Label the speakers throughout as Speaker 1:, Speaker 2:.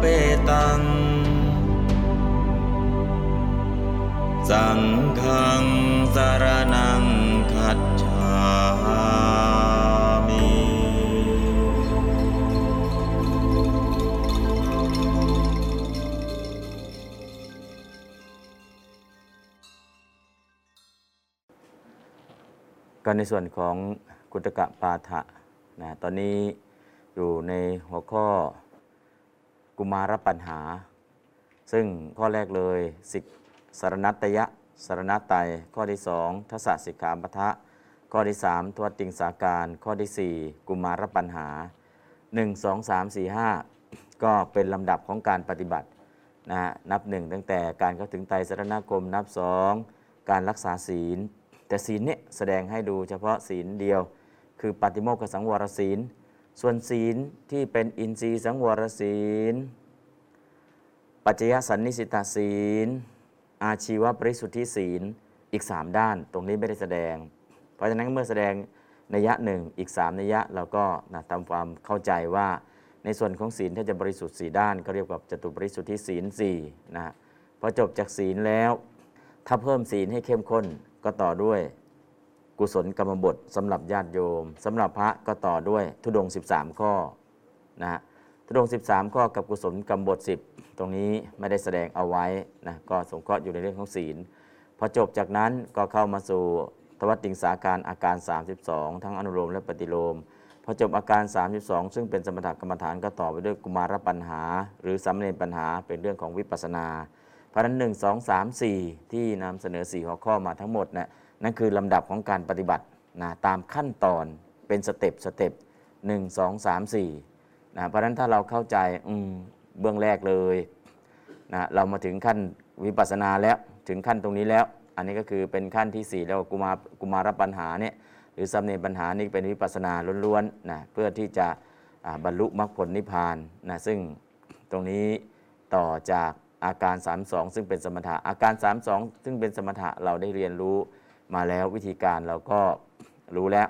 Speaker 1: เปตัง สังฆังสารนังคัจฉามิ
Speaker 2: ก็ในส่วนของกุตกะปาฐะนะตอนนี้อยู่ในหัวข้อ กุมารปัญหา ซึ่งข้อแรกเลยสิกสารนัตยะสารนัตไตยข้อที่สองทศสิกขาปะทะ ข้อที่สามทวติงสาการ ข้อที่สี่กุมารปัญหา1 2 3 4 5ก็เป็นลำดับของการปฏิบัตินะฮะนับหนึ่งตั้งแต่การเข้าถึงไตรสรณคมนับสองการรักษาศีล แต่ศีลเนี่ยแสดงให้ดูเฉพาะศีลเดียว คือปฏิโมกขสังวรศีล ส่วนศีลที่เป็นอินทรีย์สังวรศีล ปัจจยสันนิสิตาศีล อาชีวปริสุทธิศีลอีก 3 ด้านตรงนี้ไม่ได้แสดง เพราะฉะนั้นเมื่อแสดงนัยยะหนึ่งอีก 3 นัยยะเราก็นะทำความเข้าใจว่าในส่วนของศีลถ้าจะบริสุทธิ์สี่ด้านก็เรียกว่าจตุบริสุทธิศีลสี่นะพอจบจากศีลแล้ว ถ้าเพิ่มศีลให้เข้มข้นก็ต่อด้วย กุศลกรรมบทสำหรับญาติโยมสำหรับพระก็ต่อด้วยทุดงค์13 ข้อนะฮะทุดงค์13 ข้อกับกุศลกรรมบท 10 ตรงนี้ไม่ได้แสดงเอาไว้นะก็สงเคราะห์อยู่ในเรื่องของศีลพอจบจากนั้นก็เข้ามาสู่ทวัตติงสาการอาการ 32 ทั้งอนุโลมและปฏิโลมพอจบอาการ 32 ซึ่งเป็นสมถกรรมฐานก็ต่อไปด้วยกุมารปัญหา หรือสามเณรปัญหาเป็นเรื่องของวิปัสนา เพราะฉะนั้น 1 2 3 4 ที่นำเสนอ 4 หัวข้อมาทั้งหมดเนะ นั่นคือลำดับของการปฏิบัตินะตามขั้นตอนเป็นสเต็ปสเต็ป1 2 3 4นะเพราะฉะนั้นถ้าเราเข้าใจอืเบื้องแรกเลยนะเรามาถึงขั้นวิปัสสนาแล้วถึงขั้นตรงนี้แล้ว อันนี้ก็คือเป็นขั้นที่ 4 แล้วกุมากุมารปัญหาเนี่ยหรือสำเนปัญหานี่เป็นวิปัสสนาล้วนๆนะเพื่อที่จะบรรลุมรรคผลนิพพานนะซึ่งตรงนี้ต่อจากอาการ 32 ซึ่งเป็นสมถะอาการ 32 ซึ่งเป็นสมถะเราได้เรียนรู้ มาแล้ววิธีการเราก็รู้แล้ว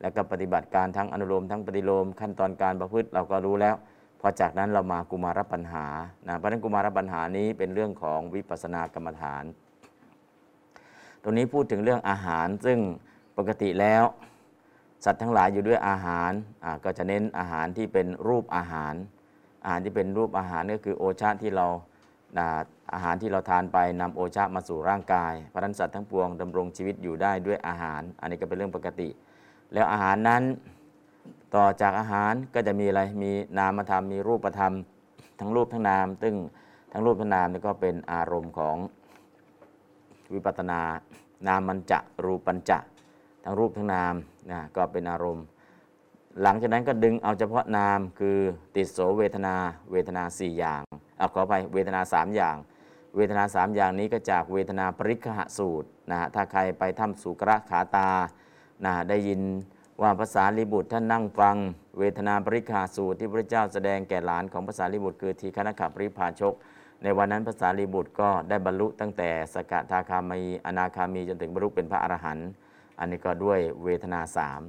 Speaker 2: แล้วก็ปฏิบัติการทั้งอนุโลมทั้งปฏิโลมขั้นตอนการประพฤติเราก็รู้แล้วพอจากนั้นเรามากุมารปัญหานะเพราะฉะนั้นกุมารปัญหานี้เป็นเรื่องของวิปัสสนากรรมฐาน ตรงนี้พูดถึงเรื่องอาหารซึ่งปกติแล้ว สัตว์ทั้งหลายอยู่ด้วยอาหารก็จะเน้นอาหารที่เป็นรูปอาหาร อาหารที่เป็นรูปอาหารก็คือโอชาที่เรา อาหารที่เราทานไปนำโอชามาสู่ร่างกายพระนันสัตว์ทั้งปวงดำรงชีวิตอยู่ได้ด้วยอาหาร อันนี้ก็เป็นเรื่องปกติ แล้วอาหารนั้นต่อจากอาหารก็จะมีอะไรมีนามธรรมมีรูปธรรม ทั้งรูปทั้งนาม ซึ่งทั้งรูปทั้งนามนี่ก็เป็นอารมณ์ของวิปัตตนา นามันจะรูปัญจะทั้งรูปทั้งนามนะก็เป็นอารมณ์ หลังจากนั้นก็ดึงเอาเฉพาะนามคือติดโสเวทนา เวทนา 4 อย่างเอาขอไปเวทนา 3 อย่าง เวทนา3อย่างนี้ก็จากเวทนาปริคหสูตรนะฮะถ้าใครไปถ้ำสุกระขาตานะได้ยินว่าภาษาลิบุตรท่านนั่งฟัง เวทนาปริคหสูตรที่พระเจ้าแสดงแก่หลานของภาษาลิบุตรคือทีฆนขปริพาชก ในวันนั้นภาษาลีบุตรก็ได้บรรลุตั้งแต่สกทาคามีอนาคามีจนถึงบรรลุเป็นพระอรหันต์อันนี้ก็ด้วยเวทนาสาม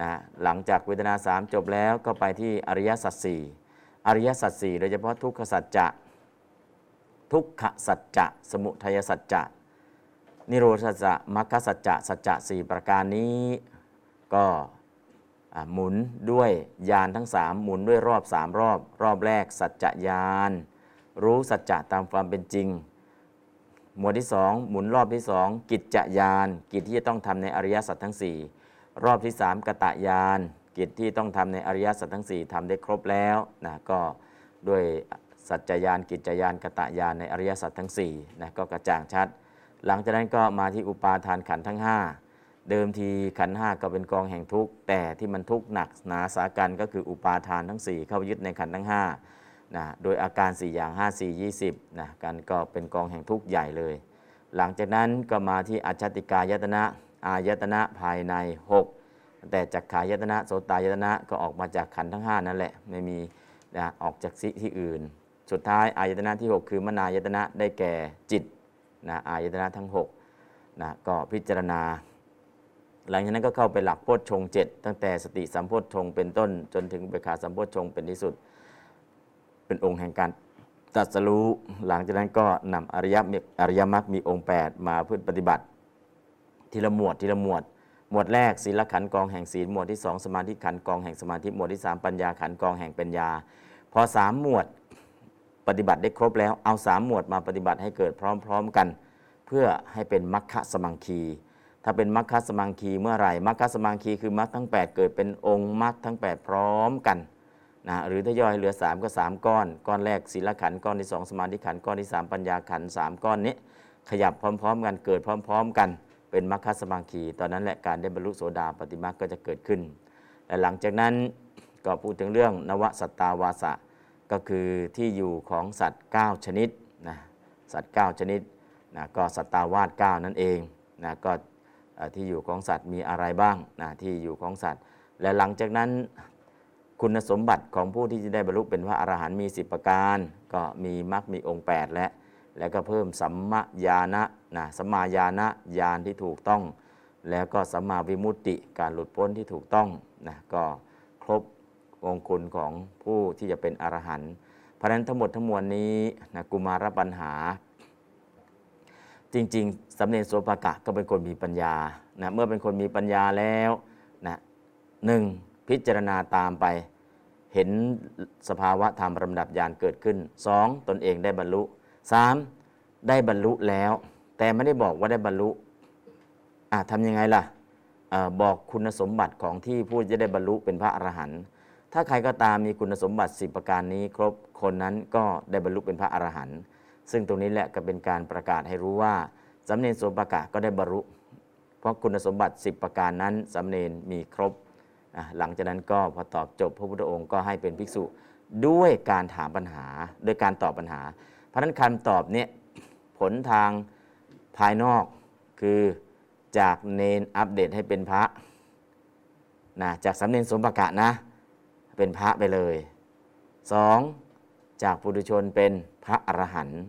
Speaker 2: นะหลังจากเวทนาสามจบแล้วก็ไปที่อริยสัจสี่อริยสัจสี่โดยเฉพาะทุกขสัจจะ ทุกขสัจจะ สมุทัยสัจจะ นิโรธสัจจะมรรคสัจจะ สัจจะสี่ประการนี้ก็หมุนด้วยยานทั้งสามหมุนด้วยรอบสามรอบ รอบแรกสัจจะยานรู้สัจจะตามความเป็นจริง หมวดที่สองหมุนรอบที่สองกิจจยานกิจที่จะต้องทำในอริยสัจทั้ง 4 รอบที่สามกตะยานกิจที่ต้องทำในอริยสัจทั้ง 4ทำได้ครบแล้วนะก็ด้วย สัจจยานกิจจยานกตะยานในอริยสัจทั้ง4นะก็กระจ่างชัด หลังจากนั้นก็มาที่อุปาทานขันทั้ง 5 เดิมทีขันห้าก็เป็นกองแห่งทุกข์แต่ที่มันทุกข์หนักหนาสากันก็คืออุปาทานทั้ง 4 เข้ายึดในขันทั้ง5นะโดยอาการ 4 อย่าง 5 4 20นะกันก็เป็นกองแห่งทุกข์ใหญ่เลย หลังจากนั้นก็มาที่อัจฉติกายตนะอายตนะภายใน 6 แต่จักขายตนะโสตายตนะก็ออกมาจากขันทั้ง 5 นั่นแหละไม่มีนะออกจากสิที่อื่น สุดท้ายอายตนะที่ 6 คือมนายตนะได้แก่จิตนะอายตนะทั้ง6นะก็พิจารณา หลังจากนั้นก็เข้าไปหลักโพชฌงเจ็ดตั้งแต่สติสัมโพชฌงเป็นต้น จนถึงเบขาสัมโพชฌงเป็นที่สุด เป็นองค์แห่งการตรัสรู้หลังจากนั้นก็นำอริยมรรคอริยมรรคมีองค์ 8 มาเพื่อปฏิบัติ ทีละหมวดทีละหมวด หมวดแรกศีลขันกองแห่งศีลหมวดที่ 2 สมาธิขันกองแห่งสมาธิหมวดที่ 3 ปัญญาขันกองแห่งปัญญา พอสามหมวด ปฏิบัติได้ครบแล้วเอาสามหมวดมาปฏิบัติให้เกิดพร้อม ๆกัน เพื่อให้เป็นมัคคะสมังคี ถ้าเป็นมัคคะสมังคีเมื่อไหร่มัคคะสมังคีคือมัคทั้ง 8 เกิดเป็นองค์มัคทั้ง 8 พร้อมกันนะหรือถ้าย่อยเหลือ 3 ก็ 3 ก้อน ก้อนแรกศีลขันก้อนที่ 2 สมาธิขันก้อนที่ 3 ปัญญาขันธ์สามก้อนนี้ขยับพร้อม ๆ กันเกิดพร้อม ๆ กัน เป็นมัคคะสมังคี ตอนนั้นแหละการได้บรรลุโสดาปฏิมาก็จะเกิดขึ้นและหลังจากนั้นก็พูดถึงเรื่องนวสัตตาวาสะ ก็คือที่อยู่ของสัตว์ 9 ชนิดนะสัตว์ 9 ชนิดนะก็สัตตาวาส9นั่นเองนะก็ที่อยู่ของสัตว์มีอะไรบ้างนะที่อยู่ของสัตว์ และหลังจากนั้นคุณสมบัติของผู้ที่จะได้บรรลุเป็นพระอรหันต์มี 10 ประการ ก็มีมรรคมีองค์ 8 และแล้วก็เพิ่มสัมมาญาณะนะสัมมาญาณะญาณที่ถูกต้อง แล้วก็สัมมาวิมุตติการหลุดพ้นที่ถูกต้องนะก็ครบ องคุณของผู้ที่จะเป็นอรหันต์เพราะนั้นทั้งหมดทั้งมวลนี้นะกุมารปัญหา จริง ๆสำเร็จโสภากะก็เป็นคนมีปัญญานะเมื่อเป็นคนมีปัญญาแล้วนะหนึ่งพิจารณาตามไป เห็นสภาวะธรรมลำดับญาณเกิดขึ้น 2. ตนเองได้บรรลุ 3. ได้บรรลุแล้ว แต่ไม่ได้บอกว่าได้บรรลุอะทำยังไงล่ะออบอกคุณสมบัติของที่ผู้จะได้บรรลุเป็นพระอรหันต์ ถ้าใครก็ตามมีคุณสมบัติ 10 ประการนี้ครบคนนั้นก็ได้บรรลุเป็นพระอรหันต์ซึ่งตรงนี้แหละก็เป็นการประกาศให้รู้ว่าสำเนรโสปกะกาศก็ได้บรรลุเพราะคุณสมบัติ 10 ประการนั้นสำเนรมีครบ หลังจากนั้นก็พอตอบจบพระพุทธองค์ก็ให้เป็นภิกษุด้วยการถามปัญหาด้วยการตอบปัญหา เพราะนั้นคำตอบเนี่ยผลทางภายนอกคือจากเนนอัปเดตให้เป็นพระนะจากสำเนรสมประกะนะ เป็นพระไปเลยสองจากปุถุชนเป็นพระอรหันต์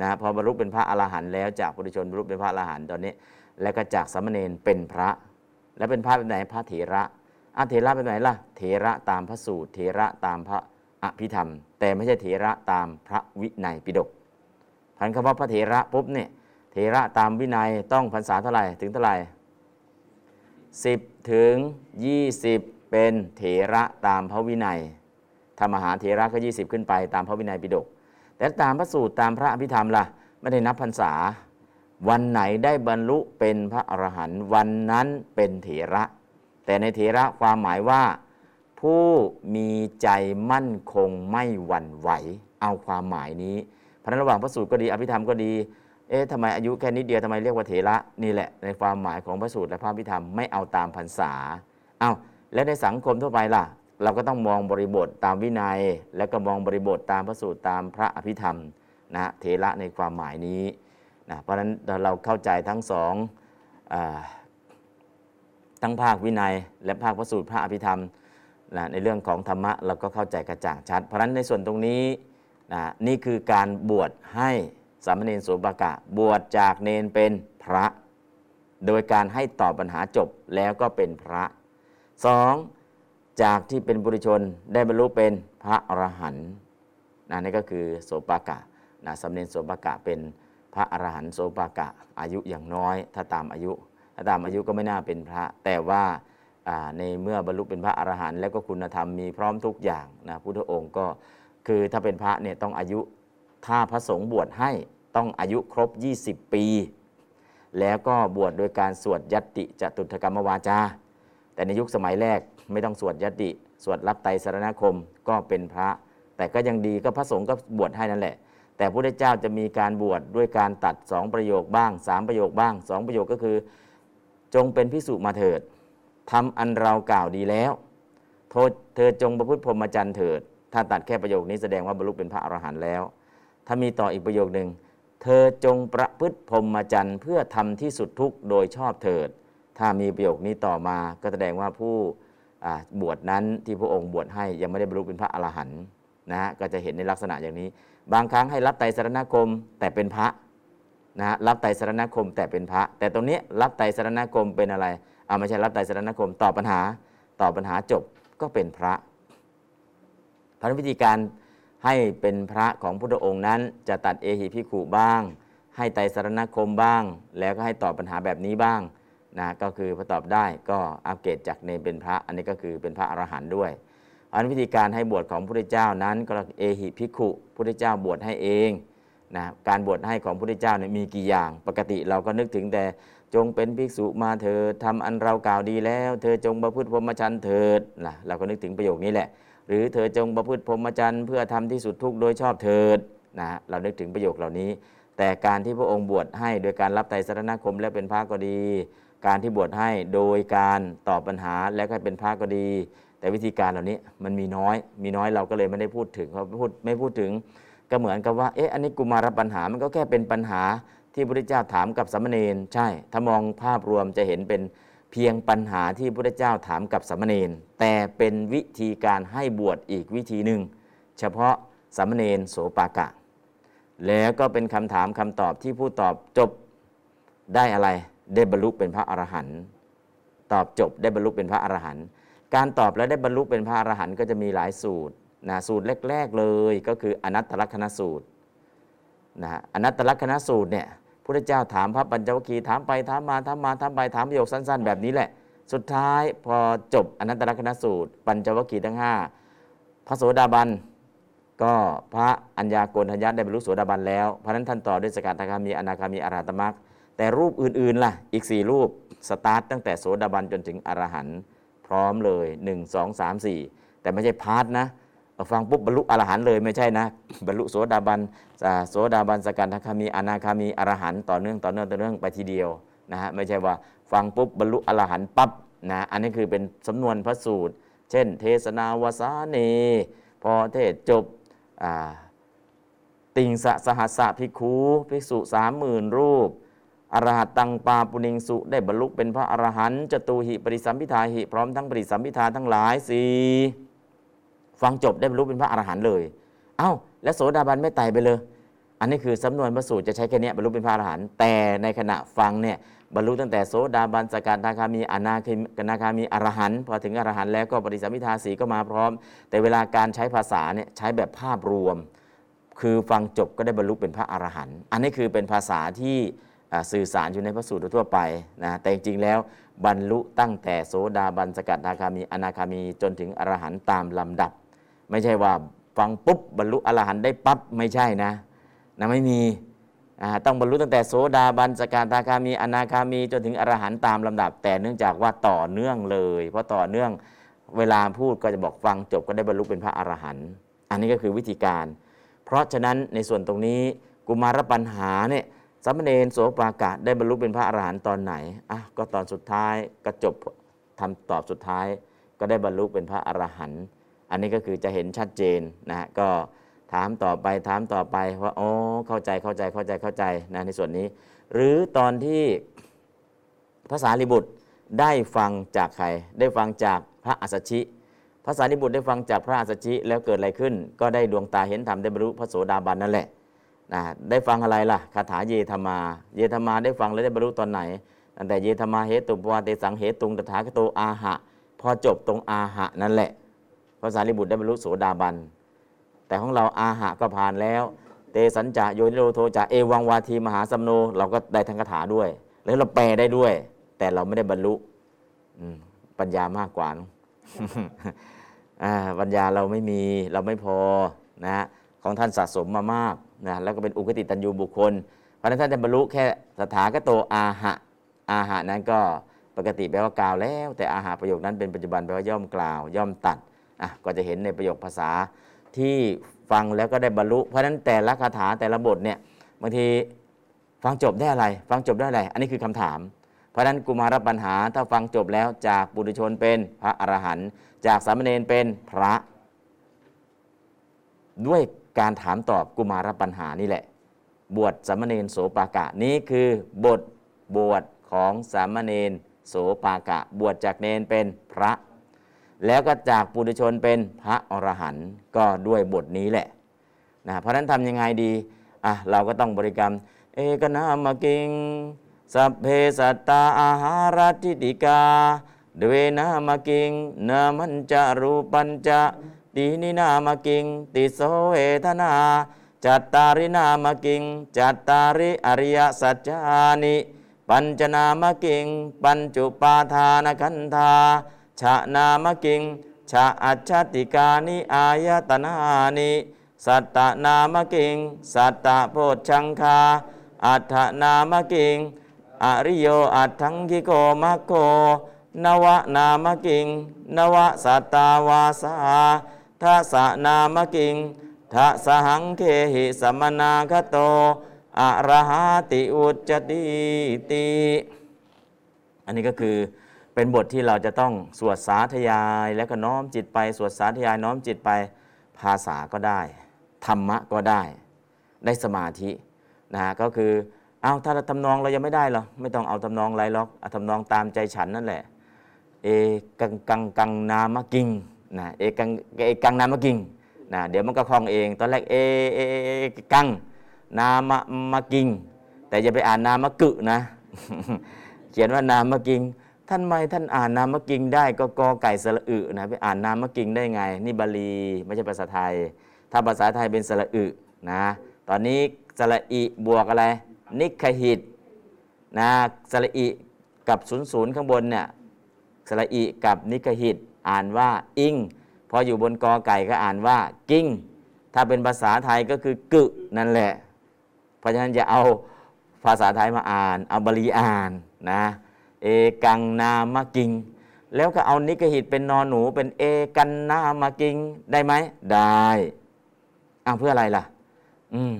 Speaker 2: นะพอบรรลุเป็นพระอรหันต์แล้วจากปุถุชนบรรลุเป็นพระอรหันต์ตอนนี้ แล้วก็จากสามเณรเป็นพระ แล้วเป็นพระเป็นไหนพระเถระอาเถระเป็นไหนล่ะเถระตามพระสูตรเถระตามพระอภิธรรม แต่ไม่ใช่เถระตามพระวินัยปิฎกพันคำว่าพระเถระปุ๊บเนี่ยเถระตามวินัยต้องพรรษาเท่าไหร่ถึงเท่าไหร่10ถึง20 เป็นเถระตามพระวินัยธรรมหาเถระก็ 20 ขึ้นไปตามพระวินัยปิฎกแต่ตามพระสูตรตามพระอภิธรรมล่ะไม่ได้นับพรรษา วันไหนได้บรรลุเป็นพระอรหันต์วันนั้นเป็นเถระ แต่ในเถระความหมายว่า ผู้มีใจมั่นคงไม่หวั่นไหว เอาความหมายนี้พระฉะระหว่างพระสูตรก็ดีอภิธรรมก็ดีเอ๊ะทำไมอายุแค่นิดเดียวทำไมเรียกว่าเถระนี่แหละในความหมายของพระสูตรและพระอภิธรรมไม่เอาตามพรรษาเอา แล้วในสังคมทั่วไปล่ะ เราก็ต้องมองบริบทตามวินัย แล้วก็มองบริบทตามพระสูตรตามพระอภิธรรมนะเถระในความหมายนี้นะเพราะฉะนั้นเราเข้าใจทั้งสองอทั้งภาควินัย และภาคพระสูตรพระอภิธรรมนะในเรื่องของธรรมะเราก็เข้าใจกระจ่างชัด เพราะฉะนั้นในส่วนตรงนี้นะนี่คือการบวชให้สามเณรโสบากะ บวชจากเนนเป็นพระ โดยการให้ตอบปัญหาจบแล้วก็เป็นพระ สองจากที่เป็นบุริชนได้บรรลุเป็นพระอรหันต์นะนี่ก็คือโสปากะนะสำเนรโสปากะเป็นพระอรหันต์โสปากะอายุอย่างน้อย ถ้าตามอายุ ถ้าตามอายุก็ไม่น่าเป็นพระ แต่ว่าอ่าในเมื่อบรรลุเป็นพระอรหันต์แล้วก็คุณธรรมมีพร้อมทุกอย่างนะพุทธองค์ก็คือถ้าเป็นพระเนี่ยต้องอายุถ้าพระสงฆ์บวชให้ต้องอายุครบ 20 ปี แล้วก็บวชโดยการสวดยัตติจตุถกรรมวาจา แต่ในยุคสมัยแรกไม่ต้องสวดยติ สวดรับไตรสรณคมก็เป็นพระ แต่ก็ยังดีก็พระสงฆ์ก็บวชให้นั่นแหละ แต่พระเจ้าจะมีการบวชด้วยการตัดสองประโยคบ้างสามประโยคบ้างสองประโยคก็คือ จงเป็นพิสุมาเถิดทำอันเรากล่าวดีแล้วโทษเธอจงประพฤติพรหมจรรย์เถิด ถ้าตัดแค่ประโยคนี้แสดงว่าบรรลุเป็นพระอรหันต์แล้ว ถ้ามีต่ออีกประโยคหนึ่งเธอจงประพฤติพรหมจรรย์เพื่อทำที่สุดทุกโดยชอบเถิด ถ้ามีประโยคนี้ต่อมาก็แสดงว่าผู้บวชนั้นที่พระองค์บวชให้ยังไม่ได้บรรลุเป็นพระอรหันต์นะฮะก็จะเห็นในลักษณะอย่างนี้ บางครั้งให้รับไตรสรณคมแต่เป็นพระนะฮะรับไตรสรณคมแต่เป็นพระ แต่ตรงนี้รับไตรสรณคมเป็นอะไรเอาไม่ใช่รับไตรสรณคมตอบปัญหาตอบปัญหาจบก็เป็นพระพันวิธีการให้เป็นพระของพุทธองค์นั้น จะตัดเอหิพิขุบ้าง ให้ไตรสรณคมบ้าง แล้วก็ให้ตอบปัญหาแบบนี้บ้าง นะก็คือพอตอบได้ก็อัปเกรดจากเนมเป็นพระ อันนี้ก็คือเป็นพระอรหันต์ด้วย อันวิธีการให้บวชของพระพุทธเจ้านั้นก็เอหิภิกขุพุทธเจ้าบวชให้เองนะการบวชให้ของพระพุทธเจ้าเนี่ยมีกี่อย่าง ปกติเราก็นึกถึงแต่จงเป็นภิกษุมาเถิดทำอันเรากล่าวดีแล้ว เธอจงประพฤติพรหมจรรย์เถิดนะเราก็นึกถึงประโยคนี้แหละ หรือเธอจงประพฤติพรหมจรรย์เพื่อทำที่สุดทุกโดยชอบเถิดนะเรานึกถึงประโยคเหล่านี้ แต่การที่พระองค์บวชให้โดยการรับไตรสรณคมและเป็นพระก็ดี การที่บวชให้โดยการตอบปัญหาและก็เป็นพระก็ดี แต่วิธีการเหล่านี้มันมีน้อย มีน้อยเราก็เลยไม่ได้พูดถึงเพราะพูดไม่พูดถึงก็เหมือนกับว่าเอ๊ะอันนี้กุมารปัญหามันก็แค่เป็นปัญหาที่พระพุทธเจ้าถามกับสามเณรใช่ ถ้ามองภาพรวมจะเห็นเป็นเพียงปัญหาที่พระพุทธเจ้าถามกับสามเณรแต่เป็นวิธีการให้บวชอีกวิธีหนึ่ง เฉพาะสามเณรโสปากะ แล้วก็เป็นคำถามคำตอบที่ผู้ตอบจบได้อะไร ได้บรรลุเป็นพระอรหันต์ตอบจบได้บรรลุเป็นพระอรหันต์การตอบแล้วได้บรรลุเป็นพระอรหันต์ก็จะมีหลายสูตรนะสูตรแรก ๆเลยก็คืออนัตตลักษณสูตรนะฮะอนัตตลักษณสูตรเนี่ยพระเจ้าถามพระปัญจวัคคีย์ถามไปถามมาถามมาถามไปถามประโยคสั้น ๆ แบบนี้แหละ สุดท้ายพอจบอนัตตลักษณสูตร ปัญจวัคคีย์ทั้งห้าพระโสดาบันก็พระอัญญาโกณทัญญาได้บรรลุโสดาบันแล้วเพราะนั้นท่านต่อด้วยสกทาคามีอนาคามีอรหัตมรรค แต่รูปอื่นๆล่ะ อีก 4 รูปสตาร์ทตั้งแต่โสดาบันจนถึงอรหันต์พร้อมเลย 1 2 3 4 แต่ไม่ใช่ part นะฟังปุ๊บบรรลุอรหันต์เลยไม่ใช่นะ บรรลุโสดาบันโสดาบันสกทาคามีอนาคามีอรหันต์ต่อเนื่องต่อเนื่องต่อเนื่องไปทีเดียวนะฮะไม่ใช่ว่าฟังปุ๊บบรรลุอรหันต์ปั๊บนะอันนี้คือเป็นสำนวนพระสูตร เช่น เทศนาวสาเน พอเทศจบติงสะสหัสสะภิกขุภิกษุสามหมื่นรูป อรหัตตังปาปุณิงสุได้บรรลุเป็นพระอรหันต์จตูหิปริสัมพิทาหิพร้อมทั้งปริสัมพิทาทั้งหลายสี่ฟังจบได้บรรลุเป็นพระอรหันต์เลย เอ้า แล้วโสดาบันไม่ไต่ไปเลย อันนี้คือสำนวนพระสูตรจะใช้แค่นี้บรรลุเป็นพระอรหันต์แต่ในขณะฟังเนี่ยบรรลุตั้งแต่โสดาบันสกทาคามีอนาคามีอนาคามีอรหันต์พอถึงอรหันต์แล้วก็ปริสัมพิทาสีก็มาพร้อม แต่เวลาการใช้ภาษาเนี่ยใช้แบบภาพรวม คือฟังจบก็ได้บรรลุเป็นพระอรหันต์อันนี้คือเป็นภาษาที่ สื่อสารอยู่ในพระสูตรทั่วไปนะแต่จริงๆแล้วบรรลุตั้งแต่โสดาบันสกัดนาคามีอนาคามีจนถึงอรหันต์ตามลำดับ ไม่ใช่ว่าฟังปุ๊บบรรลุอรหันต์ได้ปั๊บไม่ใช่นะนะไม่มีต้องบรรลุตั้งแต่โสดาบันสกัดนาคามีอนาคามีจนถึงอรหันต์ตามลำดับ แต่เนื่องจากว่าต่อเนื่องเลย เพราะต่อเนื่องเวลาพูดก็จะบอกฟังจบก็ได้บรรลุเป็นพระอรหันต์อันนี้ก็คือวิธีการ เพราะฉะนั้นในส่วนตรงนี้กุมารปัญหาเนี่ย สามเณรโสปากะได้บรรลุเป็นพระอรหันต์ตอนไหนอะก็ตอนสุดท้ายก็จบทำตอบสุดท้าย ก็ได้บรรลุเป็นพระอรหันต์อันนี้ก็คือจะเห็นชัดเจนนะฮะก็ถามต่อไปถามต่อไปว่าอ๋อเข้าใจเข้าใจเข้าใจเข้าใจนะในส่วนนี้ หรือตอนที่ภาษาลิบุตรได้ฟังจากใคร ได้ฟังจากพระอัสสชิพระสารีบุตรได้ฟังจากพระอัสสชิแล้วเกิดอะไรขึ้น ก็ได้ดวงตาเห็นธรรมได้บรรลุพระโสดาบันนั่นแหละ นะได้ฟังอะไรล่ะคาถาเยธรรมา เยธรรมาได้ฟังแล้วได้บรรลุตอนไหนตั้งแต่เยธรรมาเหตุปวาเตสังเหตุงตถาคโตอาหะ พอจบตรงอาหะนั่นแหละพระสารีบุตรได้บรรลุโสดาบัน แต่ของเราอาหะก็ผ่านแล้ว เตสัญจะโยนิโรโทจะเอวังวาทีมหาสัมโน เราก็ได้ทั้งคาถาด้วย แล้วเราแปลได้ด้วย แต่เราไม่ได้บรรลุปัญญามากกว่านะปัญญาเราไม่มีเราไม่พอนะฮะ ของท่านสะสมมามากนะแล้วก็เป็นอุคติตันยูบุคคล เพราะนั้นท่านจะบรรลุแค่สถาคโตอาหะอาหะนั้นก็ปกติแปลว่ากล่าวแล้ว แต่อาหะประโยคนั้นเป็นปัจจุบันแปลว่าย่อมกล่าว ย่อมตัดอะก็จะเห็นในประโยคภาษาที่ฟังแล้วก็ได้บรรลุ เพราะฉะนั้นแต่ละคาถาแต่ละบทเนี่ยบางทีฟังจบได้อะไร ฟังจบได้อะไร อันนี้คือคำถาม เพราะฉะนั้นกุมารปัญหาถ้าฟังจบแล้วจากปุถุชนเป็นพระอรหันต์จากสามเณรเป็นพระด้วย การถามตอบกุมารปัญหานี่แหละ บวชสามเณรโสปากะนี้คือบทบวชของสามเณรโสปากะ บวชจากเนนเป็นพระ แล้วก็จากปุถุชนเป็นพระอรหันต์ก็ด้วยบทนี้แหละนะเพราะนั้นทำยังไงดีอะเราก็ต้องบริกรรม เอกนามกิงสัพเพสัตตาอาหารทิติกา เดเวนามกิงนามันจะรูปัญจะ ตีนินามกิง ติโสเวทนา จัตตารินามกิง จัตตาริอริยสัจจานิปัญจนามกิง ปัญจุปาทานขันธาชะนามกิงชะอัจฉติกานิอายตนานิสัตตนามกิง สัตตโพชังคา อัฏฐนามกิง อริโยอัตถังคิโกมะโก นวะนามกิง นวะสัตตาวาสา ทัสสะนามกิงทัสหังเคหิสัมมนาคโตอะระหาติอุจจติติอันนี้ก็คือเป็นบทที่เราจะต้องสวดสาธยาย แล้วก็น้อมจิตไป สวดสาธยายน้อมจิตไปภาษาก็ได้ ธรรมะก็ได้ ได้สมาธินะฮะก็คือเอาถ้าเราทำนองเรายังไม่ได้หรอไม่ต้องเอาทำนองไรหรอกเอาทำนองตามใจฉันนั่นแหละเอกังกังกังนามกิง นะเอกังเอกังนามะกิงนะเดี๋ยวมันก็คล่องเอง ตอนแรกเอเอกังนามะมะกิง แต่อย่าไปอ่านนามะกึนะ เขียนว่านามะกิง ท่านไม่ท่านอ่านนามะกิงได้ก็กอไก่สระอึนะไปอ่านนามะกิงได้ไง นี่บาลีไม่ใช่ภาษาไทย ถ้าภาษาไทยเป็นสระอึนะตอนนี้สระอิบวกอะไร นิคหิตนะสระอิกับศูนย์ศูนย์ข้างบนเนี่ยสระอิกับนิคหิต อ่านว่าอิง พออยู่บนกอไก่ก็อ่านว่ากิ้ง ถ้าเป็นภาษาไทยก็คือกึนั่นแหละ เพราะฉะนั้นจะเอาภาษาไทยมาอ่านเอาบาลีอ่านนะเอกังนามกิง แล้วก็เอานิกหิตเป็นนอนหนูเป็นเอกันนามกิงได้ไหมได้อ้าวเพื่ออะไรล่ะ อืม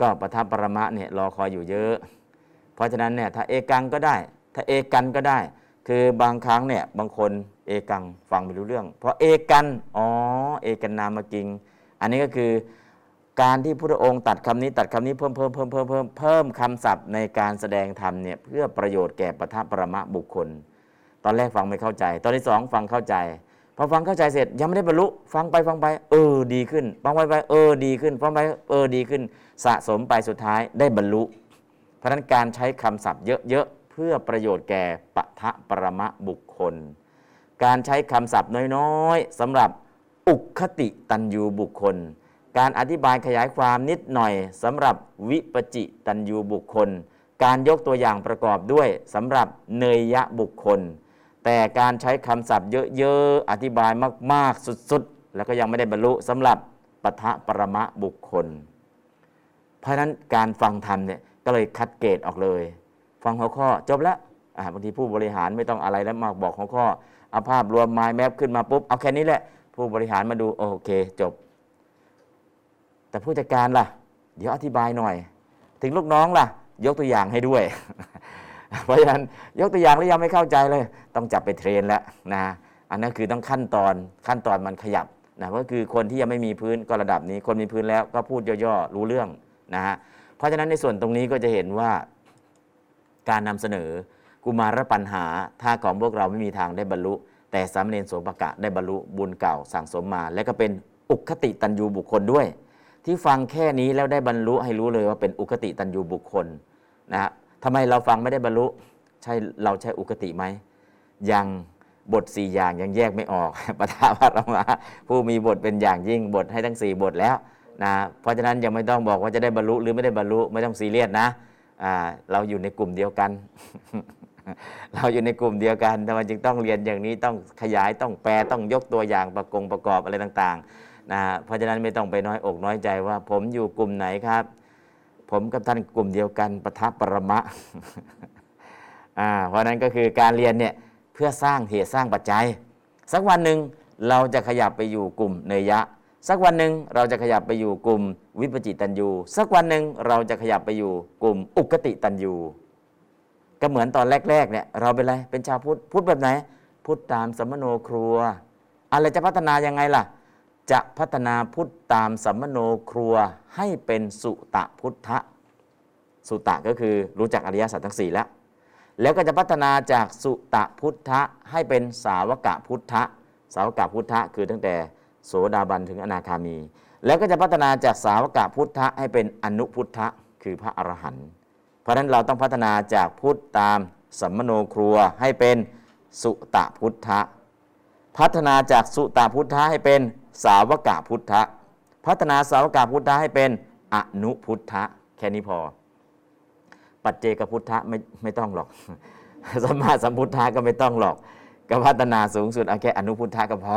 Speaker 2: ก็ประทับปรมะเนี่ยรอคอยอยู่เยอะ เพราะฉะนั้นเนี่ยถ้าเอกังก็ได้ ถ้าเอกันก็ได้ คือบางครั้งเนี่ยบางคนเอกังฟังไม่รู้เรื่อง เพราะเอกันอ๋อเอกันนามะกิง อันนี้ก็คือการที่พระองค์ตัดคำนี้ตัดคำนี้เพิ่มเพิ่มเพิ่มเพิ่มเพิ่มเพิ่มคำศัพท์ในการแสดงธรรมเนี่ยเพื่อประโยชน์แก่ปทัปรมะบุคคล ตอนแรกฟังไม่เข้าใจ ตอนที่สองฟังเข้าใจพอฟังเข้าใจเสร็จยังไม่ได้บรรลุฟังไปฟังไป เออดีขึ้น ฟังไปไปเออดีขึ้น ฟังไปเออดีขึ้น สะสมไปสุดท้ายได้บรรลุ เพราะนั้นการใช้คำศัพท์เยอะ เพื่อประโยชน์แก่ปทะปรมะบุคคล การใช้คำศัพท์น้อยๆสำหรับอุคติตันยูบุคคล การอธิบายขยายความนิดหน่อยสำหรับวิปจิตันยูบุคคล การยกตัวอย่างประกอบด้วยสำหรับเนยยะบุคคล แต่การใช้คำศัพท์เยอะๆอธิบายมากๆสุดๆ แล้วก็ยังไม่ได้บรรลุสำหรับปทะปรมะบุคคล เพราะนั้นการฟังธรรมเนี่ยก็เลยคัดเกรดออกเลย ฟังหัวข้อจบแล้วบางทีผู้บริหารไม่ต้องอะไรแล้วมากบอกหัวข้อเอาภาพรวมไม้แมปขึ้นมาปุ๊บเอาแค่นี้แหละ ผู้บริหารมาดูโอเคจบ แต่ผู้จัดการล่ะ เดี๋ยวอธิบายหน่อย ถึงลูกน้องล่ะ ยกตัวอย่างให้ด้วย เพราะฉะนั้นยกตัวอย่างแล้วยังไม่เข้าใจเลย ต้องจับไปเทรนแล้วนะอันนั้นคือต้องขั้นตอนขั้นตอนมันขยับนะก็คือคนที่ยังไม่มีพื้นก็ระดับนี้ คนมีพื้นแล้วก็พูดย่อๆรู้เรื่องนะฮะเพราะฉะนั้นในส่วนตรงนี้ก็จะเห็นว่า การนำเสนอ กุมารปัญหา ถ้าของพวกเราไม่มีทางได้บรรลุ แต่สามเณรโสปกะได้บรรลุบุญเก่าสั่งสมมา และก็เป็นอุคติตันยูบุคคลด้วย ที่ฟังแค่นี้แล้วได้บรรลุให้รู้เลยว่าเป็นอุคติตันยูบุคคลนะฮะทำไมเราฟังไม่ได้บรรลุใช่เราใช่อุคติไหมยังบทสี่อย่างยังแยกไม่ออกปทาวัตมาผู้มีบทเป็นอย่างยิ่งบทให้ทั้งสี่บทแล้วนะเพราะฉะนั้นยังไม่ต้องบอกว่าจะได้บรรลุหรือไม่ได้บรรลุไม่ต้องซีเรียสนะ เราอยู่ในกลุ่มเดียวกัน เราอยู่ในกลุ่มเดียวกันทำไมจึงต้องเรียนอย่างนี้ต้องขยายต้องแปลต้องยกตัวอย่างประกงประกอบอะไรต่างๆนะเพราะฉะนั้นไม่ต้องไปน้อยอกน้อยใจว่า ผมอยู่กลุ่มไหนครับ ผมกับท่านกลุ่มเดียวกันปะทัปปรมะอ่าเพราะนั้นก็คือการเรียนเนี่ยเพื่อสร้างเหตุสร้างปัจจัย สักวันหนึ่งเราจะขยับไปอยู่กลุ่มเนยยะ สักวันหนึ่งเราจะขยับไปอยู่กลุ่มวิปจิตันยูสักวันหนึ่งเราจะขยับไปอยู่กลุ่มอุกติตันยูก็เหมือนตอนแรกๆเนี่ยเราเป็นอะไรเป็นชาวพุทธพุทธแบบไหนพุทธตามสมโนครัว อะไรจะพัฒนายังไงล่ะ จะพัฒนาพุทธตามสัมมโนครัวให้เป็นสุตะพุทธะสุตะก็คือรู้จักอริยสัจทั้งสี่แล้ว แล้วก็จะพัฒนาจากสุตะพุทธะให้เป็นสาวกะพุทธะสาวกะพุทธะคือตั้งแต่ โสดาบันถึงอนาคามี แล้วก็จะพัฒนาจากสาวกะพุทธะให้เป็นอนุพุทธะคือพระอรหันต์เพราะฉะนั้นเราต้องพัฒนาจากพุทธตามสัมมโนครัวให้เป็นสุตะพุทธะพัฒนาจากสุตาพุทธะให้เป็นสาวกาพุทธะพัฒนาสาวกาพุทธะให้เป็นอนุพุทธะแค่นี้พอ ปัจเจกพุทธะไม่ไม่ต้องหรอกสมมาสัมพุทธะก็ไม่ต้องหรอกก็พัฒนาสูงสุดเอาแค่อนุพุทธะก็พอ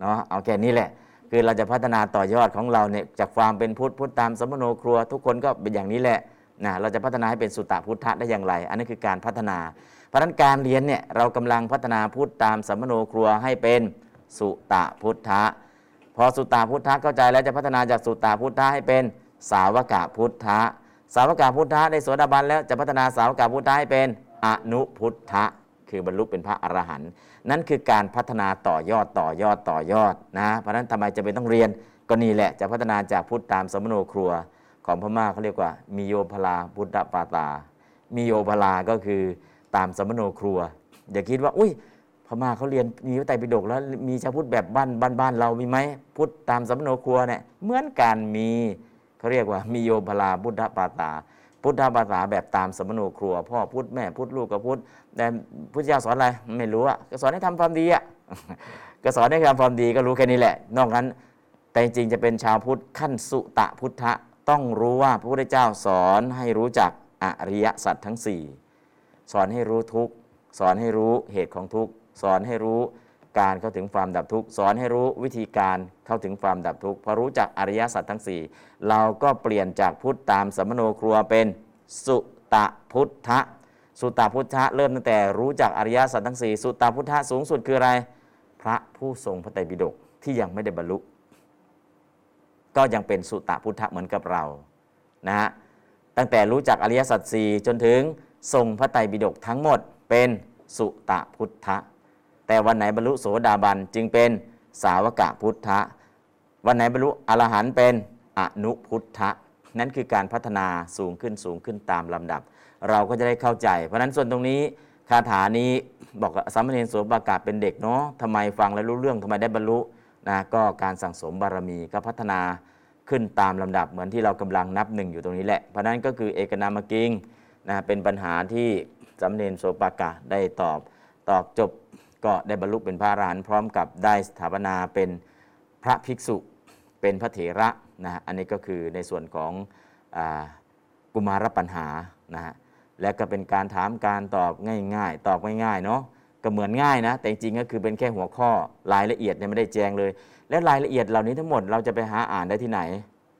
Speaker 2: เนาะเอาแค่นี้แหละ คือเราจะพัฒนาต่อยอดของเราเนี่ยจากความเป็นพุทธพุทธตามสมโนครัว ทุกคนก็เป็นอย่างนี้แหละนะเราจะพัฒนาให้เป็นสุตตะพุทธะได้อย่างไร อันนี้คือการพัฒนา เพราะนั้นการเรียนเนี่ยเรากำลังพัฒนาพุทธตามสมโนครัวให้เป็นสุตตะพุทธะพอสุตตาพุทธะเข้าใจแล้วจะพัฒนาจากสุตตาพุทธะให้เป็นสาวกะพุทธะสาวกะพุทธะได้โสดาบันแล้วจะพัฒนาสาวกะพุทธะให้เป็นอนุพุทธะ คือบรรลุเป็นพระอรหันต์นั่นคือการพัฒนาต่อยอดต่อยอดต่อยอดนะเพราะฉะนั้นทำไมจะเป็นต้องเรียนก็นี่แหละจะพัฒนาจากพุทธตามสมโนครัวของพม่าเขาเรียกว่ามีโยพลาพุทธปาตามีโยพลาก็คือตามสมโนครัว อย่าคิดว่า อุ้ยพม่าเขาเรียนมีพระไตรปิฎกแล้วมีชาวพุทธแบบบ้านบ้านบ้านเรามีไหมพุทธตามสมโนครัวเนี่ยเหมือนกันมีเขาเรียกว่ามีโยพลาพุทธปาตา พุทธภาษาแบบตามสมโนครัว พ่อพุทธแม่พุทธลูกกับพุทธแต่พุทธเจ้าสอนอะไรไม่รู้อะก็สอนให้ทำความดีอะก็สอนให้ทำความดีก็รู้แค่นี้แหละ นอกนั้นแต่จริงจะเป็นชาวพุทธขั้นสุตะพุทธะต้องรู้ว่าพระพุทธเจ้าสอนให้รู้จักอริยสัจทั้ง 4 สอนให้รู้ทุกสอนให้รู้เหตุของทุกสอนให้รู้ การเข้าถึงความดับทุกข์สอนให้รู้วิธีการเข้าถึงความดับทุกข์พอรู้จักอริยสัจทั้ง 4 เราก็เปลี่ยนจากพุทธตามสมโนครัวเป็นสุตะพุทธะสุตะพุทธะเริ่มตั้งแต่รู้จักอริยสัจทั้ง 4 สุตะพุทธะสูงสุดคืออะไร พระผู้ทรงพระไตรปิฎกที่ยังไม่ได้บรรลุ ก็ยังเป็นสุตะพุทธะเหมือนกับเรานะฮะตั้งแต่รู้จักอริยสัจสี่จนถึงทรงพระไตรปิฎกทั้งหมดเป็นสุตะพุทธะ แต่วันไหนบรรลุโสดาบันจึงเป็นสาวกะพุทธะ วันไหนบรรลุอรหันต์เป็นอนุพุทธะ นั่นคือการพัฒนาสูงขึ้นสูงขึ้นตามลำดับ เราก็จะได้เข้าใจ เพราะฉะนั้นส่วนตรงนี้คาถานี้บอกสามเณรโสปากาเป็นเด็กเนาะทำไมฟังแล้วรู้เรื่องทำไมได้บรรลุนะก็การสั่งสมบารมีก็พัฒนาขึ้นตามลำดับเหมือนที่เรากำลังนับหนึ่งอยู่ตรงนี้แหละ เพราะนั้นก็คือเอกนามกิงนะเป็นปัญหาที่สามเณรโสปากาได้ตอบตอบจบ ก็ได้บรรลุเป็นพระอรหันต์พร้อมกับได้สถาปนาเป็นพระภิกษุ เป็นพระเถระนะอันนี้ก็คือในส่วนของอกุมารปัญหานะฮะและก็เป็นการถามการตอบง่าย ๆ ตอบง่ายๆเนาะก็เหมือนง่ายนะ แต่จริงๆก็คือเป็นแค่หัวข้อรายละเอียดเนี่ยไม่ได้แจงเลย และรายละเอียดเหล่านี้ทั้งหมดเราจะไปหาอ่านได้ที่ไหน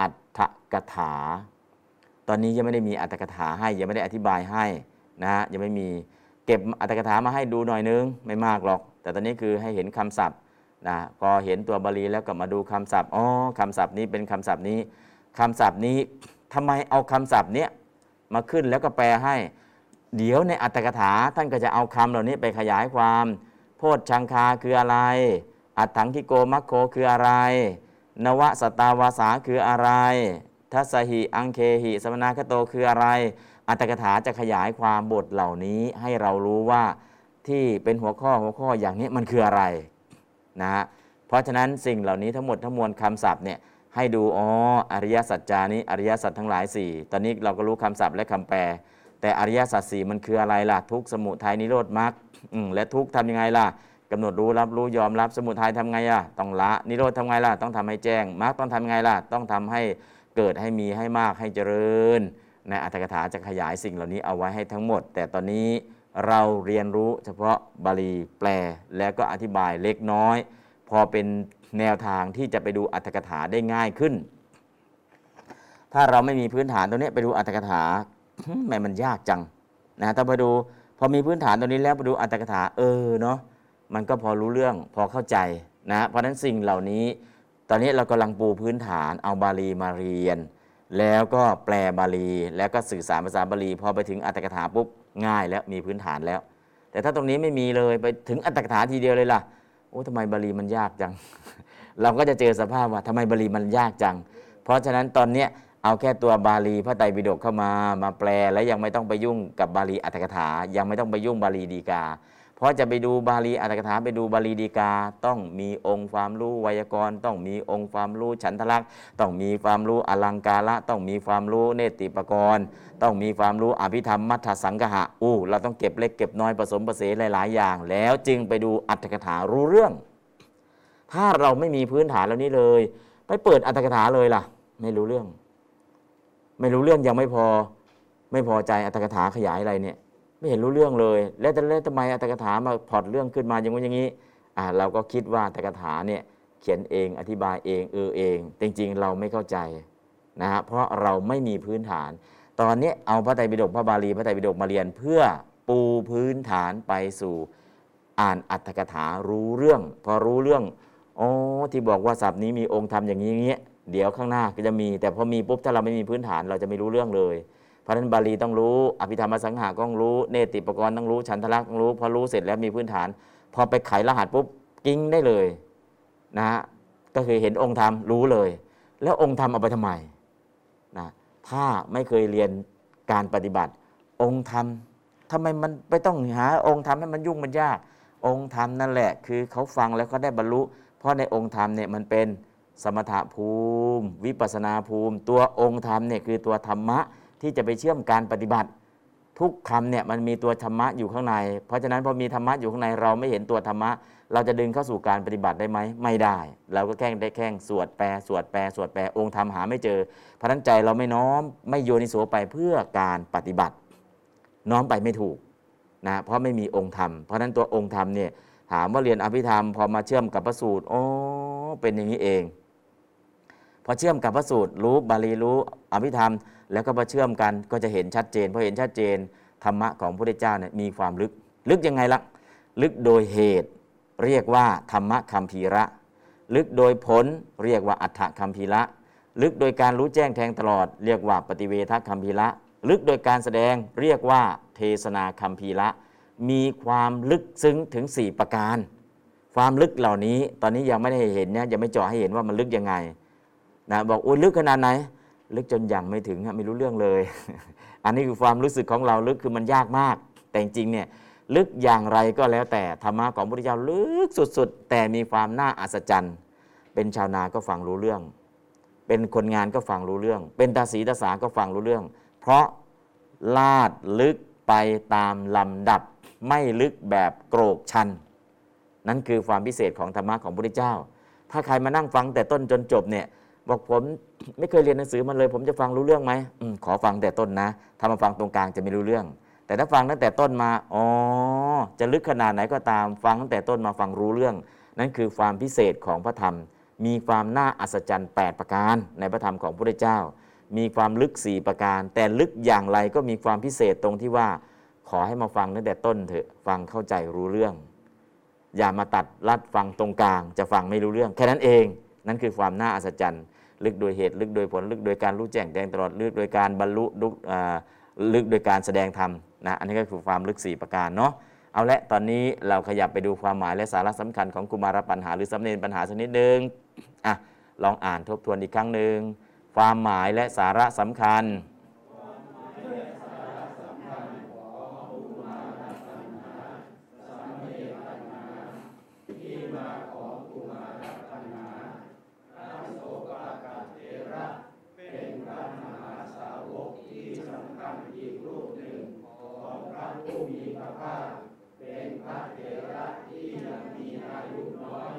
Speaker 2: อัตถกถา ตอนนี้ยังไม่ได้มีอัตถกถาให้ยังไม่ได้อธิบายให้นะฮะยังไม่มี เก็บอัตถกถามาให้ดูหน่อยนึงไม่มากหรอก แต่ตอนนี้คือให้เห็นคำศัพท์นะพอเห็นตัวบาลีแล้วก็มาดูคำศัพท์อ๋อคำศัพท์นี้เป็นคำศัพท์นี้คำศัพท์นี้ทำไมเอาคำศัพท์เนี้ยมาขึ้นแล้วก็แปลให้ เดี๋ยวในอัตถกถาท่านก็จะเอาคำเหล่านี้ไปขยายความ โพชชังคาคืออะไร อัตถังคิโกมัคโคคืออะไร นวสตาวาสาคืออะไร ทัสหิอังเคหิสมนาคโตคืออะไร อัตถกถาจะขยายความบทเหล่านี้ให้เรารู้ว่าที่เป็นหัวข้อหัวข้ออย่างนี้มันคืออะไรนะฮะเพราะฉะนั้นสิ่งเหล่านี้ทั้งหมดทั้งมวลคำศัพท์เนี่ยให้ดูอ๋ออริยสัจจานี้อริยสัจทั้งหลายสี่ตอนนี้เราก็รู้คำศัพท์และคำแปล แต่อริยสัจสี่มันคืออะไรล่ะทุกสมุทัยนิโรธมรรคและทุกทำยังไงล่ะกำหนดรู้รับรู้ยอมรับสมุทัยทำไงอะต้องละนิโรธทำไงล่ะต้องทำให้แจ้งมรรคต้องทำไงล่ะต้องทำให้เกิดให้มีให้มากให้เจริญ ในอัตถกถาจะขยายสิ่งเหล่านี้เอาไว้ให้ทั้งหมด แต่ตอนนี้เราเรียนรู้เฉพาะบาลีแปลแล้วก็อธิบายเล็กน้อย พอเป็นแนวทางที่จะไปดูอัตถกถาได้ง่ายขึ้น ถ้าเราไม่มีพื้นฐานตรงนี้ไปดูอัตถกถาทำไมมันยากจังนะถ้าไปดูพอมีพื้นฐานตรงนี้แล้วไปดูอัตถกถาเออเนาะมันก็พอรู้เรื่องพอเข้าใจนะเพราะฉะนั้นสิ่งเหล่านี้ ตอนนี้เรากำลังปูพื้นฐานเอาบาลีมาเรียน แล้วก็แปลบาลี แล้วก็สื่อสารภาษาบาลี พอไปถึงอัตถกถาปุ๊บง่ายแล้วมีพื้นฐานแล้ว แต่ถ้าตรงนี้ไม่มีเลยไปถึงอัตถกถาทีเดียวเลยล่ะโอ้ทำไมบาลีมันยากจัง เราก็จะเจอสภาพว่าทำไมบาลีมันยากจัง เพราะฉะนั้นตอนเนี้ยเอาแค่ตัวบาลีพระไตรปิฎกเข้ามามาแปล แล้วยังไม่ต้องไปยุ่งกับบาลีอัตถกถา ยังไม่ต้องไปยุ่งบาลีดีกา เพราะจะไปดูบาลีอัตถกถาไปดูบาลีดีกา ต้องมีองค์ความรู้ไวยากรณ์ ต้องมีองค์ความรู้ฉันทลักษณ์ต้องมีความรู้อลังการะ ต้องมีความรู้เนติปกรณ์ ต้องมีความรู้อภิธรรมมัทธสังกหะอู้เราต้องเก็บเล็กเก็บน้อยผสมผสานหลาย ๆ อย่าง แล้วจึงไปดูอัตถกถารู้เรื่อง ถ้าเราไม่มีพื้นฐานแล้วนี้เลย ไปเปิดอัตถกถาเลยล่ะ ไม่รู้เรื่อง ไม่รู้เรื่องยังไม่พอ ไม่พอใจอัตถกถาขยายอะไรเนี่ย ไม่เห็นรู้เรื่องเลย แล้วแต่แล้วทำไมอัตถกถามาพอดเรื่องขึ้นมาอย่างนู้อย่างนี้อ่าเราก็คิดว่าอัตถกถาเนี่ยเขียนเองอธิบายเองเออเอง จริง ๆ เราไม่เข้าใจนะฮะเพราะเราไม่มีพื้นฐาน ตอนนี้เอาพระไตรปิฎกพระบาลีพระไตรปิฎกมาเรียนเพื่อปูพื้นฐานไปสู่อ่านอัตถกถารู้เรื่อง พอรู้เรื่องอ๋อที่บอกว่าศัพท์นี้มีองค์ธรรมอย่างนี้อย่างเงี้ยเดี๋ยวข้างหน้าก็จะมี แต่พอมีปุ๊บถ้าเราไม่มีพื้นฐานเราจะไม่รู้เรื่องเลย เพราะฉะนั้นบาลีต้องรู้ อภิธรรมสังหาก็ต้องรู้ เนติปกรณ์ต้องรู้ ฉันทลักษณ์ต้องรู้ พอรู้เสร็จแล้วมีพื้นฐาน พอไปไขรหัสปุ๊บกิ้งได้เลยนะฮะ ก็คือเห็นองค์ธรรมรู้เลย แล้วองค์ธรรมเอาไปทำไมนะถ้าไม่เคยเรียนการปฏิบัติ องค์ธรรมทำไมมันไม่ต้องหาองค์ธรรมให้มันยุ่งมันยาก องค์ธรรมนั่นแหละ คือเขาฟังแล้วเขาได้บรรลุ เพราะในองค์ธรรมเนี่ยมันเป็นสมถะภูมิ วิปัสนาภูมิ ตัวองค์ธรรมเนี่ยคือตัวธรรมะ ที่จะไปเชื่อมการปฏิบัติ ทุกคำเนี่ยมันมีตัวธรรมะอยู่ข้างใน เพราะฉะนั้นพอมีธรรมะอยู่ข้างในเราไม่เห็นตัวธรรมะ เราจะดึงเข้าสู่การปฏิบัติได้ไหมไม่ได้ เราก็แค่ได้แค่สวดแปลสวดแปลสวดแปลองค์ธรรมหาไม่เจอเพราะนั้นใจเราไม่น้อมไม่โยนิโสไปเพื่อการปฏิบัติ น้อมไปไม่ถูกนะเพราะไม่มีองค์ธรรม เพราะฉะนั้นตัวองค์ธรรมเนี่ยถามว่าเรียนอภิธรรมพอมาเชื่อมกับพระสูตรอ๋อเป็นอย่างนี้เองพอเชื่อมกับพระสูตรรู้บาลีรู้อภิธรรม แล้วก็มาเชื่อมกันก็จะเห็นชัดเจนพอเห็นชัดเจนธรรมะของพระพุทธเจ้าเนี่ยมีความลึก ลึกยังไงล่ะลึกโดยเหตุ เรียกว่าธรรมะคัมภีระ ลึกโดยผลเรียกว่าอัฏฐคัมภีระ ลึกโดยการรู้แจ้งแทงตลอด เรียกว่าปฏิเวทคัมภีระ ลึกโดยการแสดงเรียกว่าเทศนาคัมภีระ มีความลึกซึ้งถึง 4 ประการ ความลึกเหล่านี้ตอนนี้ยังไม่ได้เห็นเนี่ยยังไม่เจาะให้เห็นว่ามันลึกยังไงนะบอกโอ้ยลึกขนาดไหน ลึกจนยังไม่ถึงไม่รู้เรื่องเลย อันนี้คือความรู้สึกของเราลึกคือมันยากมาก แต่จริงเนี่ยลึกอย่างไรก็แล้วแต่ธรรมะของพระพุทธเจ้าลึกสุดๆ แต่มีความน่าอัศจรรย์ เป็นชาวนาก็ฟังรู้เรื่อง เป็นคนงานก็ฟังรู้เรื่อง เป็นตาสีตาสาก็ฟังรู้เรื่อง เพราะลาดลึกไปตามลำดับไม่ลึกแบบโกรกชัน นั่นคือความพิเศษของธรรมะของพระพุทธเจ้า ถ้าใครมานั่งฟังแต่ต้นจนจบเนี่ย บอกผมไม่เคยเรียนหนังสือมาเลย ผมจะฟังรู้เรื่องไหมอมขอฟังแต่ต้นนะถ้ามาฟังตรงกลางจะไม่รู้เรื่อง แต่ถ้าฟังตั้งแต่ต้นมาอ๋อจะลึกขนาดไหนก็ตาม ฟังตั้งแต่ต้นมาฟังรู้เรื่อง นั่นคือความพิเศษของพระธรรม มีความน่าอัศจรรย์ 8 ประการ ในพระธรรมของพระเจ้า มีความลึก 4 ประการ แต่ลึกอย่างไรก็มีความพิเศษตรงที่ว่า ขอให้มาฟังตั้งแต่ต้นเถอะฟังเข้าใจรู้เรื่อง อย่ามาตัดลัดฟังตรงกลาง จะฟังไม่รู้เรื่อง แค่นั้นเอง นั่นคือความน่าอัศจรรย์ ลึกโดยเหตุ ลึกโดยผล ลึกโดยการรู้แจ้งแจ้งตลอด ลึกโดยการบรรลุลึกลึกโดยการแสดงธรรมนะ อันนี้ก็คือความลึก 4 ประการเนาะ เอาละ ตอนนี้เราขยับไปดูความหมายและสาระสำคัญของกุมารปัญหาหรือสำเนนปัญหาสักนิดนึงอะ ลองอ่านทบทวนอีกครั้งหนึ่ง ความหมายและสาระสำคัญ
Speaker 3: พภาคเป็นพระเถระที่ยังมี
Speaker 2: อายุน้อย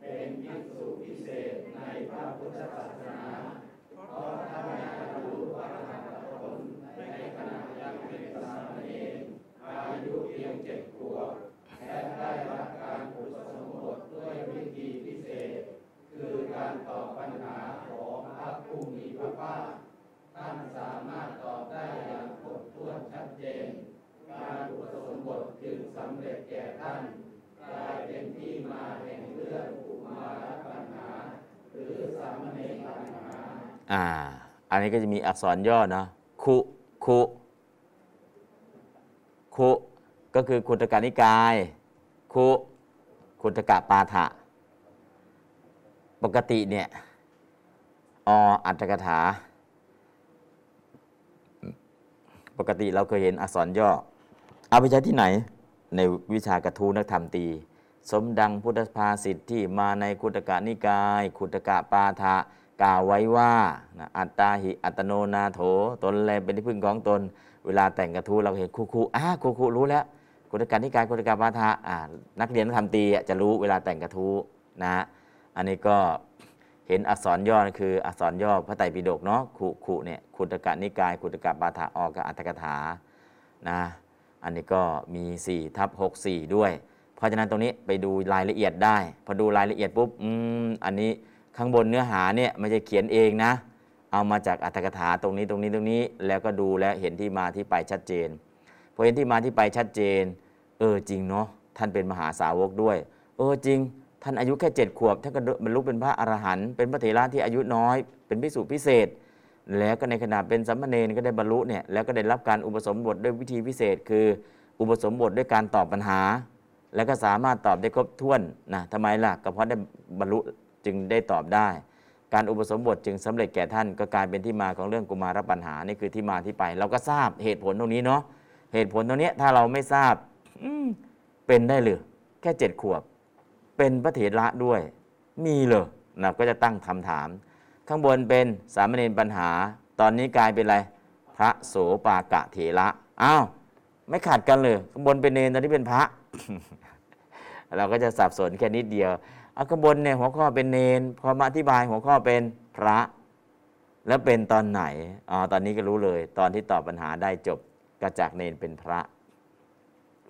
Speaker 2: เป็น
Speaker 3: ภิกษุพิเศษในพระพุทธศาสนา
Speaker 2: อันนี้ก็จะมีอักษรย่อเนาะคุคุคุก็คือคุตกานิกายคุคุตกะปาฐะปกติเนี่ยออัตถกถา ปกติเราเคยเห็นอักษรย่อ เอาไปใช้ที่ไหน ในวิชากระทูนักธรรมตี สมดังพุทธภาษิตที่มาในคุตกะนิกาย คุตกะปาทะ กล่าวไว้ว่าอัตตาหิอัตโนนาโถตนแลเป็นที่พึ่งของตน เวลาแต่งกระทู้เราเห็นครูครูอ่าครูครูรู้แล้วคุตกะนิกายคุตกะปาทะอ่านักเรียนนักธรรมตรีอะจะรู้เวลาแต่งกระทู้นะฮะอันนี้ก็เห็นอักษรย่อคืออักษรย่อพระไตรปิฎกเนาะคุคุเนี่ยคุตกะนิกายคุตกะปาทะออกกับอัตถกถานะอันนี้ก็มี4ทับ64 ด้วย เพราะฉะนั้นตรงนี้ไปดูรายละเอียดได้ พอดูรายละเอียดปุ๊บอืมอันนี้ ข้างบนเนื้อหาเนี่ยไม่ใช่เขียนเองนะ เอามาจากอัตถกถาตรงนี้ตรงนี้ตรงนี้ แล้วก็ดูและเห็นที่มาที่ไปชัดเจนพอเห็นที่มาที่ไปชัดเจน เออจริงเนาะท่านเป็นมหาสาวกด้วย เออจริง ท่านอายุแค่เจ็ดขวบท่านก็บรรลุเป็นพระอรหันต์เป็นพระเถระที่อายุน้อย เป็นพิสุพิเศษ แล้วก็ในขณะเป็นสัมมาเนรก็ได้บรรลุเนี่ยแล้วก็ได้รับการอุปสมบทด้วยวิธีพิเศษ คืออุปสมบทด้วยการตอบปัญหา แล้วก็สามารถตอบได้ครบถ้วนนะทำไมล่ะก็เพราะได้บรรลุ จึงได้ตอบได้ การอุปสมบทจึงสำเร็จแก่ท่านก็กลายเป็นที่มาของเรื่องกุมารปัญหานี่คือที่มาที่ไป เราก็ทราบเหตุผลตรงนี้เนาะเหตุผลตรงเนี้ยถ้าเราไม่ทราบอืเป็นได้หรือแค่เจ็ดขวบ เป็นพระเถระด้วย มีเลยนะก็จะตั้งคำถาม ข้างบนเป็นสามเณรปัญหา ตอนนี้กลายเป็นอะไรพระโสปากะเถระอ้าวไม่ขาดกันเลยข้างบนเป็นเนรตอนนี้เป็นพระเราก็จะสับสนแค่นิดเดียว อาขบนเนี่ยหัวข้อเป็นเนรพอมาอธิบายหัวข้อเป็นพระ แล้วเป็นตอนไหนอ๋อตอนนี้ก็รู้เลย ตอนที่ตอบปัญหาได้จบก็จากเนรเป็นพระ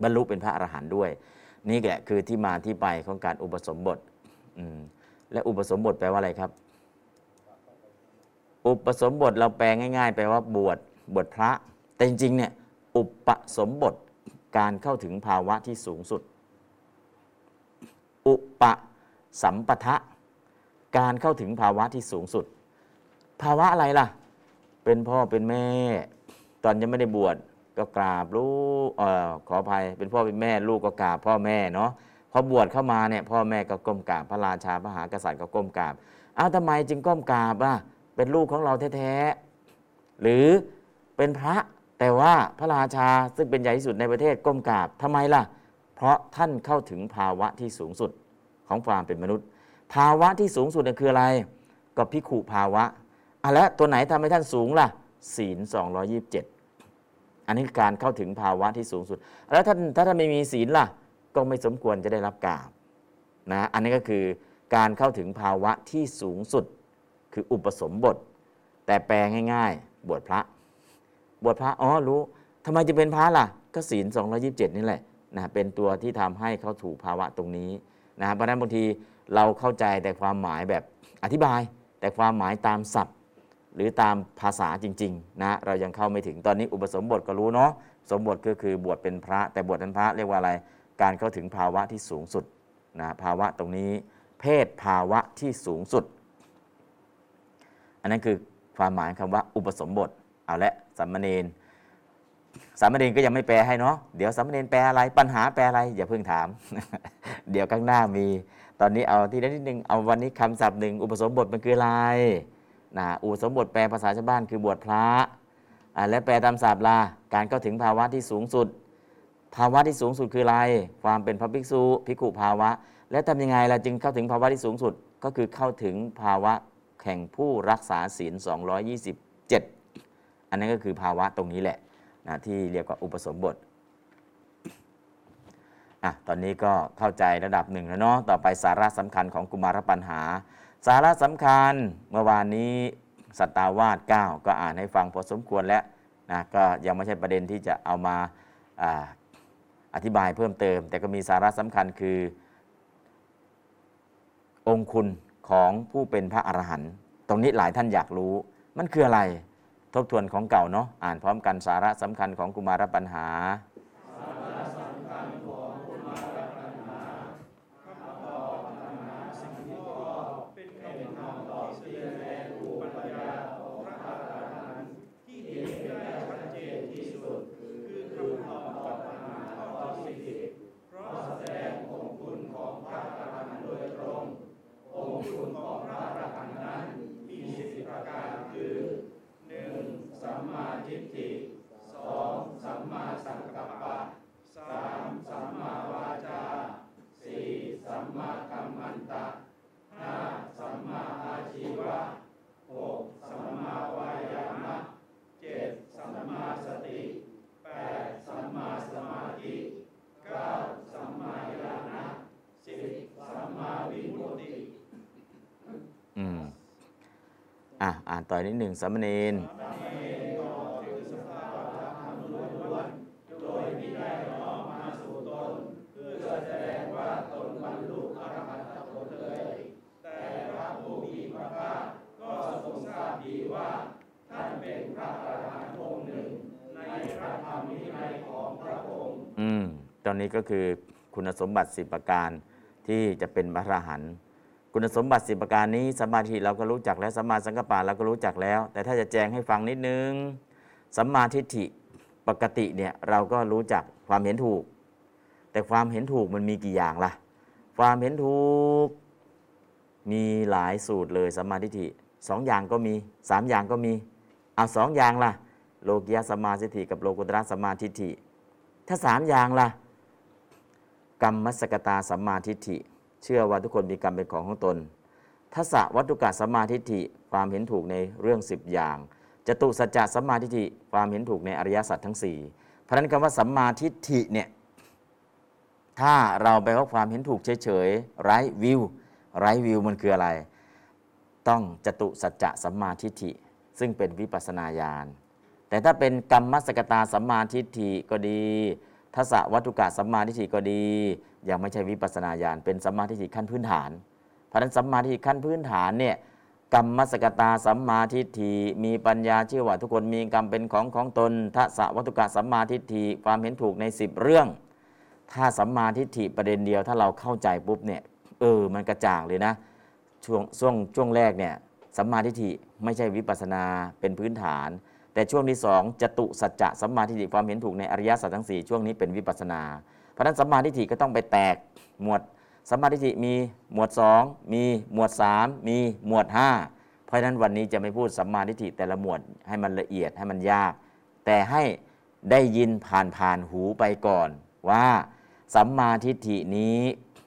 Speaker 2: บรรลุเป็นพระอรหันต์ด้วย นี่แหละคือที่มาที่ไปของการอุปสมบทและอุปสมบทแปลว่าอะไรครับ อุปสมบทเราแปลง่าย ๆ แปลว่าบวชบวชพระ แต่จริงๆเนี่ยอุปสมบทการเข้าถึงภาวะที่สูงสุด อุป สัมปทะ การเข้าถึงภาวะที่สูงสุด ภาวะอะไรล่ะ เป็นพ่อเป็นแม่ ตอนยังไม่ได้บวชก็กราบลูกเออขออภัย เป็นพ่อเป็นแม่ลูกก็กราบพ่อแม่เนาะพอบวชเข้ามาเนี่ยพ่อแม่ก็ก้มกราบพระราชาพระมหากษัตริย์ก็ก้มกราบอ้าวทำไมจึงก้มกราบอะเป็นลูกของเราแท้ๆหรือเป็นพระแต่ว่าพระราชาซึ่งเป็นใหญ่ที่สุดในประเทศก้มกราบทำไมล่ะ เพราะท่านเข้าถึงภาวะที่สูงสุด ของความเป็นมนุษย์ ภาวะที่สูงสุดเนี่ยคืออะไร ก็พิขุภาวะอะแล้วตัวไหนทำให้ท่านสูงล่ะศีล 227 อันนี้คือการเข้าถึงภาวะที่สูงสุด แล้วท่านถ้าท่านไม่มีศีลล่ะ ก็ไม่สมควรจะได้รับกาบนะอันนี้ก็คือการเข้าถึงภาวะที่สูงสุด คืออุปสมบท แต่แปลง่ายๆ บวชพระ บวชพระอ๋อรู้ทำไมจะเป็นพระล่ะ ก็ศีล 227 นี่แหละนะเป็นตัวที่ทำให้เขาถูกภาวะตรงนี้ นะเพราะฉะนั้นบางทีเราเข้าใจแต่ความหมายแบบอธิบาย แต่ความหมายตามศัพท์ หรือตามภาษาจริงๆนะเรายังเข้าไม่ถึงตอนนี้อุปสมบทก็รู้เนาะสมบทก็คือบวชเป็นพระ แต่บวชเป็นพระเรียกว่าอะไร การเข้าถึงภาวะที่สูงสุดนะภาวะตรงนี้ เพศภาวะที่สูงสุด อันนั้นคือความหมายคำว่าอุปสมบทเอาละสัมมเนน สามเณรก็ยังไม่แปลให้เนาะเดี๋ยวสามเณรแปลอะไรปัญหาแปลอะไรอย่าเพิ่งถาม เดี๋ยวข้างหน้ามี ตอนนี้เอาที่นิดนึงเอาวันนี้คำศัพท์หนึ่งอุปสมบทมันคืออะไรนะอุปสมบทแปลภาษาชาวบ้านคือบวชพระอ่าและแปลตามศัพท์ล่ะการเข้าถึงภาวะที่สูงสุด ภาวะที่สูงสุดคืออะไร ความเป็นพระภิกษุภิกขุภาวะ และทำยังไงเราจึงเข้าถึงภาวะที่สูงสุดก็คือเข้าถึงภาวะแห่งผู้รักษาศีล227 อันนั้นก็คือภาวะตรงนี้แหละ นะที่เรียกว่าอุปสมบทอะตอนนี้ก็เข้าใจระดับหนึ่งแล้วเนาะต่อไปสาระสำคัญของกุมารปัญหา สาระสำคัญเมื่อวานนี้สัตตาวาส9ก็อ่านให้ฟังพอสมควรแล้วนะก็ยังไม่ใช่ประเด็นที่จะเอามาอาอธิบายเพิ่มเติม แต่ก็มีสาระสำคัญคือ องคุณของผู้เป็นพระอรหันต์ตรงนี้หลายท่านอยากรู้ มันคืออะไร ทบทวนของเก่าเนาะอ่านพร้อมกันสาระสำคัญของกุมารปัญหา อ่อ่านต่อนิดหนึ่งสามเณรอืมตอนนี้ก็คือคุณสมบัติสิบประการที่จะเป็นพระอรหันต์ คุณสมบัติสิบประการนี้สมมาธิเราก็รู้จักแล้วสัมมาสังกัปปะเราก็รู้จักแล้ว แต่ถ้าจะแจงให้ฟังนิดนึงสัมมาทิฏฐิปกติเนี่ยเราก็รู้จักความเห็นถูก แต่ความเห็นถูกมันมีกี่อย่างล่ะ ความเห็นถูกมีหลายสูตรเลยสัมมาทิฏฐิสองอย่างก็มีสามอย่างก็มีเอาสองอย่างล่ะ โลกิยสัมมาทิฏฐิกับโลกุตระสัมมาทิฏฐิถ้าสามอย่างล่ะกรรมมัสกตาสัมมาทิฏฐิ เชื่อว่าทุกคนมีกรรมเป็นของของตนทัศวัตถุกะสัมมาทิฏฐิความเห็นถูกในเรื่องสิบอย่างจตุสัจจะสัมมาทิฏฐิความเห็นถูกในอริยสัจทั้งสี่เพราะนั้นคำว่าสัมมาทิฏฐิเนี่ยถ้าเราไปว่าความเห็นถูกเฉยๆไร้วิวไร้วิวมันคืออะไร ต้องจตุสัจจะสัมมาทิฏฐิซึ่งเป็นวิปัสนาญาณแต่ถ้าเป็นกรรมมัสกตาสัมมาทิฏฐิก็ดี ทัศวัตถุกะสัมมาทิฏฐิก็ดี ยังไม่ใช่วิปัสนาญาณเป็นสัมมาทิฏฐิขั้นพื้นฐาน เพราะฉะนั้นสัมมาทิฏฐิขั้นพื้นฐานเนี่ยกรรมมัสกตาสัมมาทิฏฐิมีปัญญาเชื่อว่าทุกคนมีกรรมเป็นของของตนทัศวัตถุกะสัมมาทิฏฐิความเห็นถูกใน 10 เรื่อง ถ้าสัมมาทิฏฐิประเด็นเดียว ถ้าเราเข้าใจปุ๊บเนี่ยเออมันกระจ่างเลยนะช่วงช่วงช่วงแรกเนี่ยสัมมาทิฏฐิไม่ใช่วิปัสนาเป็นพื้นฐาน แต่ช่วงที่สองจตุสัจจะสัมมาทิฏฐิความเห็นถูกในอริยสัจทั้งสี่ช่วงนี้เป็นวิปัสสนา เพราะฉะนั้นสัมมาทิฏฐิก็ต้องไปแตกหมวดสัมมาทิฏฐิมีหมวด 2 มีหมวด 3 มีหมวด 5 เพราะฉะนั้นวันนี้จะไม่พูดสัมมาทิฏฐิแต่ละหมวดให้มันละเอียดให้มันยาก แต่ให้ได้ยินผ่านผ่านหูไปก่อน ว่าสัมมาทิฏฐินี้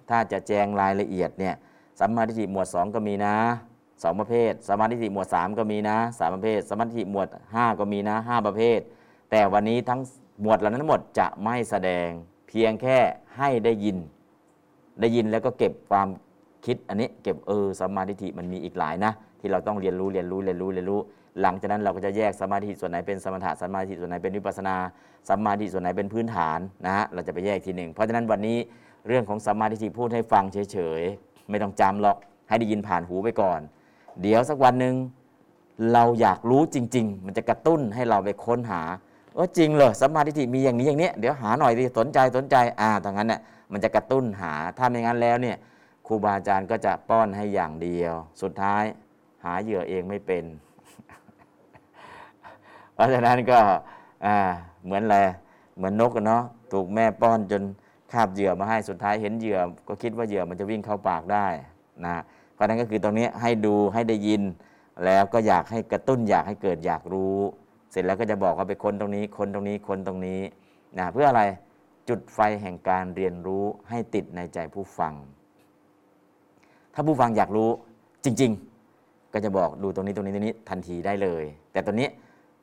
Speaker 2: ถ้าจะแจงรายละเอียดเนี่ยสัมมาทิฏฐิหมวด 2 ก็มีนะ สองประเภท สมาทิฏฐิหมวด 3 ก็มีนะสามประเภท สมาทิหมวด 5 ก็มีนะห้าประเภท แต่วันนี้ทั้งหมวดเหล่านั้นหมดจะไม่แสดงเพียงแค่ให้ได้ยิน ได้ยินแล้วก็เก็บความคิดอันนี้เก็บเออสมาทิมันมีอีกหลายนะ ที่เราต้องเรียนรู้เรียนรู้เรียนรู้เรียนรู้ หลังจากนั้นเราก็จะแยกสมาธิส่วนไหนเป็นสมถะสมาธิส่วนไหนเป็นวิปัสสนาสมาธิส่วนไหนเป็นพื้นฐานนะฮะเราจะไปแยกทีหนึ่งเพราะฉะนั้นวันนี้เรื่องของสมาธิพูดให้ฟังเฉยๆไม่ต้องจำหรอกให้ได้ยินผ่านหูไปก่อน เดี๋ยวสักวันหนึ่งเราอยากรู้จริง ๆ มันจะกระตุ้นให้เราไปค้นหาเออจริงเหรอสัมมาทิฏฐิมีอย่างนี้อย่างนี้เดี๋ยวหาหน่อยดิสนใจสนใจอ่าทางนั้นเนี่ยมันจะกระตุ้นหาถ้าไม่งั้นแล้วเนี่ยครูบาอาจารย์ก็จะป้อนให้อย่างเดียว สุดท้ายหาเหยื่อเองไม่เป็น เพราะฉะนั้นก็อ่าเหมือนอะไรเหมือนนกเนาะถูกแม่ป้อนจนคาบเหยื่อมาให้สุดท้ายเห็นเหยื่อก็คิดว่าเหยื่อมันจะวิ่งเข้าปากได้นะ เพราะนั้นก็คือตรงนี้ให้ดูให้ได้ยิน แล้วก็อยากให้กระตุ้นอยากให้เกิดอยากรู้ เสร็จแล้วก็จะบอกว่าไปคนตรงนี้ คนตรงนี้คนตรงนี้นะเพื่ออะไรจุดไฟแห่งการเรียนรู้ให้ติดในใจผู้ฟัง ถ้าผู้ฟังอยากรู้จริง ๆ ก็จะบอกดูตรงนี้ตรงนี้ตรงนี้ทันทีได้เลย แต่ตอนนี้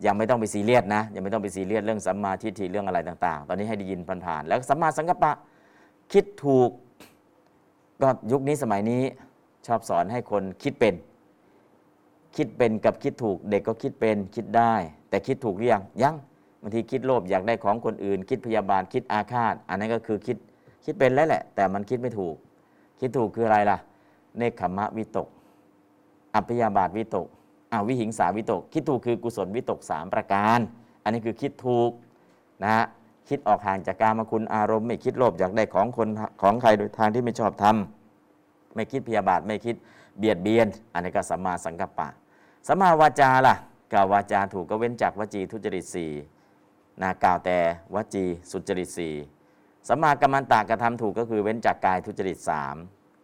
Speaker 2: ยังไม่ต้องไปซีเรียสนะยังไม่ต้องไปซีเรียสเรื่องสัมมาทิฏฐิเรื่องอะไรต่าง ๆ ตอนนี้ให้ได้ยินผ่านๆแล้วสัมมาสังกัปปะคิดถูกก็ยุคนี้สมัยนี้ ชอบสอนให้คนคิดเป็น คิดเป็นกับคิดถูก เด็กก็คิดเป็นคิดได้ แต่คิดถูกหรือยังยังบางทีคิดโลภอยากได้ของคนอื่น คิดพยาบาทคิดอาฆาต อันนั้นก็คือคิดคิดเป็นแล้วแหละ แต่มันคิดไม่ถูก คิดถูกคืออะไรล่ะ เนคขมะวิตก อัพยาบาทวิตกอาวิหิงสาวิตก คิดถูกคือกุศลวิตกสามประการ อันนี้คือคิดถูกนะฮะคิดออกห่างจากการมาคุณอารมณ์ ไม่คิดโลภอยากได้ของคนของใครโดยทางที่ไม่ชอบทำ ไม่คิดพยาบาทไม่คิดเบียดเบียน อันนี้ก็สัมมาสังกัปปะสัมมาวาจาล่ะกล่าววาจาถูกก็เว้นจากวจีทุจริตสี่นะกล่าวแต่วจีสุจริตสี่สัมมากัมมันตากระทำถูกก็คือเว้นจากกายทุจริตสาม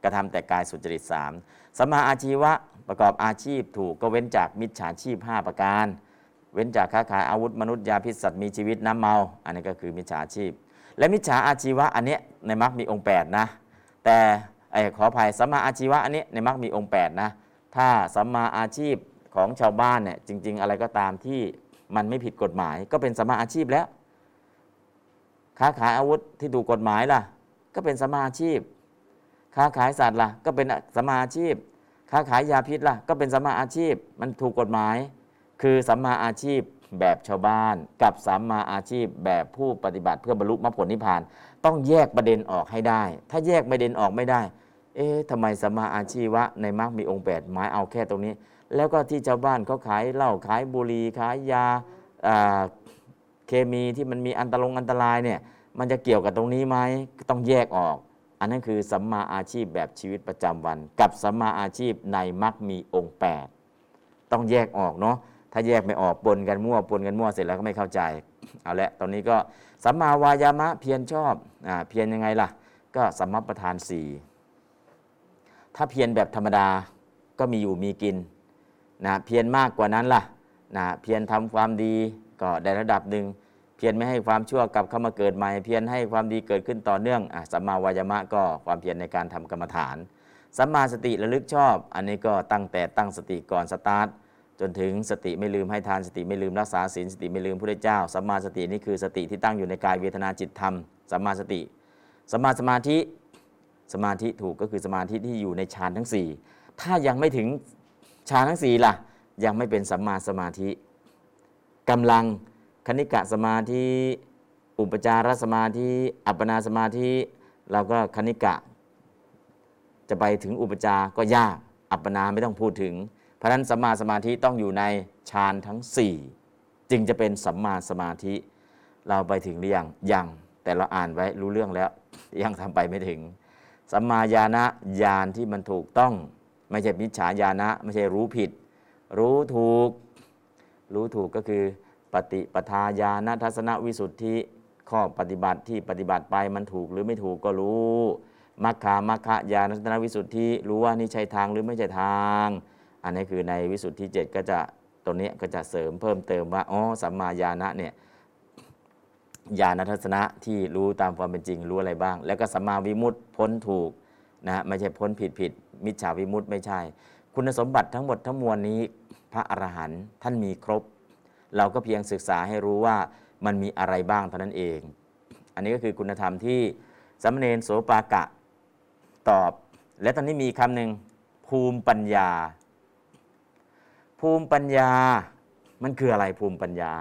Speaker 2: กระทำแต่กายสุจริตสามสัมมาอาชีวะประกอบอาชีพถูกก็เว้นจากมิจฉาชีพ 5 ประการ เว้นจากค้าขายอาวุธมนุษย์ยาพิษสัตว์มีชีวิตน้ำเมา อันนี้ก็คือมิจฉาชีพ และมิจฉาอาชีวะอันเนี้ยในมรรคมีองค์ 8 นะ แต่ ไอ้ขออภัยสัมมาอาชีวะอันนี้ในมรรคมีองค์8นะถ้าสัมมาอาชีพของชาวบ้านเนี่ยจริง ๆ อะไรก็ตามที่มันไม่ผิดกฎหมาย ก็เป็นสัมมาอาชีพแล้ว ค้าขายอาวุธที่ถูกกฎหมายล่ะ ก็เป็นสัมมาอาชีพ ค้าขายสัตว์ล่ะ ก็เป็นสัมมาอาชีพ ค้าขายยาพิษล่ะ ก็เป็นสัมมาอาชีพ มันถูกกฎหมาย คือสัมมาอาชีพแบบชาวบ้าน กับสัมมาอาชีพแบบผู้ปฏิบัติเพื่อบรรลุมรรคผลนิพพาน ต้องแยกประเด็นออกให้ได้ ถ้าแยกประเด็นออกไม่ได้ เอ๊ะทำไมสัมมาอาชีวะในมรรคมีองค์แปดหมายเอาแค่ตรงนี้ แล้วก็ที่ชาวบ้านเขาขายเหล้าขายบุหรี่ขายยาเคมีที่มันมีอันตรงอันตรายเนี่ยมันจะเกี่ยวกับตรงนี้ไหมต้องแยกออก อันนั้นคือสัมมาอาชีพแบบชีวิตประจำวัน กับสัมมาอาชีพในมรรคมีองค์ 8 ต้องแยกออกเนาะถ้าแยกไม่ออกปนกันมั่วปนกันมั่วเสร็จแล้วก็ไม่เข้าใจ เอาละตอนนี้ก็ สัมมาวายามะเพียรชอบอเพียรยังไงล่ะ ก็สัมมาประธานสี่ถ้าเพียรแบบธรรมดาก็มีอยู่มีกินนะเพียรมากกว่านั้นล่ะนะเพียรทำความดีก็ได้ระดับหนึ่งเพียรไม่ให้ความชั่วกลับเข้ามาเกิดใหม่ เพียรให้ความดีเกิดขึ้นต่อเนื่องอสัมมาวายามะก็ความเพียรในการทำกรรมฐานสัมมาสติระลึกชอบ อันนี้ก็ตั้งแต่ตั้งสติก่อนสตาร์ท จนถึงสติไม่ลืมให้ทานสติไม่ลืมรักษาศีลสติไม่ลืมพระเจ้าสัมมาสตินี่คือสติที่ตั้งอยู่ในกายเวทนาจิตธรรมสัมมาสติสัมมาสมาธิสมาธิถูกก็คือสมาธิที่อยู่ในฌานทั้ง 4 ถ้ายังไม่ถึงฌานทั้ง4ล่ะ ยังไม่เป็นสัมมาสมาธิกำลังคณิกะสมาธิอุปจารสมาธิอัปปนาสมาธิเราก็คณิกะ จะไปถึงอุปจาก็ยากอัปปนาไม่ต้องพูดถึง เพราะนั้นสัมมาสมาธิต้องอยู่ในฌานทั้ง 4 จึงจะเป็นสัมมาสมาธิ เราไปถึงหรือยังยังแต่เราอ่านไว้รู้เรื่องแล้ว ยังทำไปไม่ถึง สัมมาญาณะญาณที่มันถูกต้อง ไม่ใช่มิจฉาญาณะไม่ใช่รู้ผิด รู้ถูก รู้ถูกก็คือ ปฏิปทาญาณทัศนวิสุทธิข้อปฏิบัติที่ปฏิบัติไปมันถูกหรือไม่ถูกก็รู้มัคคามัคคะญาณทัศนวิสุทธิ รู้ว่านี่ใช่ทางหรือไม่ใช่ทาง อันนี้คือในวิสุทธิเจ็ดก็จะตรงนี้ก็จะเสริมเพิ่มเติมว่าอ๋อสัมมาญาณะเนี่ยญาณทัศนะที่รู้ตามความเป็นจริงรู้อะไรบ้าง แล้วก็สัมมาวิมุตติพ้นถูกนะไม่ใช่พ้นผิดผิด มิจฉาวิมุตติไม่ใช่ คุณสมบัติทั้งหมดทั้งมวลนี้พระอรหันต์ท่านมีครบ เราก็เพียงศึกษาให้รู้ว่ามันมีอะไรบ้างเท่านั้นเอง อันนี้ก็คือคุณธรรมที่สามเณรโสปากะตอบ และตอนนี้มีคำหนึ่งภูมิปัญญา ภูมิปัญญา มันคืออะไรภูมิปัญญา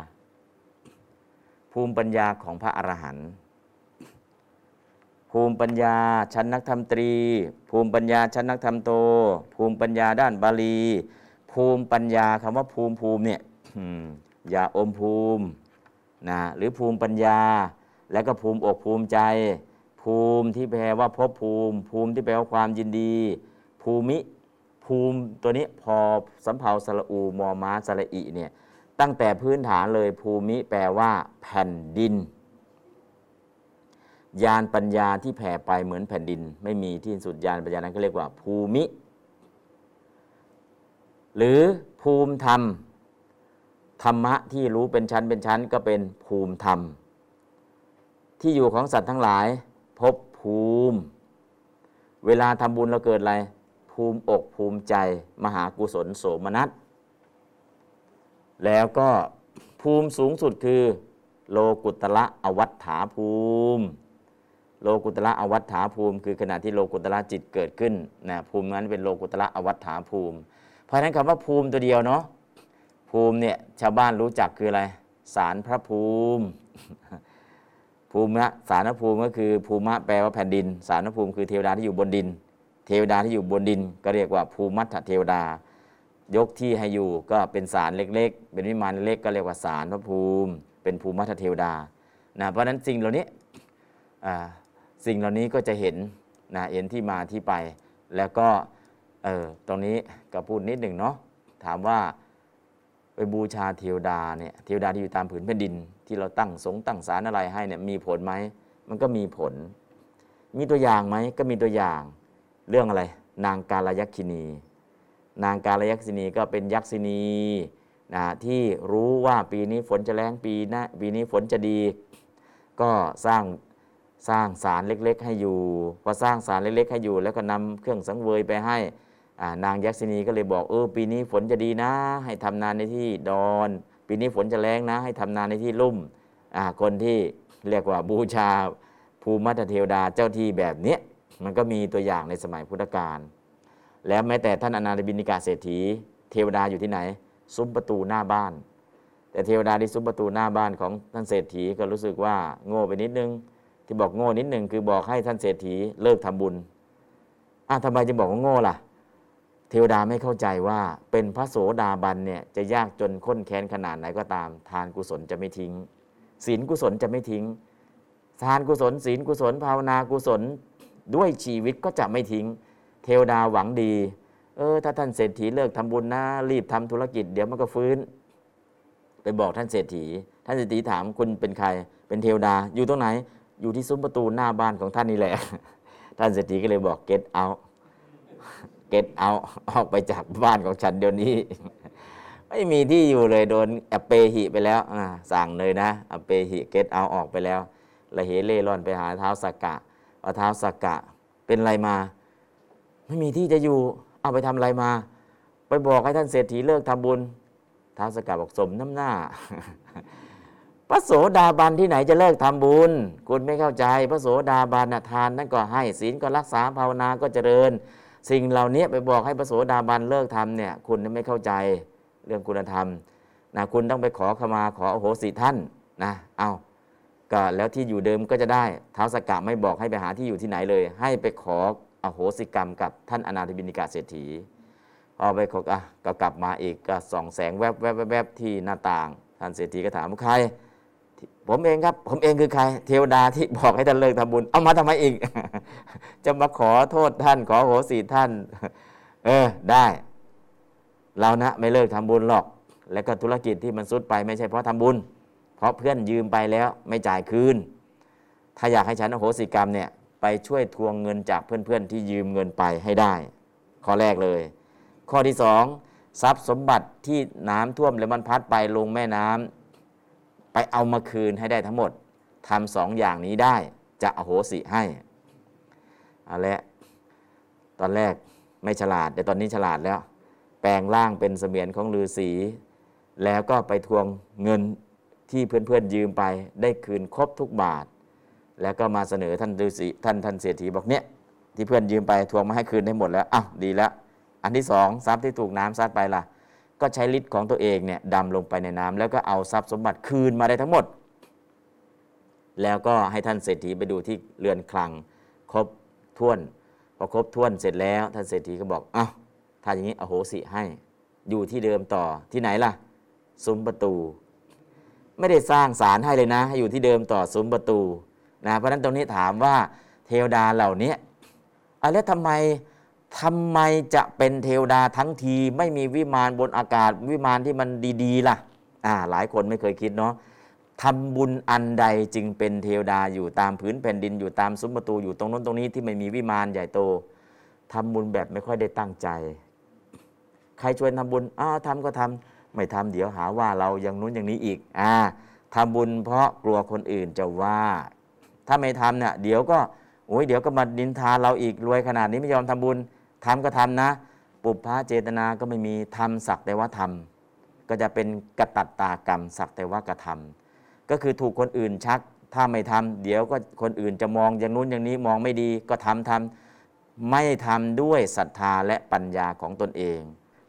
Speaker 2: ภูมิปัญญาของพระอรหันต์ภูมิปัญญาชั้นนักธรรมตรี ภูมิปัญญาชั้นนักธรรมโต ภูมิปัญญาด้านบาลี ภูมิปัญญาคำว่าภูมิภูมิเนี่ยอย่าอมภูมินะหรือภูมิปัญญา แล้วก็ภูมิอกภูมิใจ ภูมิที่แปลว่าภพภูมิ ภูมิที่แปลว่าความยินดี ภูมิ ภูมิตัวนี้พอสำเภาสระอูมอม้าสระอีเนี่ยตั้งแต่พื้นฐานเลยภูมิแปลว่า แผ่นดิน ยานปัญญาที่แผ่ไปเหมือนแผ่นดิน ไม่มีที่สุดยานปัญญานั้นก็เรียกว่า ภูมิ หรือภูมิธรรม ธรรมะที่รู้เป็นชั้นเป็นชั้นก็เป็นภูมิธรรม ที่อยู่ของสัตว์ทั้งหลาย พบภูมิ เวลาทำบุญเราเกิดอะไร ภูมิอกภูมิใจมหากุศลโสมนัส แล้วก็ภูมิสูงสุดคือ โลกุตละอวัฏฐาภูมิ โลกุตละอวัฏฐาภูมิ คือขณะที่โลกุตละจิตเกิดขึ้นนะภูมินั้นเป็นโลกุตละอวัฏฐาภูมิ เพราะฉะนั้นคำว่าภูมิตัวเดียวเนาะภูมิเนี่ยชาวบ้านรู้จักคืออะไรสารพระภูมิภูมิะสารภูมิก็คือภูมะแปลว่าแผ่นดิน สารภูมิคือเทวดาที่อยู่บนดิน เทวดาที่อยู่บนดิน ก็เรียกว่าภูมัตเทวดา ยกที่ให้อยู่ก็เป็นสารเล็ก ๆ เป็นวิมานเล็กก็เรียกว่าสารพระภูมิ เป็นภูมัตเทวดานะเพราะฉะนั้นสิ่งเหล่านี้สิ่งเหล่านี้ก็จะเห็นนะเห็นที่มาที่ไป แล้วก็เออตรงนี้ก็พูดนิดหนึ่งเนาะถามว่าไปบูชาเทวดาเนี่ยเทวดาที่อยู่ตามผืนแผ่นดิน ที่เราตั้งสงตั้งศาลอะไรให้เนี่ยมีผลไหมมันก็มีผล มีตัวอย่างไหมก็มีตัวอย่าง เรื่องอะไร นางกาลยักษินี นางกาลยักษินีก็เป็นยักษินีนะที่รู้ว่าปีนี้ฝนจะแรงปีน้าปีนี้ฝนจะดี ก็สร้างสร้างศาลเล็ก ๆ ให้อยู่พอสร้างศาลเล็ก ๆ ให้อยู่ แล้วก็นำเครื่องสังเวยไปให้นางยักษินีก็เลยบอกเออปีนี้ฝนจะดีนะ ให้ทำนานในที่ดอน ปีนี้ฝนจะแรงนะ ให้ทำนานในที่ลุ่มคนที่เรียกว่าบูชาภูมิมัตเทวดาเจ้าที่แบบเนี้ย มันก็มีตัวอย่างในสมัยพุทธกาลแล้วแม้แต่ท่านอนาถบินิกาเศรษฐี เทวดาอยู่ที่ไหน ซุ้มประตูหน้าบ้าน แต่เทวดาที่ซุ้มประตูหน้าบ้านของท่านเศรษฐีก็รู้สึกว่าโง่ไปนิดนึง ที่บอกโง่นิดนึงคือบอกให้ท่านเศรษฐีเลิกทำบุญอะทำไมจึงบอกว่าโง่ล่ะ เทวดาไม่เข้าใจว่าเป็นพระโสดาบันเนี่ยจะยากจนข้นแค้นขนาดไหนก็ตาม ทานกุศลจะไม่ทิ้ง ศีลกุศลจะไม่ทิ้ง ทานกุศล ศีลกุศลภาวนากุศล ด้วยชีวิตก็จะไม่ทิ้ง เทวดาหวังดี เออ ถ้าท่านเศรษฐีเลิกทำบุญนะ รีบทำธุรกิจ เดี๋ยวมันก็ฟื้น ไปบอกท่านเศรษฐี ท่านเศรษฐีถามคุณเป็นใคร เป็นเทวดา อยู่ตรงไหน อยู่ที่ซุ้มประตูหน้าบ้านของท่านนี่แหละ ท่านเศรษฐีก็เลยบอก get out get out ออกไปจากบ้านของฉันเดี๋ยวนี้ ไม่มีที่อยู่เลยโดนอเปหิไปแล้วสั่งเลยนะอเปหิเกตเอาออกไปแล้วละเหเล่ร่อนไปหาเท้าสักกะ อาท้าสักกะเป็นไรมา ไม่มีที่จะอยู่เอาไปทำอะไรมา ไปบอกให้ท่านเศรษฐีเลิกทำบุญท้าวสกกะบอกสมน้ำหน้าพระโสดาบันที่ไหนจะเลิกทำบุญ คุณไม่เข้าใจ พระโสดาบันทานนั่นก็ให้ศีลก็รักษาภาวนาก็เจริญ สิ่งเหล่านี้ไปบอกให้พระโสดาบันเลิกทำเนี่ย คุณไม่เข้าใจเรื่องคุณธรรมนะคุณต้องไปขอขมาขออโหสิท่านนะเอา ก็แล้วที่อยู่เดิมก็จะได้เท้าวสกกะไม่บอกให้ไปหาที่อยู่ที่ไหนเลย ให้ไปขออโหสิกรรมกับท่านอนาถบินิกาเศรษฐีพอไปขออะก็กลับมาอีกก็ส่องแสงแวบแวบแวบแวบที่หน้าต่าง ท่านเศรษฐีก็ถามใคร ผมเองครับ ผมเองคือใคร เทวดาที่บอกให้ท่านเลิกทำบุญ เอามาทำไมอีก จะมาขอโทษท่านขอโหสิท่าน เออได้เรานะไม่เลิกทำบุญหรอก แล้วก็ธุรกิจที่มันสุดไปไม่ใช่เพราะทำบุญ เพราะเพื่อนยืมไปแล้วไม่จ่ายคืน ถ้าอยากให้ฉันอโหสิกรรมเนี่ยไปช่วยทวงเงินจากเพื่อนๆที่ยืมเงินไปให้ได้ ข้อแรกเลย ข้อที่สองทรัพย์สมบัติที่น้ำท่วมแล้วมันพัดไปลงแม่น้ำไปเอามาคืนให้ได้ทั้งหมดทำสองอย่างนี้ได้จะอโหสิให้เอาละตอนแรกไม่ฉลาดแต่ตอนนี้ฉลาดแล้ว แปลงร่างเป็นเสมียนของฤาษีแล้วก็ไปทวงเงิน ที่เพื่อนๆยืมไปได้คืนครบทุกบาท แล้วก็มาเสนอท่านฤาษีท่านท่านเศรษฐีบอกเนี่ยที่เพื่อนยืมไปทวงมาให้คืนได้หมดแล้วอ้าวดีแล้ว อันที่สองทรัพย์ที่ถูกน้ำซัดไปล่ะ ก็ใช้ฤทธิ์ของตัวเองเนี่ยดำลงไปในน้ำแล้วก็เอาทรัพย์สมบัติคืนมาได้ทั้งหมด แล้วก็ให้ท่านเศรษฐีไปดูที่เรือนคลัง ครบถ้วนพอครบถ้วนเสร็จแล้ว ท่านเศรษฐีก็บอกอ้าวถ้าอย่างนี้อโหสิให้ อยู่ที่เดิมต่อที่ไหนล่ะ ซุ้มประตู ไม่ได้สร้างศาลให้เลยนะ ให้อยู่ที่เดิมต่อซุ้มประตูนะเพราะฉะนั้นตรงนี้ถามว่าเทวดาเหล่านี้อะแล้วทำไมทำไมจะเป็นเทวดาทั้งทีไม่มีวิมานบนอากาศวิมานที่มันดีๆล่ะอ่าหลายคนไม่เคยคิดเนาะทำบุญอันใดจึงเป็นเทวดาอยู่ตามพื้นแผ่นดินอยู่ตามซุ้มประตูอยู่ตรงนู้นตรงนี้ที่ไม่มีวิมานใหญ่โตทำบุญแบบไม่ค่อยได้ตั้งใจ ใครชวนทำบุญอ้าวทำก็ทำ ไม่ทำเดี๋ยวหาว่าเราอย่างนู้นอย่างนี้อีกอ่าทำบุญเพราะกลัวคนอื่นจะว่า ถ้าไม่ทำเนี่ยเดี๋ยวก็โอ้ยเดี๋ยวก็มาดินทาเราอีกรวยขนาดนี้ไม่ยอมทำบุญทำก็ทำนะ ปุพพะเจตนาก็ไม่มีทำสักแต่ว่าทำก็จะเป็นกตัตตากรรมสักแต่ว่ากระทำก็คือถูกคนอื่นชักถ้าไม่ทำเดี๋ยวก็คนอื่นจะมองอย่างนู้นอย่างนี้มองไม่ดีก็ทำทำไม่ทำด้วยศรัทธาและปัญญาของตนเอง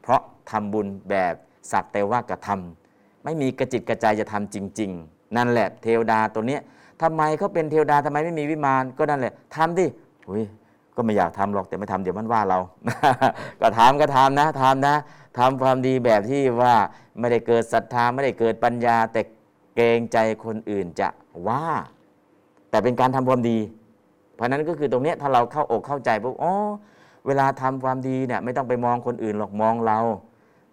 Speaker 2: เพราะทำบุญแบบ สักแต่ว่ากระทำไม่มีกระจิตกระใจจะทำจริง ๆ นั่นแหละเทวดาตัวเนี้ยทำไมเขาเป็นเทวดาทำไมไม่มีวิมานก็นั่นแหละทำดิอุ้ยก็ไม่อยากทำหรอกแต่ไม่ทำเดี๋ยวมันว่าเรา ก็ทำก็ทำนะทำนะทำความดีแบบที่ว่าไม่ได้เกิดศรัทธาไม่ได้เกิดปัญญา แต่เกรงใจคนอื่นจะว่า แต่เป็นการทำความดี เพราะนั้นก็คือตรงนี้ถ้าเราเข้าอกเข้าใจปุ๊บอ๋อเวลาทำความดีเนี่ยไม่ต้องไปมองคนอื่นหรอกมองเรา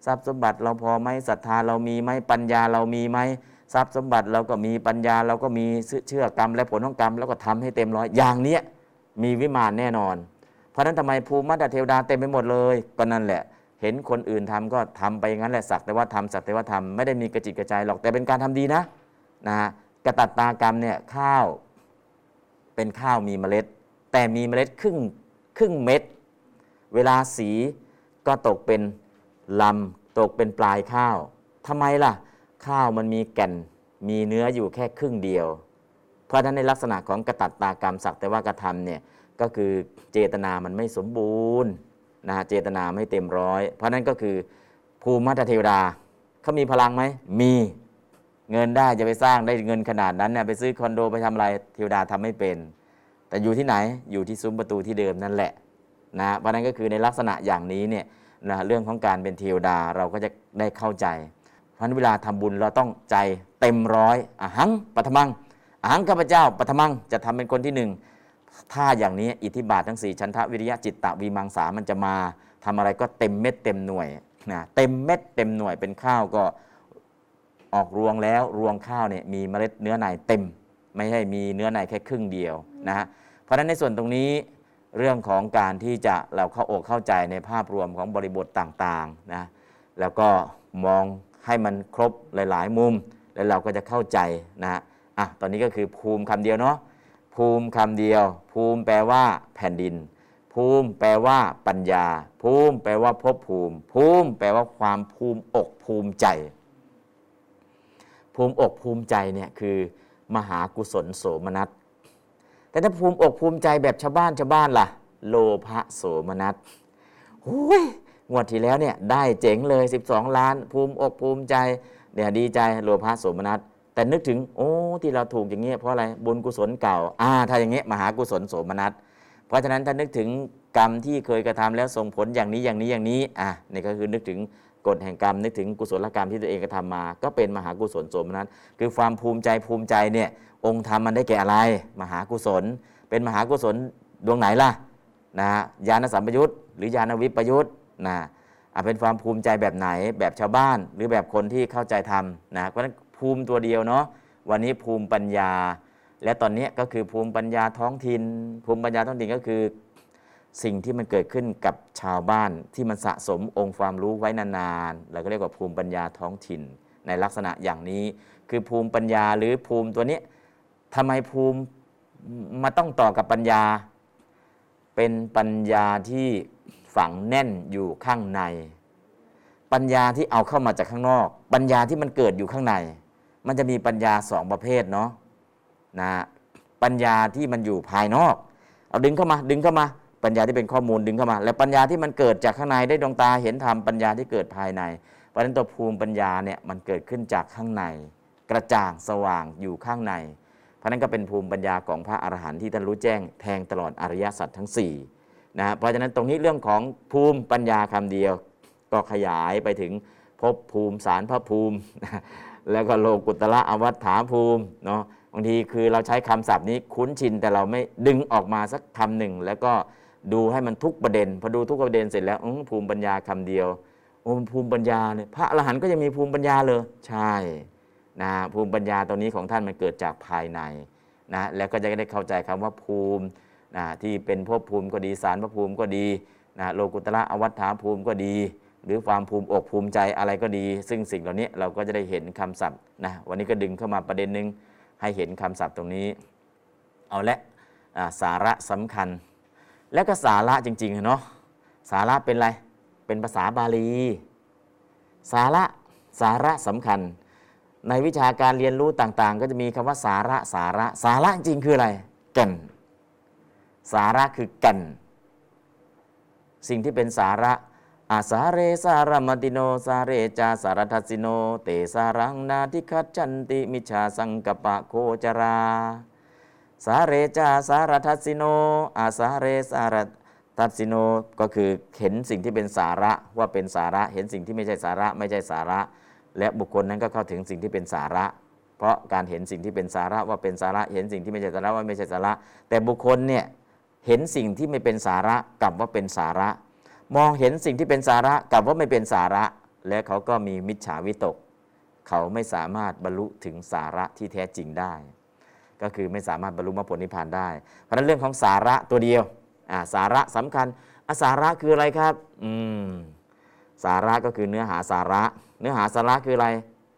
Speaker 2: ทรัพย์สมบัติเราพอไหมศรัทธาเรามีไหมปัญญาเรามีไหมทรัพย์สมบัติเราก็มีปัญญาเราก็มีเชื่อกรรม และผลของกรรม แล้วก็ทำให้เต็มร้อยอย่างเนี้ยมีวิมานแน่นอน เพราะฉะนั้นทำไมภูมิมัตเทวดาเต็มไปหมดเลยก็นั่นแหละ เห็นคนอื่นทำก็ทำไปงั้นแหละสักแต่ว่าทำสักแต่ว่าทำไม่ได้มีกระจิตกระใจหรอกแต่เป็นการทำดีนะนะฮะกระตัตตากรรมเนี่ยข้าวเป็นข้าวมีเมล็ด แต่มีเมล็ดครึ่งครึ่งเม็ด เวลาสีก็ตกเป็น ลำตกเป็นปลายข้าวทำไมล่ะ ข้าวมันมีแก่นมีเนื้ออยู่แค่ครึ่งเดียว เพราะฉะนั้นในลักษณะของกระตัตตากรรมสักแต่ว่ากระทำเนี่ยก็คือเจตนามันไม่สมบูรณ์นะเจตนาไม่เต็มร้อย เพราะนั้นก็คือภูมิมัตเทวดาเขามีพลังไหมมีเงินได้จะไปสร้างได้เงินขนาดนั้นเนี่ยไปซื้อคอนโดไปทำอะไรเทวดาทำไม่เป็น แต่อยู่ที่ไหนอยู่ที่ซุ้มประตูที่เดิมนั่นแหละนะเพราะนั้นก็คือในลักษณะอย่างนี้เนี่ย นะเรื่องของการเป็นเทวดาเราก็จะได้เข้าใจ เพราะฉะนั้นเวลาทำบุญเราต้องใจเต็มร้อยอหังปัทมังอหังข้าพเจ้าปัทมังจะทำเป็นคนที่หนึ่งถ้าอย่างนี้อิทธิบาททั้ง4ชันทะวิริยะจิตตะวีมังสามันจะมาทำอะไรก็เต็มเม็ดเต็มหน่วยนะเต็มเม็ดเต็มหน่วยเป็นข้าวก็ออกรวงแล้วรวงข้าวเนี่ยมีเมล็ดเนื้อในเต็ม ไม่ใช่มีเนื้อในแค่ครึ่งเดียวนะฮะเพราะฉะนั้นในส่วนตรงนี้ เรื่องของการที่จะเราเข้าอกเข้าใจในภาพรวมของบริบทต่างๆนะแล้วก็มองให้มันครบหลาย ๆ มุม แล้วเราก็จะเข้าใจนะฮะอะตอนนี้ก็คือภูมิคำเดียวเนาะภูมิคำเดียว ภูมิแปลว่าแผ่นดิน ภูมิแปลว่าปัญญา ภูมิแปลว่าภพภูมิ ภูมิแปลว่าความภูมิอกภูมิใจ ภูมิอกภูมิใจเนี่ยคือ มหากุศลโสมนัส แต่ถ้าภูมิอกภูมิใจแบบชาวบ้านชาวบ้านล่ะ โลภะโสมนัสโอ้ยงวดที่แล้วเนี่ยได้เจ๋งเลย 12 ล้าน ภูมิอกภูมิใจเนี่ยดีใจโลภะโสมนัสแต่นึกถึงโอ้ที่เราถูกอย่างเงี้ยเพราะอะไรบุญกุศลเก่าอ่าถ้าอย่างเงี้ยมหากุศลโสมนัสเพราะฉะนั้นถ้านึกถึงกรรมที่เคยกระทำแล้วส่งผลอย่างนี้อย่างนี้อย่างนี้อะนี่ก็คือนึกถึง กฎแห่งกรรมนึกถึงกุศลกรรมที่ตัวเองกระทำมา ก็เป็นมหากุศลโสมนัสคือความภูมิใจภูมิใจเนี่ยองค์ธรรมมันได้แก่อะไร มหากุศล เป็นมหากุศลดวงไหนล่ะนะญาณสัมปยุตหรือญาณวิปยุตนะอะเป็นความภูมิใจแบบไหนแบบชาวบ้าน หรือแบบคนที่เข้าใจธรรมนะเพราะฉะนั้นภูมิตัวเดียวเนาะวันนี้ภูมิปัญญา และตอนนี้ก็คือภูมิปัญญาท้องถิ่นภูมิปัญญาท้องถิ่นก็คือ สิ่งที่มันเกิดขึ้นกับชาวบ้านที่มันสะสมองค์ความรู้ไว้นานๆเราก็เรียกว่าภูมิปัญญาท้องถิ่น ในลักษณะอย่างนี้ คือภูมิปัญญาหรือภูมิตัวนี้ทำไมภูมิมาต้องต่อกับปัญญา เป็นปัญญาที่ฝังแน่นอยู่ข้างใน ปัญญาที่เอาเข้ามาจากข้างนอก ปัญญาที่มันเกิดอยู่ข้างใน มันจะมีปัญญาสองประเภทเนาะนะปัญญาที่มันอยู่ภายนอก เอาดึงเข้ามาดึงเข้ามา ปัญญาที่เป็นข้อมูลดึงเข้ามา แล้วปัญญาที่มันเกิดจากข้างในได้ดวงตาเห็นธรรมปัญญาที่เกิดภายใน เพราะฉะนั้นตัวภูมิปัญญาเนี่ยมันเกิดขึ้นจากข้างใน กระจ่างสว่างอยู่ข้างใน เพราะนั้นก็เป็นภูมิปัญญาของพระอรหันต์ที่ท่านรู้แจ้งแทงตลอดอริยสัจทั้ง4นะเพราะฉะนั้นตรงนี้เรื่องของภูมิปัญญาคำเดียว ก็ขยายไปถึงภพภูมิสารพระภูมิ แล้วก็โลกุตละอวัฏฐาภูมิเนาะบางทีคือเราใช้คำศัพท์นี้คุ้นชินแต่เราไม่ดึงออกมาสักคำหนึ่งแล้วก็ ดูให้มันทุกประเด็น พอดูทุกประเด็นเสร็จแล้วอื้อภูมิปัญญาคำเดียวโอ้ภูมิปัญญาเนี่ยพระอรหันต์ก็ยังมีภูมิปัญญาเลย ใช่นะภูมิปัญญาตรงนี้ของท่านมันเกิดจากภายในนะแล้วก็จะได้เข้าใจคำว่าภูมินะที่เป็นภพภูมิก็ดีสารพระภูมิก็ดีนะโลกุตละอวัฏฐาภูมิก็ดี หรือความภูมิอกภูมิใจอะไรก็ดี ซึ่งสิ่งเหล่านี้เราก็จะได้เห็นคำศัพท์นะวันนี้ก็ดึงเข้ามาประเด็นหนึ่งให้เห็นคำศัพท์ตรงนี้ เอาละสาระสำคัญ แล้วก็สาระจริงๆเนาะสาระเป็นอะไร เป็นภาษาบาลี สาระสาระสำคัญ ในวิชาการเรียนรู้ต่างๆ ก็จะมีคำว่าสาระสาระ สาระจริงคืออะไรแก่น สาระคือแก่น สิ่งที่เป็นสาระอาสาเรสารมติโน สาเรจาสารทัสิโน เตสารังนาทิคัจจันติมิจฉาสังกปะโคจรา สาเรจาสารทัสสิโน อาสาเรสารทัสสิโนก็คือเห็นสิ่งที่เป็นสาระว่าเป็นสาระ เห็นสิ่งที่ไม่ใช่สาระไม่ใช่สาระ และบุคคลนั้นก็เข้าถึงสิ่งที่เป็นสาระ เพราะการเห็นสิ่งที่เป็นสาระว่าเป็นสาระ เห็นสิ่งที่ไม่ใช่สาระว่าไม่ใช่สาระ แต่บุคคลเนี่ยเห็นสิ่งที่ไม่เป็นสาระกลับว่าเป็นสาระ มองเห็นสิ่งที่เป็นสาระกลับว่าไม่เป็นสาระ และเขาก็มีมิจฉาวิตก เขาไม่สามารถบรรลุถึงสาระที่แท้จริงได้ ก็คือไม่สามารถบรรลุมรรคผลนิพพานได้ เพราะฉะนั้นเรื่องของสาระตัวเดียวอ่าสาระสำคัญอสาระคืออะไรครับอืมสาระก็คือเนื้อหาสาระ เนื้อหาสาระคืออะไร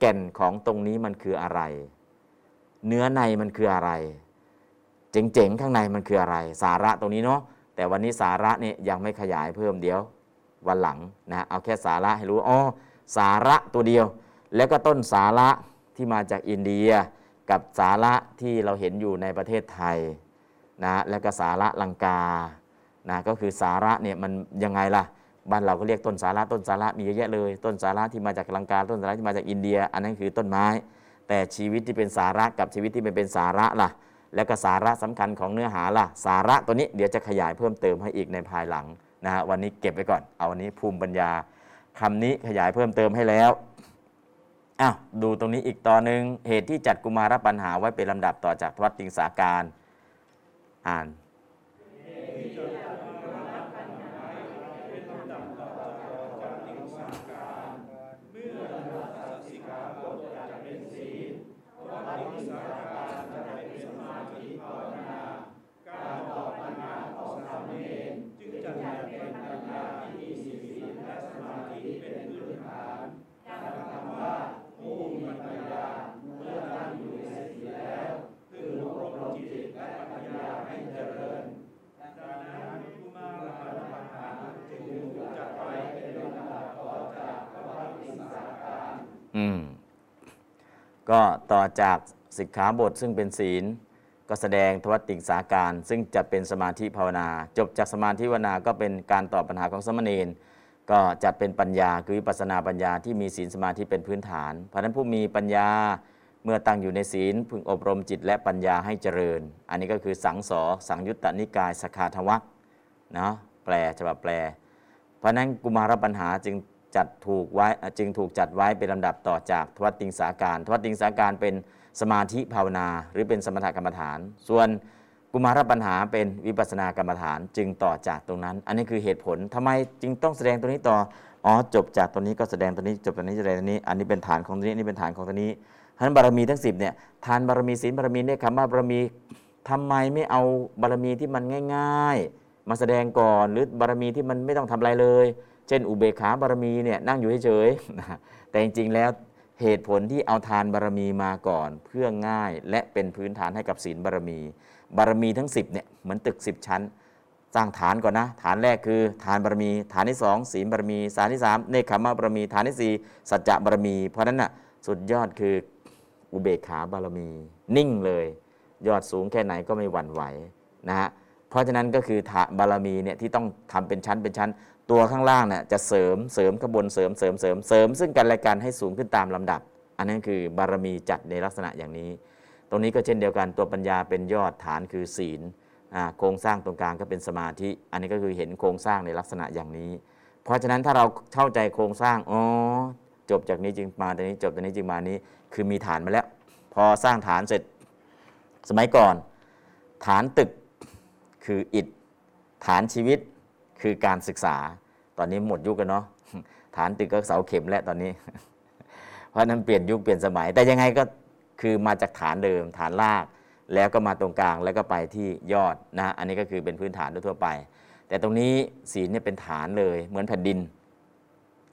Speaker 2: แก่นของตรงนี้มันคืออะไร เนื้อในมันคืออะไร เจ๋งๆ ข้างในมันคืออะไร สาระตรงนี้เนาะแต่วันนี้สาระเนี่ยยังไม่ขยายเพิ่มเดี๋ยววันหลังนะเอาแค่สาระให้รู้อ๋อสาระตัวเดียว แล้วก็ต้นสาระที่มาจากอินเดีย กับสาระที่เราเห็นอยู่ในประเทศไทยนะแล้วก็สาระลังกานะก็คือสาระเนี่ยมันยังไงล่ะบ้านเราก็เรียกต้นสาระต้นสาระมีเยอะแยะเลย ต้นสาระที่มาจากลังกาต้นสาระที่มาจากอินเดีย อันนั้นคือต้นไม้ แต่ชีวิตที่เป็นสาระกับชีวิตที่ไม่เป็นสาระล่ะ แล้วก็สาระสำคัญของเนื้อหาล่ะ สาระตัวนี้เดี๋ยวจะขยายเพิ่มเติมให้อีกในภายหลังนะฮะวันนี้เก็บไว้ก่อน เอาวันนี้ภูมิปัญญาคำนี้ขยายเพิ่มเติมให้แล้ว อ้าวดูตรงนี้อีกตอนหนึ่งเหตุที่จัดกุมารปัญหาไว้เป็นลำดับต่อจากทวัตติงสาการ อ่าน ก็ต่อจากสิกขาบทซึ่งเป็นศีล ก็แสดงทวัตติงสาการ ซึ่งจะเป็นสมาธิภาวนา จบจากสมาธิภาวนาก็เป็นการตอบปัญหาของสมณเณรก็จัดเป็นปัญญาคือวิปัสนาปัญญาที่มีศีลสมาธิเป็นพื้นฐาน เพราะนั้นผู้มีปัญญาเมื่อตั้งอยู่ในศีลพึงอบรมจิตและปัญญาให้เจริญ อันนี้ก็คือสังสอสังยุตตนิกายสคาทวักนะแปลฉบับแปล เพราะนั้นกุมารปัญหาจึง จัดถูกไว้จึงถูกจัดไว้เป็นลำดับต่อจากทวัตติงสาการทวัตติงสาการเป็นสมาธิภาวนา หรือเป็นสมถกรรมฐาน ส่วนกุมารปัญหาเป็นวิปัสสนากรรมฐานจึงต่อจากตรงนั้น อันนี้คือเหตุผลทำไมจึงต้องแสดงตัวนี้ต่ออ๋อจบจากตัวนี้ก็แสดงตัวนี้จบตัวนี้แสดงตัวนี้ อันนี้เป็นฐานของตัวนี้นี่เป็นฐานของตัวนี้ฉะนั้นบารมีทั้งสิบเนี่ยทานบารมีศีลบารมีเนี่ยคำว่าบารมีทำไมไม่เอาบารมีที่มันง่าย ๆ มาแสดงก่อนหรือบารมีที่มันไม่ต้องทำอะไรเลย เช่น อุเบกขาบารมีเนี่ยนั่งอยู่เฉยๆแต่จริงๆแล้วเหตุผลที่เอาทานบารมีมาก่อน เพื่อง่ายและเป็นพื้นฐานให้กับศีลบารมี บารมีทั้ง 10เนี่ยเหมือนตึก 10 ชั้น สร้างฐานก่อนนะ ฐานแรกคือฐานบารมี ฐานที่ 2 ศีลบารมีฐานที่3เนคขมบารมี ฐานที่ 4 สัจจะบารมี เพราะนั้นน่ะสุดยอดคืออุเบกขาบารมี นิ่งเลย ยอดสูงแค่ไหนก็ไม่หวั่นไหวนะฮะเพราะฉะนั้นก็คือฐานบารมีเนี่ยที่ต้องทำเป็นชั้นเป็นชั้น ตัวข้างล่างเนี่ยจะเสริมเสริมข้างบนเสริมเสริมเสริมเสริม ซึ่งกันและกันให้สูงขึ้นตามลำดับ อันนั้นคือบารมีจัดในลักษณะอย่างนี้ ตรงนี้ก็เช่นเดียวกันตัวปัญญาเป็นยอดฐานคือศีลโครงสร้างตรงกลางก็เป็นสมาธิ อันนี้ก็คือเห็นโครงสร้างในลักษณะอย่างนี้ เพราะฉะนั้นถ้าเราเข้าใจโครงสร้างอ๋อจบจากนี้จึงมาตรงนี้จบจากนี้จึงมานี้คือมีฐานมาแล้ว พอสร้างฐานเสร็จสมัยก่อน ฐานตึกคืออิฐฐานชีวิต คือการศึกษา ตอนนี้หมดยุคกันเนาะฐานตึกก็เสาเข็มแล้วตอนนี้ เพราะนั้นเปลี่ยนยุคเปลี่ยนสมัย แต่ยังไงก็คือมาจากฐานเดิม ฐานราก แล้วก็มาตรงกลางแล้วก็ไปที่ยอดนะอันนี้ก็คือเป็นพื้นฐานทั่วไป แต่ตรงนี้ศีลเนี่ยเป็นฐานเลยเหมือนแผ่นดิน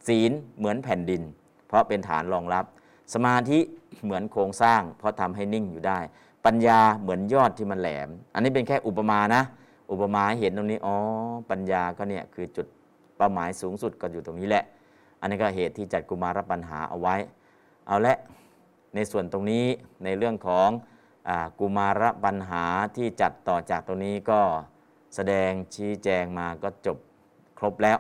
Speaker 2: ศีลเหมือนแผ่นดิน เพราะเป็นฐานรองรับ สมาธิเหมือนโครงสร้าง เพราะทำให้นิ่งอยู่ได้ ปัญญาเหมือนยอดที่มันแหลม อันนี้เป็นแค่อุปมานะ อุปมาเห็นตรงนี้อ๋อปัญญาก็เนี่ยคือจุดเป้าหมายสูงสุดก็อยู่ตรงนี้แหละ อันนี้ก็เหตุที่จัดกุมารปัญหาเอาไว้ เอาละในส่วนตรงนี้ในเรื่องของอกุมารปัญหาที่จัดต่อจากตรงนี้ก็แสดงชี้แจงมาก็จบครบแล้ว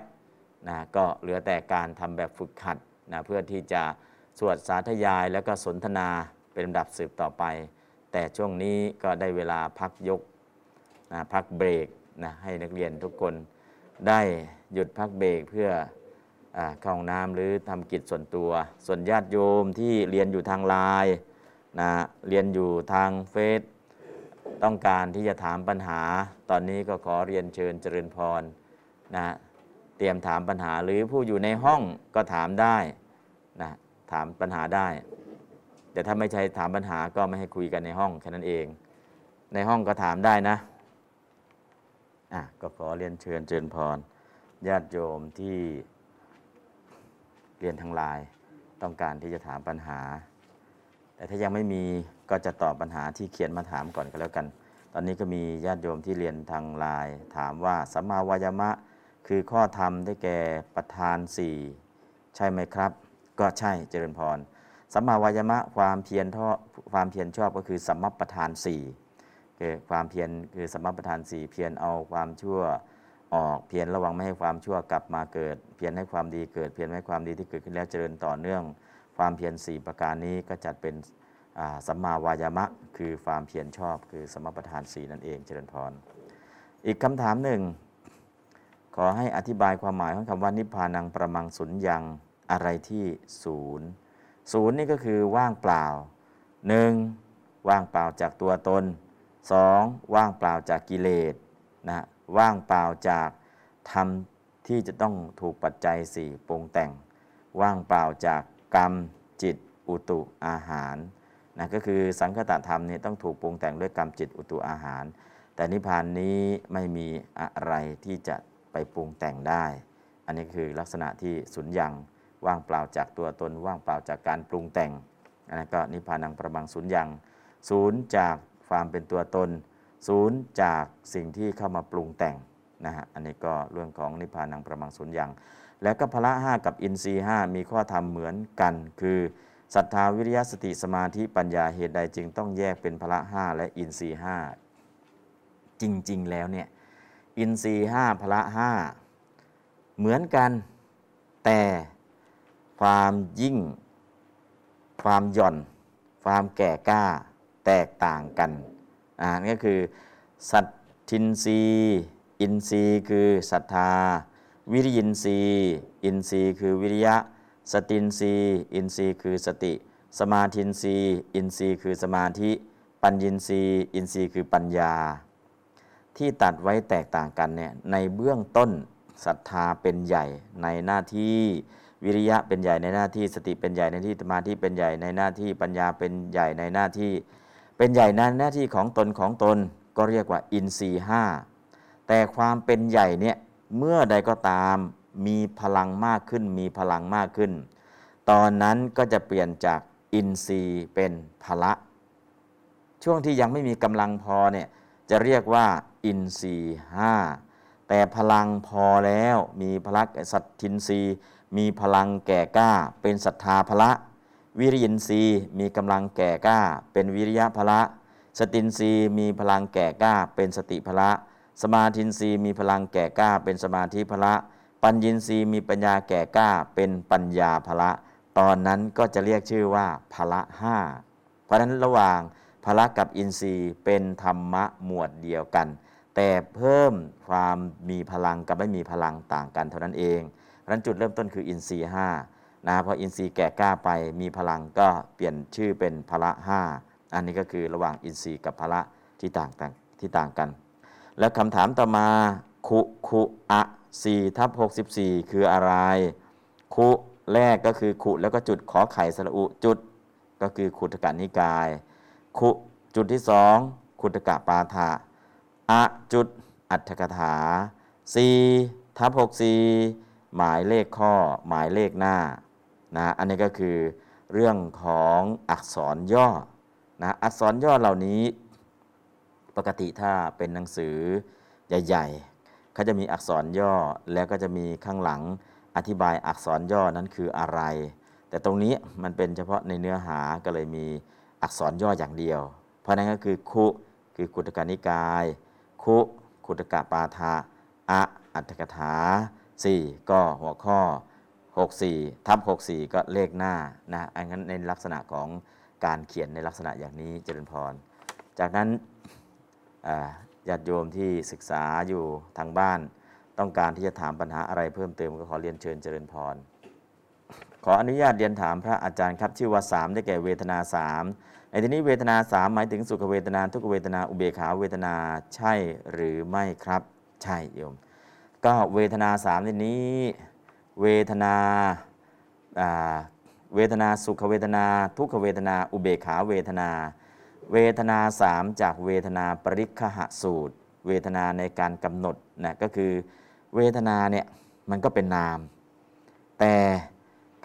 Speaker 2: นะก็เหลือแต่การทำแบบฝึกหัดนะเพื่อที่จะสวดสาธยายแล้วก็สนทนาเป็นลำดับสืบต่อไป แต่ช่วงนี้ก็ได้เวลาพักยก พักเบรกนะให้นักเรียนทุกคนได้หยุดพักเบรกเพื่ออ่าเข้าห้องน้ำหรือทำกิจส่วนตัว ส่วนญาติโยมที่เรียนอยู่ทางไลน์นะเรียนอยู่ทางเฟซต้องการที่จะถามปัญหา ตอนนี้ก็ขอเรียนเชิญเจริญพรนะเตรียมถามปัญหาหรือผู้อยู่ในห้องก็ถามได้นะถามปัญหาได้ แต่ถ้าไม่ใช่ถามปัญหาก็ไม่ให้คุยกันในห้องแค่นั้นเอง ในห้องก็ถามได้นะ อะก็ขอเรียนเชิญเจริญพร ญาติโยมที่เรียนทางไลน์ต้องการที่จะถามปัญหา แต่ถ้ายังไม่มีก็จะตอบปัญหาที่เขียนมาถามก่อนก็แล้วกัน ตอนนี้ก็มีญาติโยมที่เรียนทางไลน์ถามว่าสัมมาวายามะ คือข้อธรรมได้แก่ประธานสี่ใช่ไหมครับ ก็ใช่เจริญพรสัมมาวายามะความเพียรท่อความเพียรชอบก็คือสัมมัปประธานสี่ คือความเพียรคือสมมัประธานสี่เพียรเอาความชั่วออกเพียรระวังไม่ให้ความชั่วกลับมาเกิด เพียรให้ความดีเกิดเพียรให้ความดีที่เกิดขึ้นแล้วเจริญต่อเนื่อง ความเพียรสี่ประการนี้ก็จัดเป็นสัมมาวายามะ คือความเพียรชอบ คือสมประทานสี่นั่นเองเจริญพรอีกคำถามหนึ่ง ขอให้อธิบายความหมายของคำว่านิพพานังประมังสุญญังอะไรที่ศูนย์ศูนย์นี่ก็คือว่างเปล่าหนึ่งว่างเปล่าจากตัวตน สองว่างเปล่าจากกิเลสนะว่างเปล่าจากธรรมที่จะต้องถูกปัจจัยสี่ปรุงแต่ง ว่างเปล่าจากกรรมจิตอุตุอาหารนะก็คือสังคตธรรมเนี่ยต้องถูกปรุงแต่งด้วยกรรมจิตอุตุอาหาร แต่นิพพานนี้ไม่มีอะไรที่จะไปปรุงแต่งได้ อันนี้คือลักษณะที่สุญญ์ว่างเปล่าจากตัวตนว่างเปล่าจากการปรุงแต่งอันนั้นก็นิพพานังประมังสุญญ์ศูนย์จาก ความเป็นตัวตนศูนย์จากสิ่งที่เข้ามาปรุงแต่งนะฮะอันนี้ก็เรื่องของนิพพานังประมังสุญญ์ยังแล้วก็พละห้ากับอินทรีห้ามีข้อธรรมเหมือนกัน คือศรัทธาวิริยะสติสมาธิปัญญาเหตุใดจึงต้องแยกเป็นพละห้าและอินทรีห้าจริง ๆ แล้วเนี่ยอินทรีห้าพละห้าเหมือนกันแต่ความยิ่ง ความหย่อน ความแก่กล้า แตกต่างกันอ่านี่ก็คือ สัทธินทรีย์อินทรีย์คือศรัทธา วิริยินทรีย์อินทรีย์คือวิริยะ สตินทรีย์อินทรีย์คือสติ สมาธินทรีย์อินทรีย์คือสมาธิ ปัญญินทรีย์อินทรีย์คือปัญญา ที่ตัดไว้แตกต่างกันเนี่ยในเบื้องต้นศรัทธาเป็นใหญ่ในหน้าที่วิริยะเป็นใหญ่ในหน้าที่สติเป็นใหญ่ในที่สมาธิเป็นใหญ่ในหน้าที่ปัญญาเป็นใหญ่ในหน้าที่ เป็นใหญ่ในหน้าที่ของตนของตนก็เรียกว่าอินทรีห้าแต่ความเป็นใหญ่เนี่ยเมื่อใดก็ตามมีพลังมากขึ้น มีพลังมากขึ้น ตอนนั้นก็จะเปลี่ยนจากอินทรีย์เป็นพละ ช่วงที่ยังไม่มีกำลังพอเนี่ยจะเรียกว่าอินทรีย์ห้าแต่พลังพอแล้วมีพลังสัตทินทรีย์มีพลังแก่กล้า เป็นศรัทธาพละ วิริยินทรีย์มีกำลังแก่กล้า เป็นวิริยะพละ สตินทรีย์มีพลังแก่กล้า เป็นสติพละ สมาธินทรีย์มีพลังแก่กล้า เป็นสมาธิพละ ปัญญินทรีย์มีปัญญาแก่กล้า เป็นปัญญาพละ ตอนนั้นก็จะเรียกชื่อว่าพละห้าเพราะฉะนั้นระหว่างพละกับอินทรีย์เป็นธรรมะหมวดเดียวกัน แต่เพิ่มความมีพลังกับไม่มีพลังต่างกันเท่านั้นเองเพราะนั้นจุดเริ่มต้นคืออินทรีย์ห้า นะพออินทรีย์แก่กล้าไปมีพลังก็เปลี่ยนชื่อเป็นพละห้าอันนี้ก็คือระหว่างอินทรีย์กับพละที่ต่างกันที่ต่างกัน แล้วคำถามต่อมาคุคุอะสี่ทับหกสิบสี่คืออะไร คุแรกก็คือขุแล้วก็จุดขอไข่สระอุจุด ก็คือขุทกานิกาย คุจุดที่สองขุทกะปาฐะอะจุดอัตถกถาสี่ทับหกสี่หมายเลขข้อหมายเลขหน้า นะอันนี้ก็คือเรื่องของอักษรย่อนะอักษรย่อเหล่านี้ปกติถ้าเป็นหนังสือใหญ่ๆเขาจะมีอักษรย่อแล้วก็จะมีข้างหลังอธิบายอักษรย่อนั้นคืออะไร แต่ตรงนี้มันเป็นเฉพาะในเนื้อหาก็เลยมีอักษรย่ออย่างเดียว เพราะนั้นก็คือคุคือกุตกานิกาย คุกุตกะปาทะอะอัตถกถา 4 ก็หัวข้อ 64ทับ64 ก็เลขหน้านะอันนั้นในลักษณะของการเขียนในลักษณะอย่างนี้เจริญพร จากนั้นญาติโยมที่ศึกษาอยู่ทางบ้าน ต้องการที่จะถามปัญหาอะไรเพิ่มเติมก็ขอเรียนเชิญเจริญพร ขออนุญาตเรียนถามพระอาจารย์ครับชื่อว่า 3 ได้แก่เวทนา 3 ในที่นี้เวทนา 3 หมายถึงสุขเวทนา ทุกเวทนาอุเบกขาเวทนาใช่หรือไม่ครับ ใช่โยม ก็เวทนาสามในนี้ เวทนาเวทนาสุขเวทนา ทุกขเวทนา อุเบกขาเวทนา เวทนาสามจากเวทนาปริคหสูตร เวทนาในการกำหนดนะก็คือเวทนาเนี่ยมันก็เป็นนาม แต่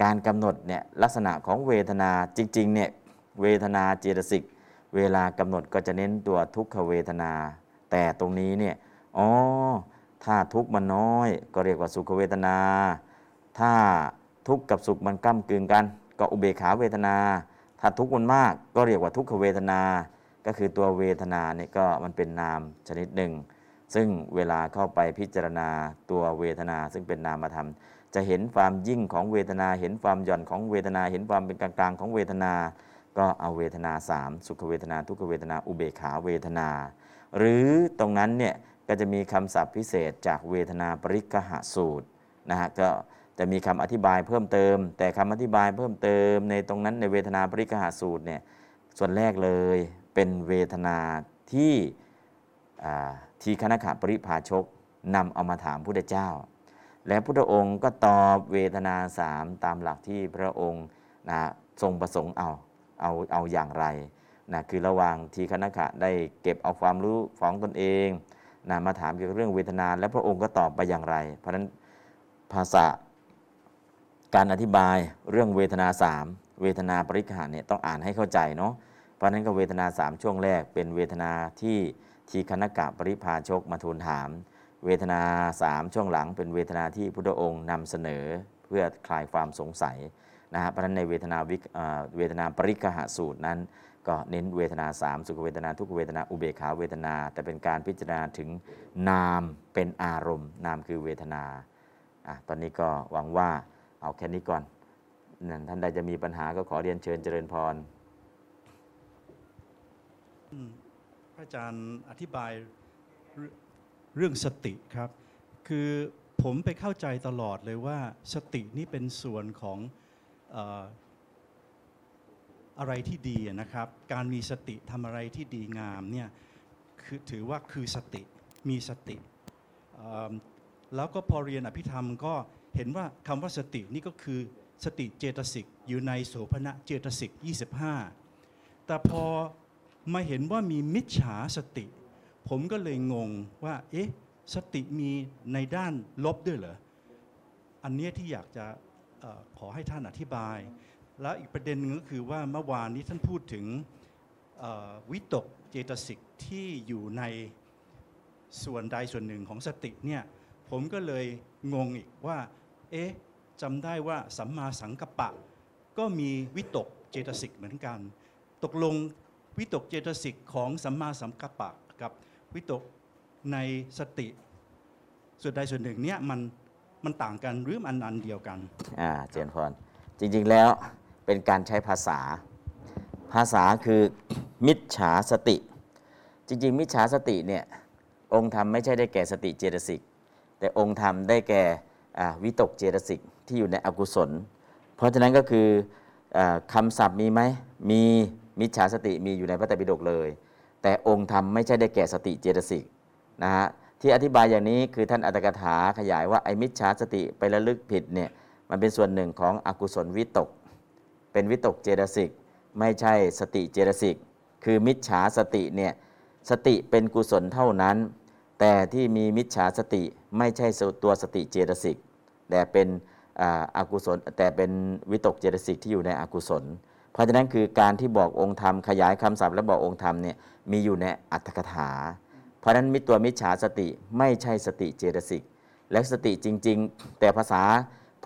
Speaker 2: การกำหนดเนี่ยลักษณะของเวทนาจริงๆเนี่ยเวทนาเจตสิกเวลากำหนดก็จะเน้นตัวทุกขเวทนา แต่ตรงนี้เนี่ยอ๋อถ้าทุกมันน้อยก็เรียกว่าสุขเวทนา ถ้าทุกข์กับสุขมันก้ากึ่งกัน ก็อุเบกขาเวทนา ถ้าทุกข์มันมากก็เรียกว่าทุกขเวทนา ก็คือตัวเวทนาเนี่ยก็มันเป็นนามชนิดหนึ่ง ซึ่งเวลาเข้าไปพิจารณาตัวเวทนาซึ่งเป็นนามธรรมจะเห็นความยิ่งของเวทนา เห็นความหย่อนของเวทนา เห็นความเป็นกลางๆของเวทนา ก็เอาเวทนา 3 สุขเวทนา ทุกขเวทนา อุเบกขาเวทนา หรือตรงนั้นเนี่ยก็จะมีคำศัพท์พิเศษจากเวทนาปริกหสูตรนะฮะก็ จะมีคำอธิบายเพิ่มเติม แต่คำอธิบายเพิ่มเติม ในตรงนั้นในเวทนาปริกหสูตรเนี่ยส่วนแรกเลยเป็นเวทนาที่ทีคณขะปริภาชกนำเอามาถามพุทธเจ้า และพุทธองค์ก็ตอบเวทนาสามตามหลักที่พระองค์นะทรงประสงค์เอาเอาเอาอย่างไรนะคือระหว่างทีคณขะได้เก็บเอาความรู้ของตนเองนะมาถามเกี่ยวกับเรื่องเวทนา และพระองค์ก็ตอบไปอย่างไร เพราะฉะนั้นภาษา การอธิบายเรื่องเวทนาสามเวทนาปริกหาเนี่ยต้องอ่านให้เข้าใจเนาะเพราะฉะนั้นก็เวทนาสามช่วงแรก เป็นเวทนาที่ทีคณกะปริพาชกมาทูลถาม เวทนาสามช่วงหลัง เป็นเวทนาที่พุทธองค์นำเสนอเพื่อคลายความสงสัยนะฮะเพราะฉะนั้นในเวทนาวิกเวทนาปริกหสูตรนั้น ก็เน้นเวทนาสามสุขเวทนาทุกเวทนาอุเบกขาเวทนา แต่เป็นการพิจารณาถึงนามเป็นอารมณ์ นามคือเวทนาอะตอนนี้ก็หวังว่า เอาแค่นี้ก่อนนั่นท่านใดจะมีปัญหาก็ขอเรียนเชิญเจริญพร
Speaker 4: พระอาจารย์อธิบายเรื่องสติครับ คือผมไปเข้าใจตลอดเลยว่าสตินี่เป็นส่วนของอะไรที่ดีนะครับ การมีสติทำอะไรที่ดีงามเนี่ยคือถือว่าคือสติมีสติ แล้วก็พอเรียนอภิธรรมก็ เห็นว่าคำว่าสตินี่ก็คือสติเจตสิกอยู่ในโสภณะเจตสิก 25 แต่พอมาเห็นว่ามีมิจฉาสติ ผมก็เลยงงว่า เอ๊ะ สติมีในด้านลบด้วยเหรอ อันเนี้ยที่อยากจะออขอให้ท่านอธิบาย แล้วอีกประเด็นหนึงก็คือว่าเมื่อวานนี้ท่านพูดถึงวิตกเจตสิกที่อยู่ในส่วนใดส่วนหนึ่งของสติเนี่ย ผมก็เลยงงอีกว่า เอ๊ะจำได้ว่าสัมมาสังกัปปะ ก็มีวิตกเจตสิกเหมือนกัน ตกลงวิตกเจตสิกของสัมมาสังกัปปะกับวิตกในสติส่วนใดส่วนหนึ่งเนี่ยมันมันต่างกันหรือมันอันเดียวกัน
Speaker 2: อ่าเจริญพรจริงๆแล้วเป็นการใช้ภาษา ภาษาคือมิจฉาสติ จริง ๆ มิจฉาสติเนี่ยองค์ธรรมไม่ใช่ได้แก่สติเจตสิกแต่องค์ธรรมได้แก่ วิตกเจตสิกที่อยู่ในอกุศล เพราะฉะนั้นก็คืออาคำศัพท์มีไหมมีมิจฉาสติมีอยู่ในพระไตรปิฎกเลย แต่องค์ธรรมไม่ใช่ได้แก่สติเจตสิกนะฮะที่อธิบายอย่างนี้คือท่านอัตถกถาขยายว่าไอ้มิจฉาสติไประลึกผิดเนี่ยมันเป็นส่วนหนึ่งของอกุศลวิตก เป็นวิตกเจตสิกไม่ใช่สติเจตสิกคือมิจฉาสติเนี่ยสติเป็นกุศลเท่านั้น แต่ที่มีมิจฉาสติไม่ใช่ตัวสติเจตสิก แต่เป็นอากุศล แต่เป็นวิตกเจตสิกที่อยู่ในอกุศล เพราะฉะนั้นคือการที่บอกองค์ธรรมขยายคำศัพท์และบอกองค์ธรรมเนี่ยมีอยู่ในอัตถกถา เพราะฉะนั้นมิตัวมิจฉาสติไม่ใช่สติเจตสิกและสติจริง ๆ แต่ภาษา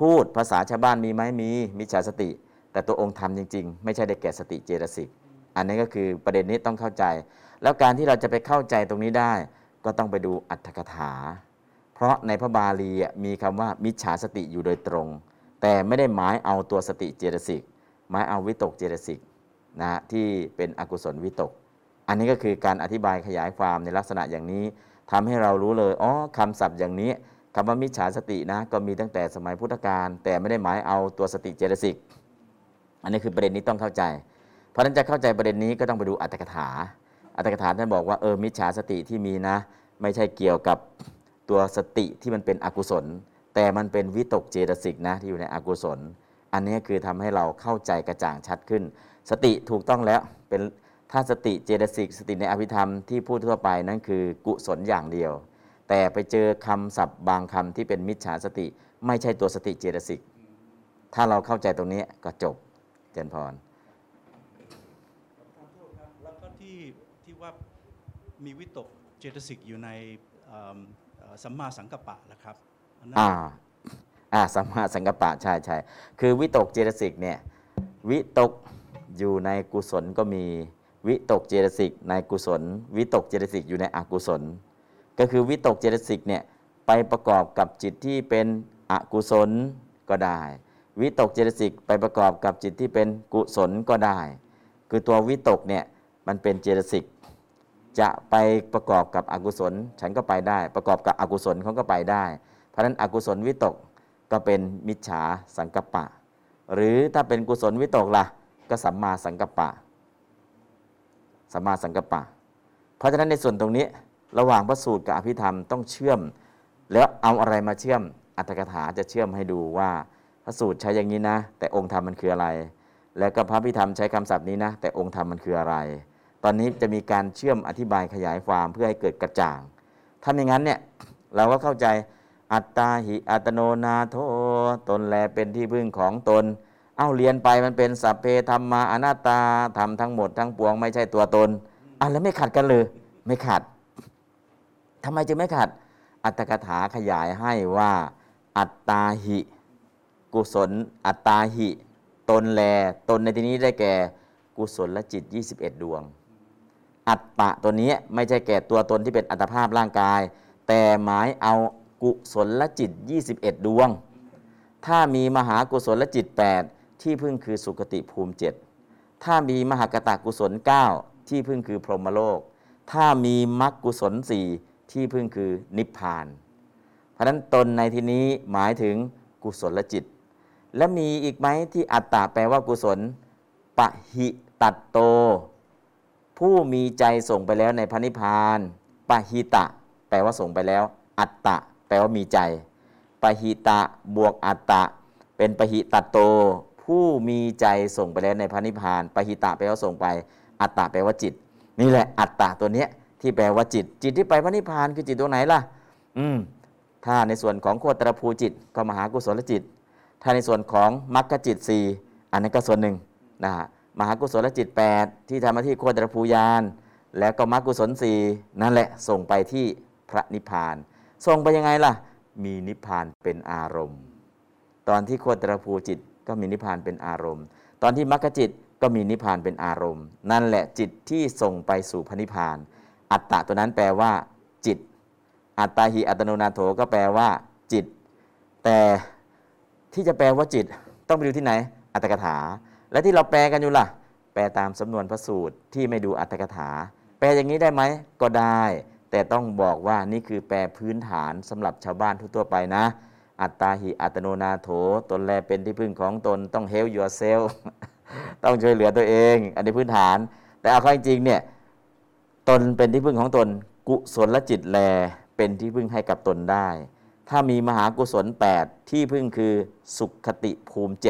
Speaker 2: พูดภาษาชาวบ้านมีไหมมีมิจฉาสติ แต่ตัวองค์ธรรมจริง ๆ ไม่ใช่ได้แก่สติเจตสิกอันนี้ก็คือประเด็นนี้ต้องเข้าใจ แล้วการที่เราจะไปเข้าใจตรงนี้ได้ ก็ต้องไปดูอัตถกถา ราะในพระบาลีมีคำว่ามิจฉาสติอยู่โดยตรง แต่ไม่ได้หมายเอาตัวสติเจตสิกหมายเอาวิตกเจตสิกนะที่เป็นอกุศลวิตก อันนี้ก็คือการอธิบายขยายความในลักษณะอย่างนี้ทำให้เรารู้เลยอ๋อคำศัพท์อย่างนี้คำว่ามิจฉาสตินะก็มีตั้งแต่สมัยพุทธกาลแต่ไม่ได้หมายเอาตัวสติเจตสิกอันนี้คือประเด็นนี้ต้องเข้าใจ เพราะฉะนั้นจะเข้าใจประเด็นนี้ก็ต้องไปดูอัตถกถา อัตถกถาท่านบอกว่าเออมิจฉาสติที่มีนะ ไม่ใช่เกี่ยวกับ ตัวสติที่มันเป็นอกุศล แต่มันเป็นวิตกเจตสิกนะที่อยู่ในอกุศล อันนี้คือทำให้เราเข้าใจกระจ่างชัดขึ้น สติถูกต้องแล้วเป็นถ้าสติเจตสิกสติในอภิธรรมที่พูดทั่วไปนั่นคือกุศลอย่างเดียว แต่ไปเจอคำศัพท์บางคำที่เป็นมิจฉาสติ ไม่ใช่ตัวสติเจตสิกถ้าเราเข้าใจตรงนี้ก็จบเจนพร
Speaker 4: ขอโทษครับแล้วก็ที่ที่ว่ามีวิตกเจตสิกอยู่ใน สัมมาสังกัปปะนะครับอ่า
Speaker 2: อ่าสัมมาสังกัปปะใช่ใช่คือวิตกเจตสิกเนี่ยวิตกอยู่ในกุศลก็มีวิตกเจตสิกในกุศล วิตกเจตสิกอยู่ในอกุศล ก็คือวิตกเจตสิกเนี่ยไปประกอบกับจิตที่เป็นอกุศลก็ได้ วิตกเจตสิกไปประกอบกับจิตที่เป็นกุศลก็ได้ คือตัววิตกเนี่ยมันเป็นเจตสิก จะไปประกอบกับอกุศล ฉันก็ไปได้ ประกอบกับอกุศลเขาก็ไปได้ เพราะฉะนั้นอกุศลวิตกก็เป็นมิจฉาสังกัปปะ หรือถ้าเป็นกุศลวิตกล่ะก็สัมมาสังกัปปะสัมมาสังกัปปะ เพราะฉะนั้นในส่วนตรงนี้ระหว่างพระสูตรกับอภิธรรมต้องเชื่อม แล้วเอาอะไรมาเชื่อมอัตถกถาจะเชื่อมให้ดูว่าพระสูตรใช้อย่างนี้นะ แต่องค์ธรรมมันคืออะไร แล้วก็พระพิธรรมใช้คำศัพท์นี้นะ แต่องค์ธรรมมันคืออะไร ตอนนี้จะมีการเชื่อมอธิบายขยายความเพื่อให้เกิดกระจ่าง ถ้าอย่างนั้นเนี่ยเราก็เข้าใจอัตตาหิอัตโนนาโทตนแลเป็นที่พึ่งของตน เอ้าเรียนไปมันเป็นสัพเพธรรมาอนัตตาทำทั้งหมดทั้งปวงไม่ใช่ตัวตนอะแล้วไม่ขัดกันเลยไม่ขัดทำไมจึงไม่ขัด อัตถกถาขยายให้ว่า อัตตาหิ กุศล อัตตาหิ ตนแล ตนในที่นี้ได้แก่ กุศลและจิต 21 ดวง อัตตะตัวนี้ไม่ใช่แก่ตัวตนที่เป็นอัตภาพร่างกาย แต่หมายเอากุศลและจิต 21 ดวง ถ้ามีมหากุศลและจิต 8 ที่พึ่งคือสุคติภูมิ 7 ถ้ามีมหากตากุศล 9 ที่พึ่งคือพรหมโลก ถ้ามีมรรคกุศล4ที่พึ่งคือนิพพาน เพราะฉะนั้นตนในที่นี้หมายถึงกุศลจิต และมีอีกไหมที่อัตตาแปลว่ากุศลปะหิตัตโต ผู้มีใจส่งไปแล้วในพระนิพพานปะหิตะ แปลว่าส่งไปแล้ว อัตตะ แปลว่ามีใจปะหิตะบวกอัตตะ เป็นปะหิตัตโต ผู้มีใจส่งไปแล้วในพระนิพพานปะหิตะแปลว่าส่งไป อัตตะแปลว่าจิต นี่แหละอัตตะตัวเนี้ยที่แปลว่าจิต จิตที่ไปพระนิพพานคือจิตตัวไหนล่ะ อืมถ้าในส่วนของโคตรภูจิตก็มหากุศลจิต ถ้าในส่วนของมรรคจิตสี่อันนั้นก็ส่วนหนึ่งนะฮะ มหากุศลจิต 8 ที่ทำหน้าที่โคตรภูยาน แล้วก็มรรคกุศลสี่นั่นแหละส่งไปที่พระนิพพาน ส่งไปยังไงล่ะ มีนิพพานเป็นอารมณ์ ตอนที่โคตรภูจิตก็มีนิพพานเป็นอารมณ์ ตอนที่มรรคจิตก็มีนิพพานเป็นอารมณ์ นั่นแหละจิตที่ส่งไปสู่พระนิพพาน อัตตะตัวนั้นแปลว่า จิต อัตตาหิอัตโนนาโถก็แปลว่า จิต แต่ที่จะแปลว่าจิต ต้องไปดูที่ไหน อัตถกถา และที่เราแปลกันอยู่ล่ะ แปลตามสำนวนพระสูตรที่ไม่ดูอัตถกถา แปลอย่างนี้ได้ไหมก็ได้ แต่ต้องบอกว่านี่คือแปลพื้นฐานสำหรับชาวบ้านทั่วไปนะ อัตตาหิอัตโนนาโถ ตนแลเป็นที่พึ่งของตนต้อง help yourself ต้องช่วยเหลือตัวเอง อันนี้พื้นฐาน แต่เอาเข้าจริงเนี่ยตนเป็นที่พึ่งของตน กุศลจิตแลเป็นที่พึ่งให้กับตนได้ ถ้ามีมหากุศล 8 ที่พึ่งคือสุขคติภูมิ7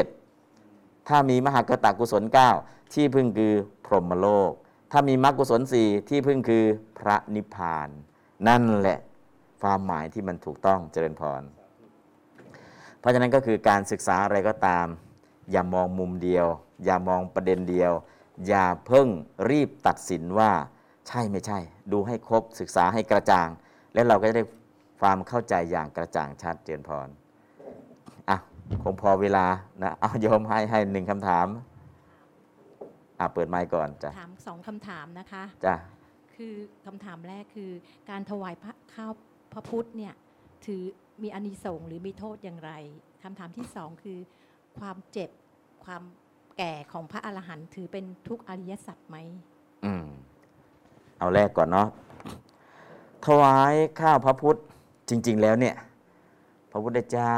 Speaker 2: ถ้ามีมหากตากุศล 9 ที่พึ่งคือพรหมโลก ถ้ามีมรรคกุศล4ที่พึ่งคือพระนิพพาน นั่นแหละความหมายที่มันถูกต้องเจริญพร เพราะฉะนั้นก็คือการศึกษาอะไรก็ตาม อย่ามองมุมเดียว อย่ามองประเด็นเดียว อย่าเพิ่งรีบตัดสินว่า ใช่ไม่ใช่ ดูให้ครบศึกษาให้กระจ่าง แล้วเราก็จะได้ความเข้าใจอย่างกระจ่างชัดเจริญพร คงพอเวลานะเอาโยมให้ให้หนึ่งคำถามอะเปิดไมค์ก่อนจ้ะ
Speaker 5: ถามสองคำถามนะคะ
Speaker 2: จ้ะ
Speaker 5: คือคำถามแรกคือการถวายพระข้าวพระพุทธเนี่ยถือมีอานิสงส์หรือมีโทษอย่างไรคำถามที่สองคือความเจ็บความแก่ของพระอรหันต์ถือเป็นทุกข์อริยสัจไหม
Speaker 2: อืมเอาแรกก่อนเนาะถวายข้าวพระพุทธจริง ๆ แล้วเนี่ย พระพุทธเจ้า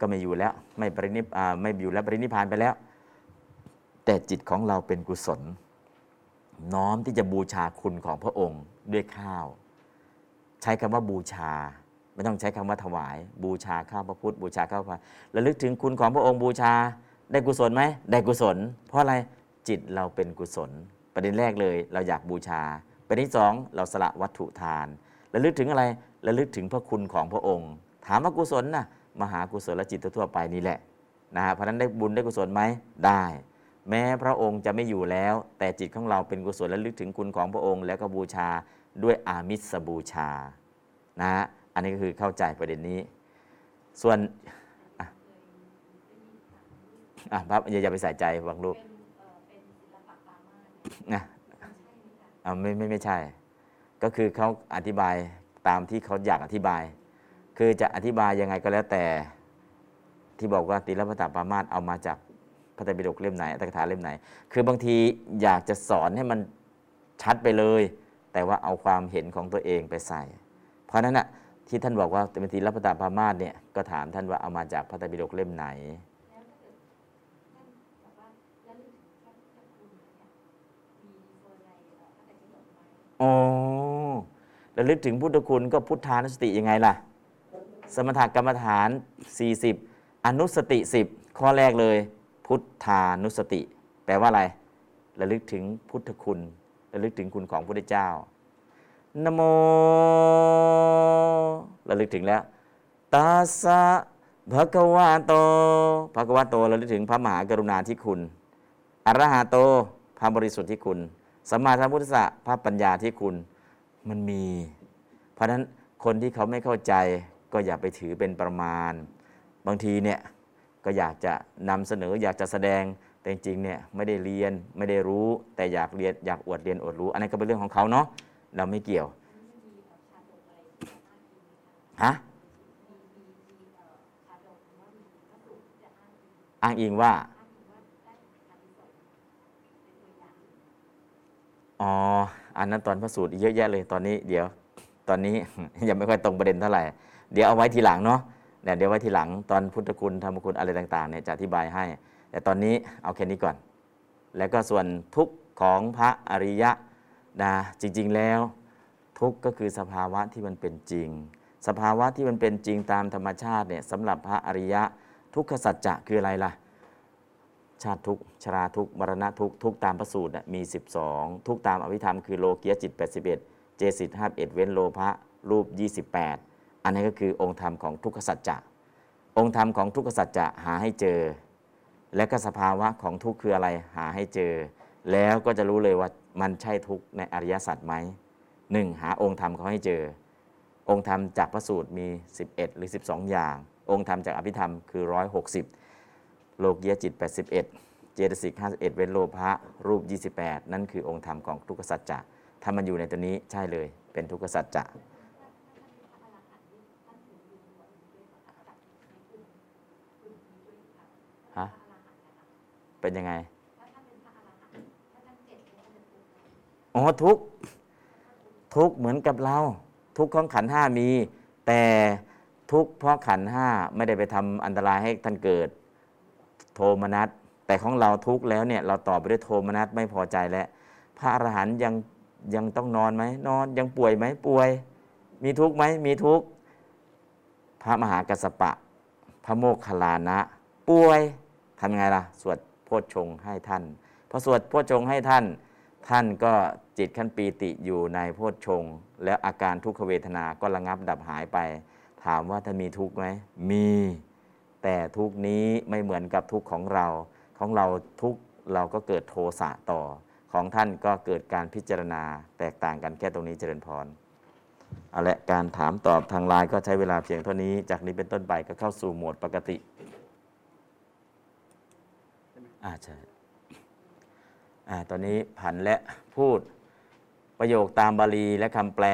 Speaker 2: ก็ไม่อยู่แล้วไม่ปรินิพไม่อยู่แล้วปรินิพานไปแล้ว แต่จิตของเราเป็นกุศล น้อมที่จะบูชาคุณของพระองค์ด้วยข้าว ใช้คำว่าบูชา ไม่ต้องใช้คำว่าถวาย บูชาข้าวพระพุทธบูชาข้าวพระระลึกถึงคุณของพระองค์บูชาได้กุศลไหมได้กุศล เพราะอะไรจิตเราเป็นกุศล ประเด็นแรกเลยเราอยากบูชา ประเด็นที่สองเราสละวัตถุทานระลึกถึงอะไรระลึกถึงพระคุณของพระองค์ ถามว่ากุศลนะ มหากุศลจิตทั่วๆไปนี่แหละนะฮะเพราะฉะนั้นได้บุญได้กุศลไหมได้ แม้พระองค์จะไม่อยู่แล้ว แต่จิตของเราเป็นกุศลและลึกถึงคุณของพระองค์ แล้วก็บูชาด้วยอามิสบูชานะฮะอันนี้ก็คือเข้าใจประเด็นนี้ ส่วนอะอะพับอย่าอย่าไปใส่ใจบางรูปนะอ่าไม่ไม่ไม่ใช่ ก็คือเขาอธิบายตามที่เขาอยากอธิบาย คือจะอธิบายยังไงก็แล้วแต่ ที่บอกว่าติรปตปรามาสเอามาจากพระไตรปิฎกเล่มไหนอัตถกถาเล่มไหน คือบางทีอยากจะสอนให้มันชัดไปเลย แต่ว่าเอาความเห็นของตัวเองไปใส่ เพราะฉะนั้นน่ะที่ท่านบอกว่าเป็นติรปตปรามาสเนี่ยก็ถามท่านว่าเอามาจากพระไตรปิฎกเล่มไหนอ๋อระลึกถึงพุทธคุณก็พุทธานุสติยังไงล่ะ สมถกรรมฐาน 40 อนุสติ 10 ข้อแรกเลย พุทธานุสติ แปลว่าอะไร ระลึกถึงพุทธคุณ ระลึกถึงคุณของพระพุทธเจ้านโมระลึกถึงแล้วตาสะภะคะวะโตภะคะวะโตระลึกถึงพระมหากรุณาธิคุณอรหะโตพระบริสุทธิ์ที่คุณสัมมาสัมพุทธะพระปัญญาที่คุณมันมี เพราะฉะนั้นคนที่เขาไม่เข้าใจ ก็อย่าไปถือเป็นประมาณ บางทีเนี่ยก็อยากจะนำเสนออยากจะแสดงแต่จริงๆเนี่ยไม่ได้เรียนไม่ได้รู้ แต่อยากเรียนอยากอวดเรียนอวดรู้ อันนั้นก็เป็นเรื่องของเขาเนาะเราไม่เกี่ยวฮะอ้างอิงว่าอ๋ออันนั้นตอนพระสูตรเยอะแยะเลยตอนนี้เดี๋ยว ตอนนี้ยังไม่ค่อยตรงประเด็นเท่าไหร่ เดี๋ยวเอาไว้ทีหลังเนาะเดี๋ยวเดี๋ยวไว้ทีหลังตอนพุทธคุณธรรมคุณอะไรต่างๆเนี่ยจะอธิบายให้ แต่ตอนนี้เอาแค่นี้ก่อน แล้วก็ส่วนทุกข์ของพระอริยะนะจริง ๆแล้ว ทุกข์ก็คือสภาวะที่มันเป็นจริง สภาวะที่มันเป็นจริงตามธรรมชาติเนี่ยสำหรับพระอริยะ ทุกขสัจจะคืออะไรล่ะชาติทุกชราทุกมรณะทุกทุกตามพระสูตรน่ะมี 12 ทุกตามอภิธรรมคือโลเกียจิต 81 เจสิต51 เว้นโลภะรูป 28 อันนี้ก็คือองค์ธรรมของทุกขสัจจะ องค์ธรรมของทุกขสัจจะหาให้เจอ และก็สภาวะของทุกข์คืออะไรหาให้เจอ แล้วก็จะรู้เลยว่ามันใช่ทุกข์ในอริยสัจไหมหนึ่งหาองค์ธรรมเขาให้เจอ องค์ธรรมจากพระสูตรมี 11 หรือ 12 อย่าง องค์ธรรมจากอภิธรรมคือ 160 โลกียจิต 81 เจตสิก51 เว้นโลภะรูป 28 นั่นคือองค์ธรรมของทุกขสัจจะถ้ามันอยู่ในตัวนี้ใช่เลยเป็นทุกขสัจจะฮะ เป็นยังไงอ๋อทุกข์ทุกข์เหมือนกับเรา ทุกข์ของขันธ์ห้ามี แต่ทุกข์เพราะขันธ์ห้าไม่ได้ไปทำอันตรายให้ท่านเกิด โทมนัสแต่ของเราทุกข์แล้วเนี่ยเราตอบไปด้วยโทมนัสไม่พอใจแล้วพระอรหันต์ยังยังต้องนอนไหมนอนยังป่วยไหมป่วย มีทุกข์ไหมมีทุกข์พระมหากัสสปะ พระโมคคัลลานะ ป่วยทำยังไงล่ะ สวดโพชฌงค์ให้ท่านพอสวดโพชฌงค์ให้ท่าน ท่านก็จิตขั้นปีติอยู่ในโพชฌงค์แล้วอาการทุกขเวทนาก็ระงับดับหายไป ถามว่าท่านมีทุกข์ไหมมี แต่ทุกนี้ไม่เหมือนกับทุกของเรา ของเราทุกเราก็เกิดโทสะต่อ ของท่านก็เกิดการพิจารณาแตกต่างกันแค่ตรงนี้เจริญพรเอาละการถามตอบทางไลน์ก็ใช้เวลาเพียงเท่านี้ จากนี้เป็นต้นไปก็เข้าสู่โหมดปกติ อ่าใช่อ่าตอนนี้ผันและพูดประโยคตามบาลีและคำแปล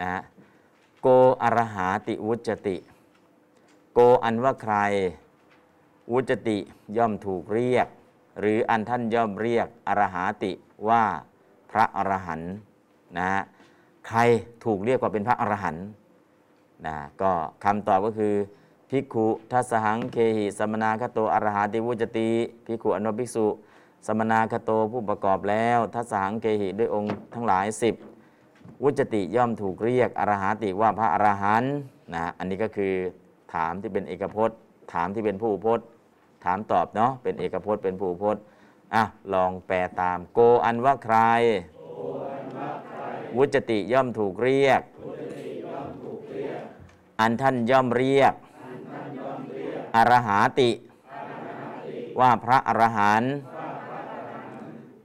Speaker 2: นะฮะโกอรหาติวุจติ โกอันว่าใคร วุจติย่อมถูกเรียก หรืออันท่านย่อมเรียกอรหาติว่าพระอรหันต์นะฮะใครถูกเรียกว่าเป็นพระอรหันต์นะก็คำตอบก็คือ ภิกขุทัสหังเคหิสมนาคโตอรหาติวุจติภิกขุอนุภิกษุ สมนาคโตผู้ประกอบแล้วทัสหังเกหิด้วยองค์ทั้งหลายสิบวุจติย่อมถูกเรียกอรหาติว่าพระอรหันต์นะอันนี้ก็คือถามที่เป็นเอกพจน์ ถามที่เป็นผู้พจน์ ถามตอบเนาะเป็นเอกพจน์เป็นผู้พจน์อะลองแปลตาม โกอันว่าใคร วุจติย่อมถูกเรียก อันท่านย่อมเรียก อรหาติ ว่าพระอรหันต์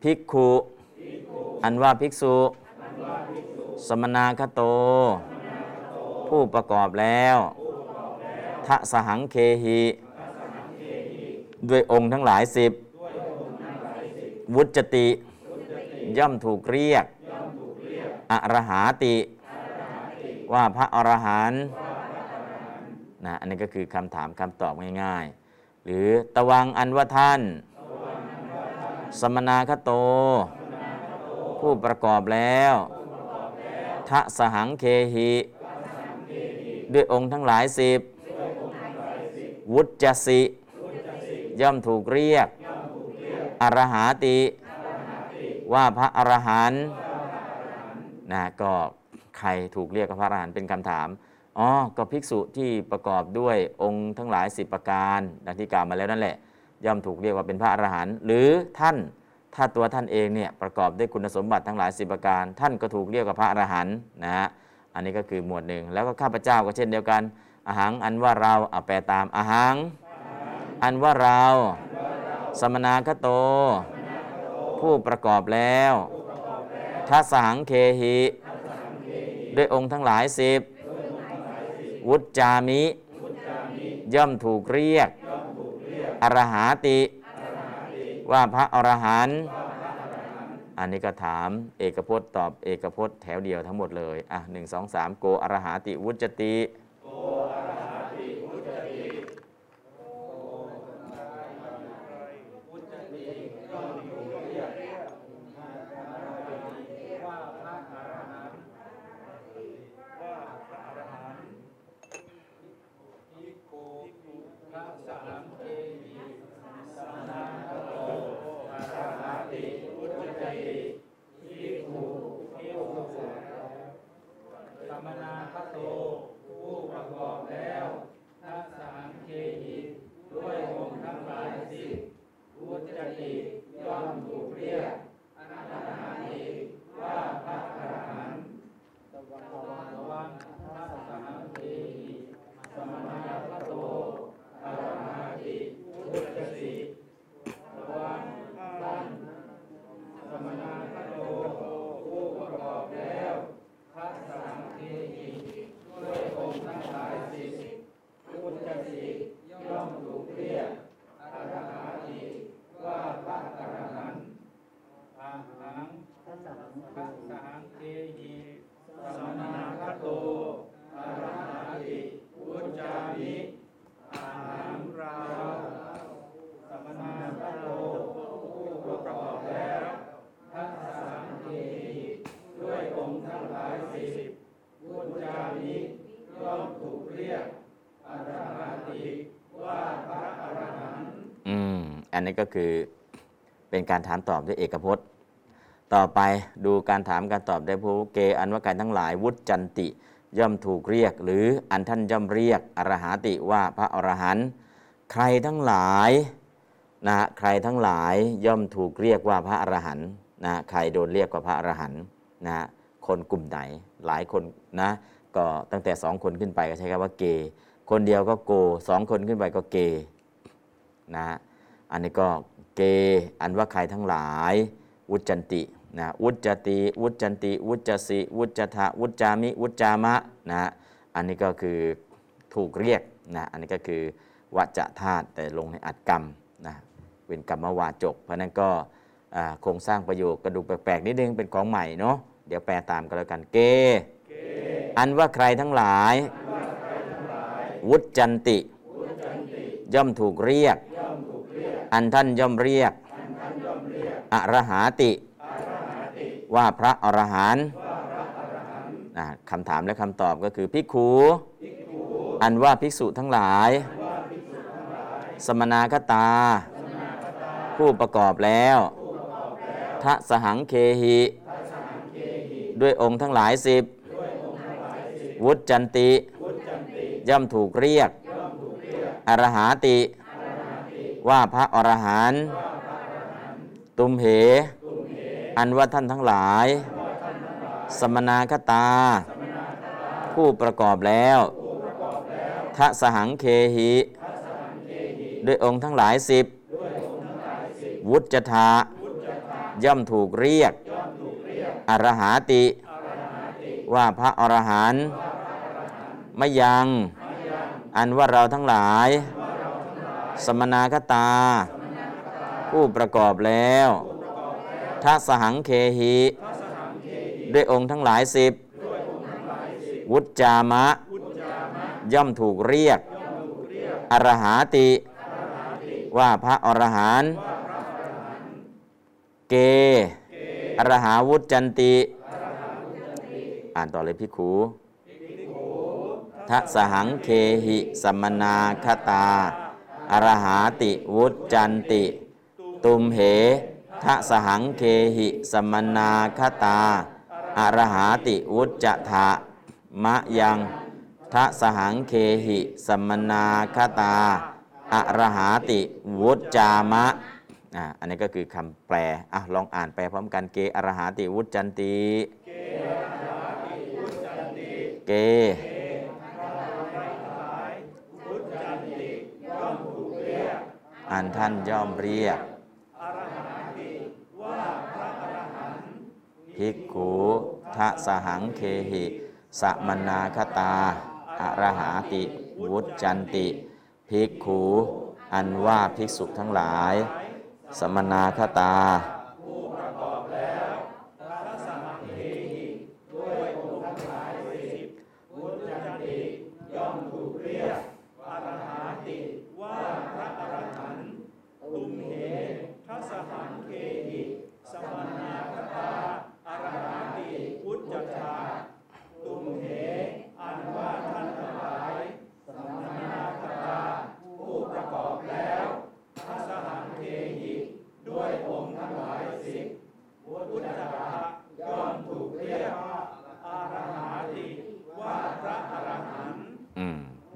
Speaker 2: ภิกขุ อันว่าภิกษุ สมนาคโต ผู้ประกอบแล้วทะสหังเคหิ ด้วยองค์ทั้งหลายสิบ วุจติ ย่อมถูกเรียกออรหาติ ว่าพระอรหันต์ นะอันนี้ก็คือคำถามคำตอบง่ายๆ หรือตวังอันว่าท่าน สมนาคโต ผู้ประกอบแล้วทะสหังเคหิ ด้วยองค์ทั้งหลายสิบวุจจสิ ย่อมถูกเรียก อรหาติ ว่าพระอรหันต์นะก็ใครถูกเรียกว่าพระอรหันต์เป็นคำถาม อ๋อก็ภิกษุที่ประกอบด้วยองค์ทั้งหลายสิบประการดังที่กล่าวมาแล้วนั่นแหละ ย่อมถูกเรียกว่าเป็นพระอรหันต์หรือท่านถ้าตัวท่านเองเนี่ยประกอบด้วยคุณสมบัติทั้งหลายสิบประการ ท่านก็ถูกเรียกว่าพระอรหันต์นะฮะอันนี้ก็คือหมวดหนึ่งแล้วก็ข้าพเจ้าก็เช่นเดียวกันอาหังอันว่าเราเอาแปลตามอาหัง อันว่าเรา สมนาคโต ผู้ประกอบแล้วทัสหังเคหิ ด้วยองค์ทั้งหลายสิบ วุจจามิ ย่อมถูกเรียก อรหาติ ว่าพระอรหันต์อันนี้ก็ถามเอกพจน์ตอบเอกพจน์แถวเดียวทั้งหมดเลย อะหนึ่งสองสามโกอรหาติวุจติ
Speaker 3: สมนาคโต ผู้ประกอบแล้วทัสสังเคหิด้วยองค์ทั้งหลายสิบวุจติย่อมถูกเรียกอนาหานิว่าพระอรหันต์ตวันตวันทัสสังเคหิสมนาคโตอรหาติวุจติตวันท่านสมนาคโต ผู้ประกอบแล้วทัสสังเคหิด้วยองค์ทั้งหลายสิบพุทธสิย่อมถูกเรียกอรหาติว่าพระอรหันต์อาหังทัสสังเคหิสมนาคโตอรหาติวุจจามิอาหังเราสมนาคโตผู้ประกอบแล้วทัสสังเคหิด้วยองค์ทั้งหลายสิบวุจจามิย่อมถูกเรียกอรหาติว่าพระอรหันต์
Speaker 2: อืม อั นี่ก็คือเป็นการถามตอบด้วยเอกพจน์ ต่อไปดูการถามการตอบได้ผู้เกอันว่าการทั้งหลายวุจจันติย่อมถูกเรียก หรืออันท่านย่อมเรียกอรหาติว่าพระอรหันต์ใครทั้งหลายนะใครทั้งหลายย่อมถูกเรียกว่าพระอรหันต์นะใครโดนเรียกว่าพระอรหันต์นะคนกลุ่มไหนหลายคนนะก็ตั้งแต่สองคนขึ้นไปก็ใช้คำว่าเกคนเดียวก็โกสองคนขึ้นไปก็เกนะ อันนี้ก็เก อันว่าใครทั้งหลาย วุจันตินะวุจจติ วุจันติ วุจจสิ วุจจทะวุจจามิ วุจจามะนะอันนี้ก็คือถูกเรียกนะอันนี้ก็คือวัจธาตุแต่ลงในอัดกรรมนะเป็นกรรมวาจก เพราะนั้นก็โครงสร้างประโยคกระดูกแปลกๆนิดนึงเป็นของใหม่เนาะเดี๋ยวแปลตามกันแล้วกันเก อันว่าใครทั้งหลาย วุจจันติ ย่อมถูกเรียก อันท่านย่อมเรียกอรหาติ ว่าพระอรหันต์นะคำถามและคำตอบก็คือพิกขูอันว่าภิกษุทั้งหลาย สมนาคตา ผู้ประกอบแล้วทะสหังเคหิ ด้วยองค์ทั้งหลายสิบ วุจจันติ ย่อมถูกเรียก อรหาติ ว่าพระอรหันต์ตุมเห อันว่าท่านทั้งหลาย สมนาคตา ผู้ประกอบแล้วทะสหังเคหิ ด้วยองค์ทั้งหลายสิบ วุจทาย่อมถูกเรียก อรหาติ ว่าพระอรหันต์ไม่ยัง อันว่าเราทั้งหลาย สมนาคตา ผู้ประกอบแล้วทัสหังเคหิ ด้วยองค์ทั้งหลายสิบ วุจจามะ ย่อมถูกเรียก อรหาติ ว่าพระอรหันต์เก อรหาวุจจันติ อ่านต่อเลยพิกขูทะสหังเคหิสัมมนาคตา อรหาติวุจจันติ ตุมเหทะสหังเคหิสัมนาคตาอรหาติวุจจะทะมะยังทะสหังเคหิสัมนาคตาอรหาติวุจจามะอันนี้ก็คือคำแปลอะลองอ่านแปลพร้อมกันเกอรหาติวุจจันติเก อันท่านย่อมเรียกภิกขุทะสหังเคหิสมนาคตาอรหาติ วุจจันติ ภิกขุ อันว่าภิกษุทั้งหลาย สมนาคตา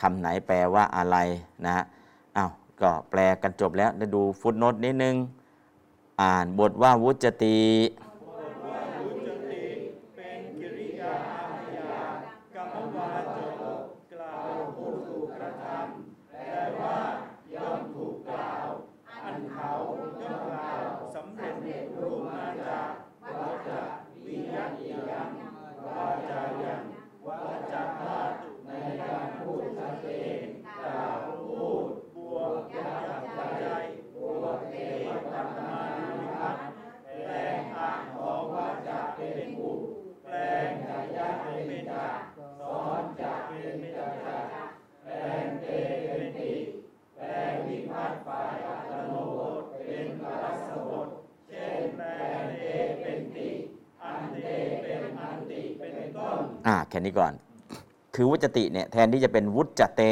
Speaker 2: คำไหนแปลว่าอะไรนะฮะอ้าวก็แปลกันจบแล้วด้ดูฟุตโนตนิดนึง อ่านบทว่าวุจติ แค่นี้ก่อน คือวุจติเนี่ยแทนที่จะเป็นวุจเต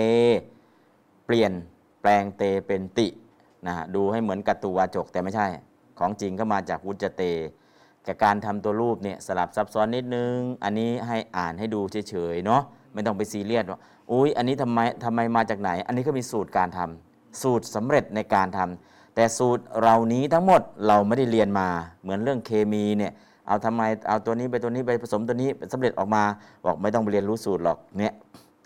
Speaker 2: เปลี่ยนแปลงเตเป็นตินะดูให้เหมือนกัตตุวาจกแต่ไม่ใช่ ของจริงก็มาจากวุจเตกับการทำตัวรูปเนี่ยสลับซับซ้อนนิดนึง อันนี้ให้อ่านให้ดูเฉยๆเนาะไม่ต้องไปซีเรียสว่าอุ้ยอันนี้ทำไมทำไมมาจากไหน อันนี้ก็มีสูตรการทำสูตรสำเร็จในการทำแต่สูตรเหล่านี้ทั้งหมดเราไม่ได้เรียนมาเหมือนเรื่องเคมีเนี่ย เอาทำไมเอาตัวนี้ไปตัวนี้ไปผสมตัวนี้สำเร็จออกมาบอกไม่ต้องไปเรียนรู้สูตรหรอกเนี่ย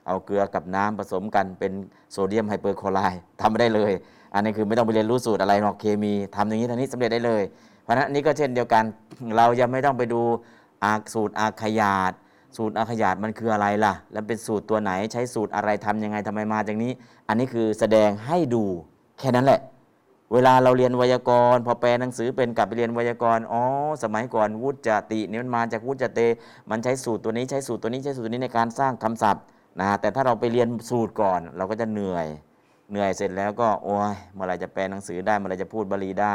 Speaker 2: เอาเกลือกับน้ำผสมกันเป็นโซเดียมไฮเปอร์คลอไรทำไม่ได้เลย อันนี้คือไม่ต้องไปเรียนรู้สูตรอะไรหรอกเคมีทำอย่างนี้ทางนี้สำเร็จได้เลย เพราะนั้นนี้ก็เช่นเดียวกัน เรายังไม่ต้องไปดูอาสูตรอาขยาดสูตรอาขยาดมันคืออะไรล่ะ แล้วเป็นสูตรตัวไหนใช้สูตรอะไรทำยังไงทำไมมาจากนี้ อันนี้คือแสดงให้ดูแค่นั้นแหละ เวลาเราเรียนไวยากรณ์พอแปลหนังสือเป็นกลับไปเรียนไวยากรณ์อ๋อสมัยก่อนวุจจตินี่มันมาจากวุจเต มันใช้สูตรตัวนี้ใช้สูตรตัวนี้ใช้สูตรตัวนี้ในการสร้างคำศัพท์นะแต่ถ้าเราไปเรียนสูตรก่อน เราก็จะเหนื่อย เหนื่อยเสร็จแล้วก็โอ้ยเมื่อไรจะแปลหนังสือได้เมื่อไรจะพูดบาลีได้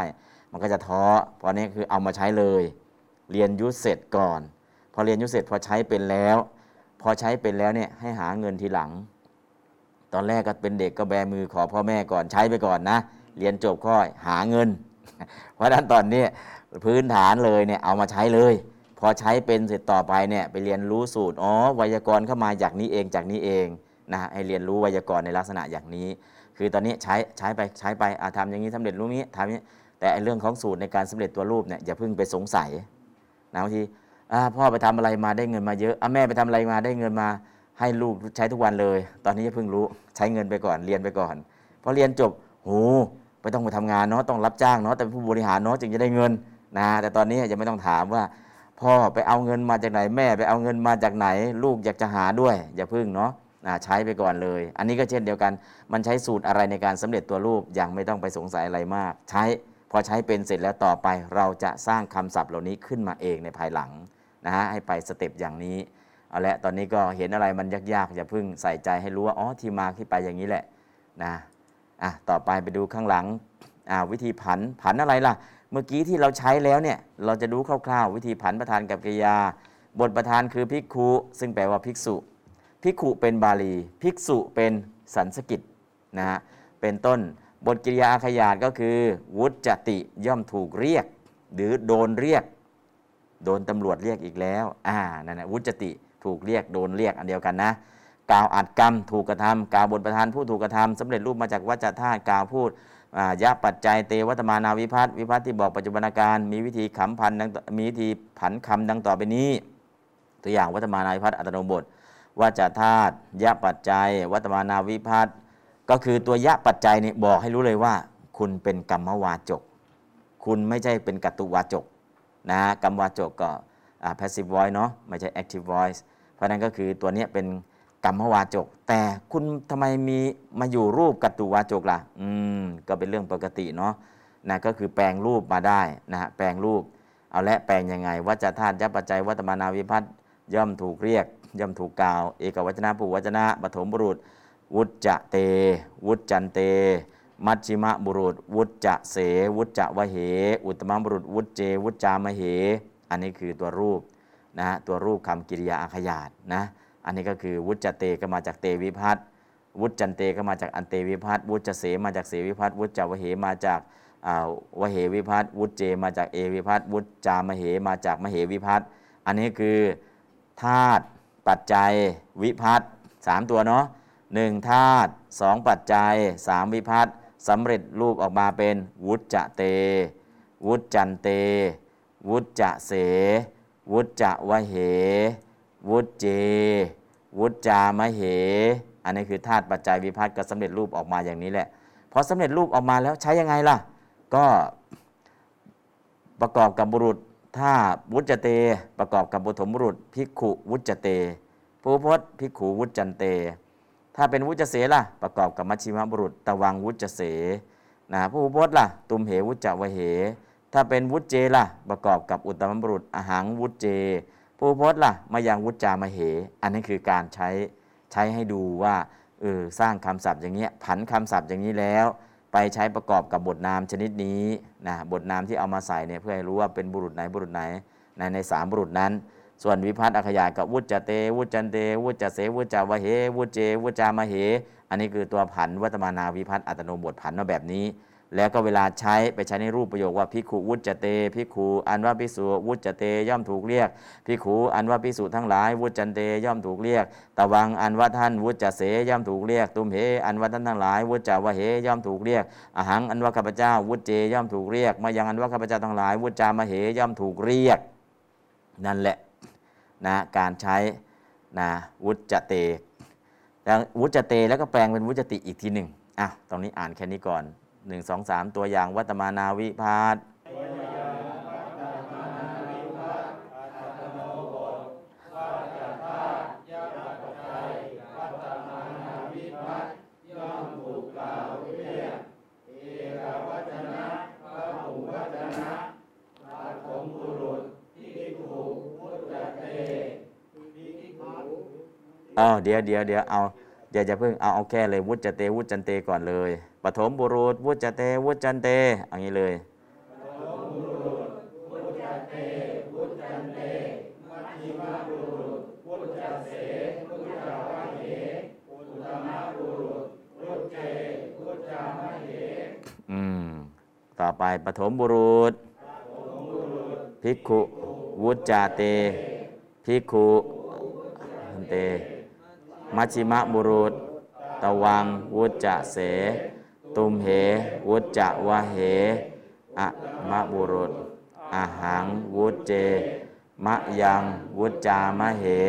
Speaker 2: มันก็จะท้อเพราะนี้คือเอามาใช้เลย เรียนยุทธเสร็จก่อน พอเรียนยุทธเสร็จพอใช้เป็นแล้ว พอใช้เป็นแล้วเนี่ยให้หาเงินทีหลัง ตอนแรกก็เป็นเด็กก็แบมือขอพ่อแม่ก่อนใช้ไปก่อนนะ เรียนจบค่อยหาเงิน เพราะฉะนั้นตอนนี้พื้นฐานเลยเนี่ยเอามาใช้เลย พอใช้เป็นเสร็จต่อไปเนี่ยไปเรียนรู้สูตรอ๋อไวยากรณ์เข้ามาจากนี้เองจากนี้เองนะให้เรียนรู้ไวยากรณ์ในลักษณะอย่างนี้ คือตอนนี้ใช้ใช้ไปใช้ไปอาทำอย่างนี้สำเร็จรู้นี้ทำนี้แต่ไอ้เรื่องของสูตรในการสำเร็จตัวรูปเนี่ยอย่าเพิ่งไปสงสัยนะบางทีอ่าพ่อไปทำอะไรมาได้เงินมาเยอะอะแม่ไปทำอะไรมาได้เงินมาให้ลูกใช้ทุกวันเลย ตอนนี้เพิ่งรู้ใช้เงินไปก่อนเรียนไปก่อนพอเรียนจบโห ไปต้องไปทำงานเนาะต้องรับจ้างเนาะแต่เป็นผู้บริหารเนาะจึงจะได้เงินนะแต่ตอนนี้ยังไม่ต้องถามว่า พ่อไปเอาเงินมาจากไหนแม่ไปเอาเงินมาจากไหน ลูกอยากจะหาด้วย อย่าพึ่งเนาะใช้ไปก่อนเลย อันนี้ก็เช่นเดียวกัน มันใช้สูตรอะไรในการสำเร็จตัวรูปอยังไม่ต้องไปสงสัยอะไรมาก ใช้พอใช้เป็นเสร็จแล้วต่อไปเราจะสร้างคำศัพท์เหล่านี้ขึ้นมาเองในภายหลังนะฮะให้ไปสเต็ปอย่างนี้เอาละตอนนี้ก็เห็นอะไรมันยากๆอย่าพึ่งใส่ใจให้รู้ว่าอ๋อที่มาที่ไปอย่างนี้แหละนะ อะต่อไปไปดูข้างหลังอ่าวิธีผันผันอะไรล่ะ เมื่อกี้ที่เราใช้แล้วเนี่ยเราจะดูคร่าวๆ วิธีผันประธานกับกริยา บทประธานคือภิกขุซึ่งแปลว่าภิกษุภิกขุเป็นบาลี ภิกษุเป็นสันสกิตนะฮะเป็นต้นบทกริยาอาขยาตก็คือ วุจติย่อมถูกเรียก หรือโดนเรียก โดนตำรวจเรียกอีกแล้วอ่านั่นนะวุจติถูกเรียกโดนเรียกอันเดียวกันนะ กล่าวอัดกรรม ถูกกระทำกล่าวบทประธานผู้ถูกกระทำสำเร็จรูปมาจากวัจธาตุกล่าวพูดอ่ายะปัจจัยเตวัตมานาวิพัฒน์วิพัฒน์ที่บอกปัจจุบันการมีวิธีขำพันมีวิธีผันคำดังต่อไปนี้ ตัวอย่างวัตมานาวิพัฒน์อัตโนบทว่าจะธาตุยะปัจจัย วัตมานาวิพัฒน์ก็คือตัวยะปัจจัยนี่บอกให้รู้เลยว่า คุณเป็นกรรมวาจก คุณไม่ใช่เป็นกัตตุวาจกนะกรรมวาจกก็ passive voice เนาะไม่ใช่ active voice เพราะนั้นก็คือตัวนี้เป็น กรรมวาจก แต่คุณทำไมมีมาอยู่รูปกัตตุวาจกล่ะ อืม ก็เป็นเรื่องปกติเนาะนะก็คือแปลงรูปมาได้นะฮะแปลงรูป เอาและแปลงยังไงวัจธาตุยัปปัจจัยวัตมานาวิพัฒย่อมถูกเรียก ย่อมถูกกล่าว เอกวัจนะปุวัจนะปฐมบุรุษ วุจจะเต วุจจันเต มัชชิมะบุรุษ วุจจะเส วุจจะวะเห อุตมบุรุษ วุจเจ วุจจามเห อันนี้คือตัวรูปนะฮะตัวรูปคำกิริยาอาขยาตนะ อันนี้ก็คือวุจจะเตก็มาจากเตวิพัฒน์วุจจันเตก็มาจากอันเตวิพัฒน์วุจจะเสมาจากเสวิพัฒน์วุจจะวเหมาจากวเหวิพัฒน์วุจเจมาจากเอวิพัฒน์วุจจามเหมาจากมเหวิพัฒน์อันนี้คือธาตุปัจจัยวิพัฒน์สามตัวเนาะหนึ่งธาตุสองปัจจัยสามวิพัฒน์สำเร็จรูปออกมาเป็นวุจจะเต วุจจันเต วุจจะเส วุจจะวเห วุจเจ วุจจามเห อันนี้คือธาตุปัจจัยวิพัฒน์ก็สำเร็จรูปออกมาอย่างนี้แหละพอสำเร็จรูปออกมาแล้วใช้ยังไงล่ะ ก็ประกอบกับบุรุษถ้าวุจเต ประกอบกับบุถมบุรุษภิกขุวุจเตภูพจน์ภิกขุวุจจันเต ถ้าเป็นวุจเสล่ะ ประกอบกับมัชชิมบุรุษตะวังวุจเสนะผู้พจน์ล่ะ ตุมเหวุจจวเห ถ้าเป็นวุจเจล่ะ ประกอบกับอุตตมบุรุษอาหังวุจเจ ผู้พจน์ล่ะมายังวุจจามาเห อันนี้คือการใช้ใช้ให้ดูว่าเออสร้างคำศัพท์อย่างเงี้ยผันคำศัพท์อย่างนี้แล้ว ไปใช้ประกอบกับบทนามชนิดนี้นะบทนามที่เอามาใส่เนี่ยเพื่อให้รู้ว่าเป็นบุรุษไหนบุรุษไหนในในสามบุรุษนั้น ส่วนวิพัฒน์อัคขยากับวุจจเต วุจันเต วุจเสวุจาวะเหวุจเจวุจามาเห อันนี้คือตัวผันวัตมานาวิพัฒน์อัตโนบทผันมาแบบนี้ แล้วก็เวลาใช้ไปใช้ในรูปประโยคว่าพิขุวุจเตพิขุอันว่าพิสุวุจเตย่อมถูกเรียกพิขุอันว่าพิสุทั้งหลายวุจันเตย่อมถูกเรียก ตะวังอันว่าท่านวุจจะเสย่อมถูกเรียก ตุมเหอันว่าท่านทั้งหลายวุจจะวะเหย่อมถูกเรียกอหังอันว่าข้าพเจ้าวุจเจย่อมถูกเรียกมายังอันว่าข้าพเจ้าทั้งหลายวุจามเหย่อมถูกเรียก นั่นแหละนะการใช้นะวุจเตวุจเตแล้วก็แปลงเป็นวุจติอีกทีหนึ่งอะตรงนี้อ่านแค่นี้ก่อน หนึ่งสองสามตัวอย่างวัตมานาวิพาทอ๋อเดี๋ยวเดี๋ยวเดี๋ยวเอาเดี๋ยวจะเพิ่งเอาเอาแค่เลยวุจเตวุจจันเตก่อนเลย ฐมบุรุษวุจเต วุจันเตอย่างนี้เลยอืมต่อไปปฐมบุรุษ ภิกขุวุจาเต ภิกขุเต มัชิมะบุรุษ ตวังวุจเส ตุมเหวุจจะวะเหอะมะบุรุษอาหังวุจเจ มะยังวุจจามะเหอ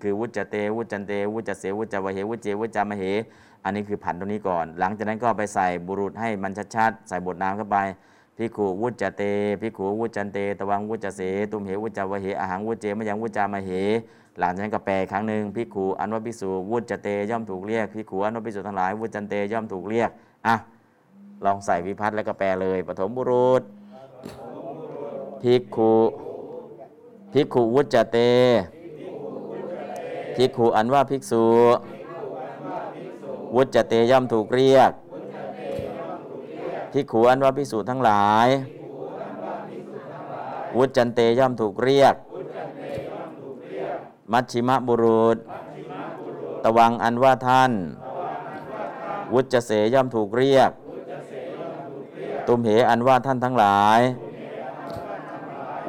Speaker 2: คือวุจจเตวุจจันเตวุจจเสวุจจวะเหวุจเจวุจจามะเหอันนี้คือผันตรงนี้ก่อน หลังจากนั้นก็ไปใส่บุรุษให้มันชัดๆใส่บทนามเข้าไปพิขุวุจจเตพิขุวุจจันเต ตวังวุจจเส ตุมเหวุจจวะเหอาหังวุจเจมะยังวุจจามะเห หลังจากนั้นก็แปลครั้งหนึ่งพิขุอันว่าพิสูวุจจเตย่อมถูกเรียกพิขุอันว่าพิสูทั้งหลายวุจจันเตย่อมถูกเรียก อะลองใส่วิพัฒน์แล้วก็แปลเลยปฐมบุรุษภิกขุภิกขุวุจจเตภิกขุอันว่าภิกษุวุจจเตย่อมถูกเรียกภิกขุอันว่าภิกษุทั้งหลาย วุจจันเตย่อมถูกเรียก มัชชิมะบุรุษ ตวังอันว่าท่าน วุจจเสย่อมถูกเรียก ตุมเหอันว่าท่านทั้งหลาย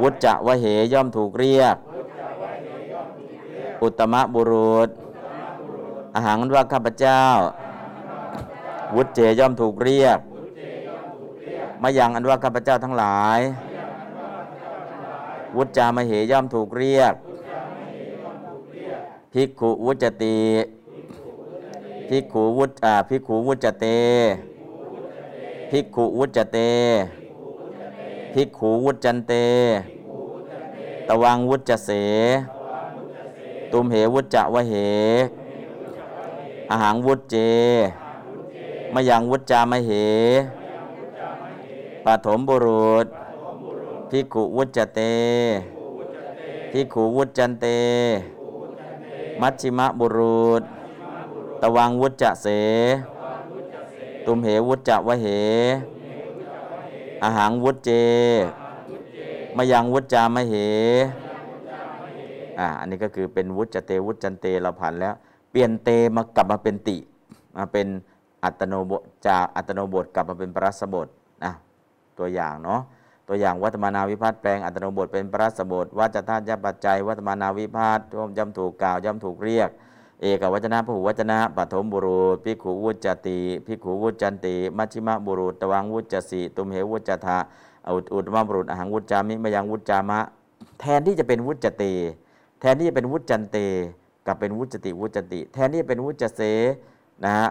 Speaker 2: วุจจะวะเหย่อมถูกเรียก อุตมะบุรุษอาหารอันว่าข้าพเจ้า วุจเจย่อมถูกเรียกมายังอันว่าข้าพเจ้าทั้งหลาย วุจจามเหย่อมถูกเรียกภิกขุวุจติ ภิกขุวุจอ่าภิกขุวุจเตภิกขุวุจเตภิกขุวุจันเต ตวังวุจจเส ตุมเหวุจจะวะเหอาหารวุจเจมยังวุจจามเหปฐมบุรุษภิกขุวุจเตภิกขุวุจันเต มัชชิมะบุรุษ ตวังวุจจะเส ตุมเหวุจจะวะเหอาหารวุจเจ มยังวุจจามะเหอ่าอันนี้ก็คือเป็นวุจเตวุจจันเตเราผ่านแล้ว เปลี่ยนเตมากลับมาเป็นติมาเป็นอัตโนบทจากอัตโนบทกลับมาเป็นปรัสบทอะตัวอย่างเนาะตัวอย่างวัตมานาวิพัฒน์แปลงอัตโนบทเป็นปรัสบทว่าจะธาตุยปัจจัยวัตมานาวิพัฒน์ย่อมถูกกล่าวย่อมถูกเรียก เอกวัจนะพหูวัจนะปฐมบุรุษพิขุวุจจติพิขุวุจจันติมัชชิมะบุรุษตวังวุจจสีตุมเหวุจจทะอุตอุตมะบุรุษอหังวุจามิมยังวุจามะ แทนที่จะเป็นวุจเต แทนที่จะเป็นวุจจันเตกับเป็นวุจติวุจติ แทนที่จะเป็นวุจจเสนะฮะ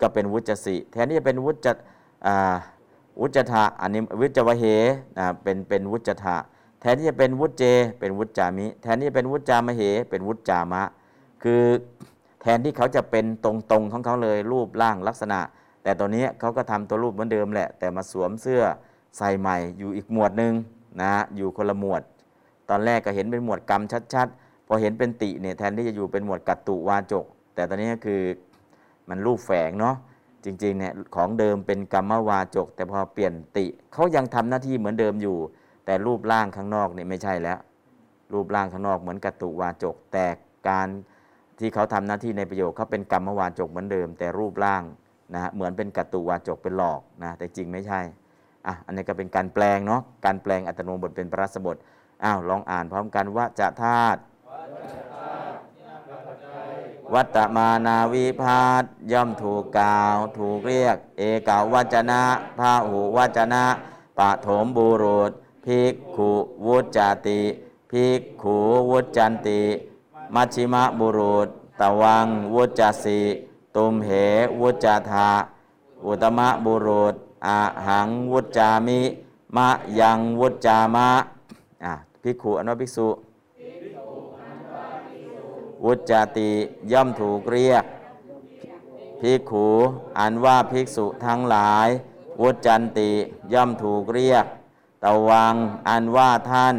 Speaker 2: ก็เป็นวุจจสีแทนที่จะเป็นวุจจอ่าวุจจทะอันนี้วุจวะเหนะเป็นเป็นวุจจทะแทนที่จะเป็นวุจเจ เป็นวุจจามิ แทนที่จะเป็นวุจจามเหเป็นวุจจามะ คือแทนที่เขาจะเป็นตรงๆของเขาเลยรูปร่างลักษณะ แต่ตอนนี้เขาก็ทำตัวรูปเหมือนเดิมแหละ แต่มาสวมเสื้อใส่ใหม่อยู่อีกหมวดหนึ่งนะอยู่คนละหมวด ตอนแรกก็เห็นเป็นหมวดกรรมชัดๆ พอเห็นเป็นติเนี่ยแทนที่จะอยู่เป็นหมวดกัตตุวาจก แต่ตอนนี้ก็คือมันรูปแฝงเนาะจริงๆเนี่ยของเดิมเป็นกรรมวาจก แต่พอเปลี่ยนติเขายังทำหน้าที่เหมือนเดิมอยู่ แต่รูปร่างข้างนอกเนี่ยไม่ใช่แล้ว รูปร่างข้างนอกเหมือนกัตตุวาจก แต่การ ที่เขาทำหน้าที่ในประโยคเขาเป็นกรรมวาจกเหมือนเดิม แต่รูปร่างนะฮะเหมือนเป็นกัตตุวาจกเป็นหลอกนะแต่จริงไม่ใช่อะอันนี้ก็เป็นการแปลงเนาะการแปลงอัตโนบทเป็นปรัสบทอ้าวลองอ่านพร้อมกันว่าจะธาตุวัตมานาวิพาทย่อมถูกกล่าว ถูกเรียก เอกาวัจนะพาหูวัจนะปะโถมบุรุษภิกขุวุจจติภิกขุวุจจันติ มัชชิมะบุรุษ ตวังวุจจสีตุมเหวุจจทาอุตมะบุรุษอาหังวุจจามิ มะยังวุจจามะอะภิกขุอนว่าภิกษุวุจจติย่อมถูกเรียกภิกขุอันว่าภิกษุทั้งหลาย วุจจันติย่อมถูกเรียก ตวังอันว่าท่าน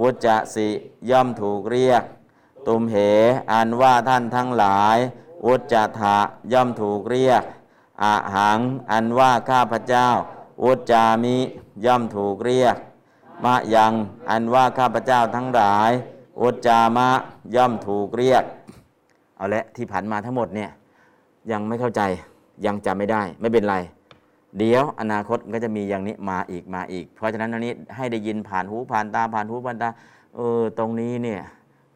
Speaker 2: วุจจสิย่อมถูกเรียก ตุมเห อันว่าท่านทั้งหลายวุจจทะย่อมถูกเรียกอาหัง อันว่าข้าพเจ้าวุจจามิย่อมถูกเรียก มะยัง อันว่าข้าพเจ้าทั้งหลายวุจจามะย่อมถูกเรียก เอาละที่ผ่านมาทั้งหมดเนี่ยยังไม่เข้าใจยังจำไม่ได้ไม่เป็นไร เดี๋ยวอนาคตก็จะมีอย่างนี้มาอีกมาอีก เพราะฉะนั้นอันนี้ให้ได้ยินผ่านหูผ่านตาผ่านหูผ่านตาเออตรงนี้เนี่ย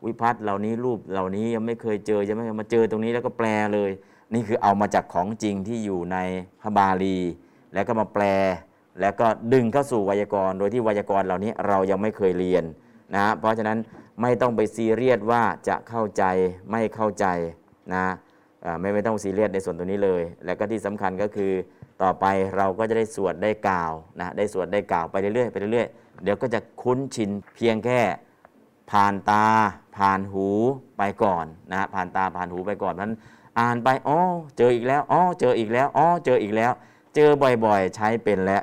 Speaker 2: วิพัฒน์เหล่านี้รูปเหล่านี้ยังไม่เคยเจอยังไม่เคยมาเจอตรงนี้แล้วก็แปลเลย นี่คือเอามาจากของจริงที่อยู่ในพระบาลี แล้วก็มาแปล แล้วก็ดึงเข้าสู่ไวยากรณ์ โดยที่ไวยากรณ์เหล่านี้เรายังไม่เคยเรียนนะเพราะฉะนั้นไม่ต้องไปซีเรียสว่าจะเข้าใจไม่เข้าใจนะไม่ไม่ต้องซีเรียสในส่วนตัวนี้เลย แล้วก็ที่สำคัญก็คือต่อไปเราก็จะได้สวดได้กล่าวนะได้สวดได้กล่าวไปเรื่อยๆไปเรื่อยๆเดี๋ยวก็จะคุ้นชินเพียงแค่ผ่านตา ผ่านหูไปก่อนนะฮะผ่านตาผ่านหูไปก่อนนั้นอ่านไปอ๋อเจออีกแล้วอ๋อเจออีกแล้วอ๋อเจออีกแล้ว เจอบ่อยๆ ใช้เป็นแล้ว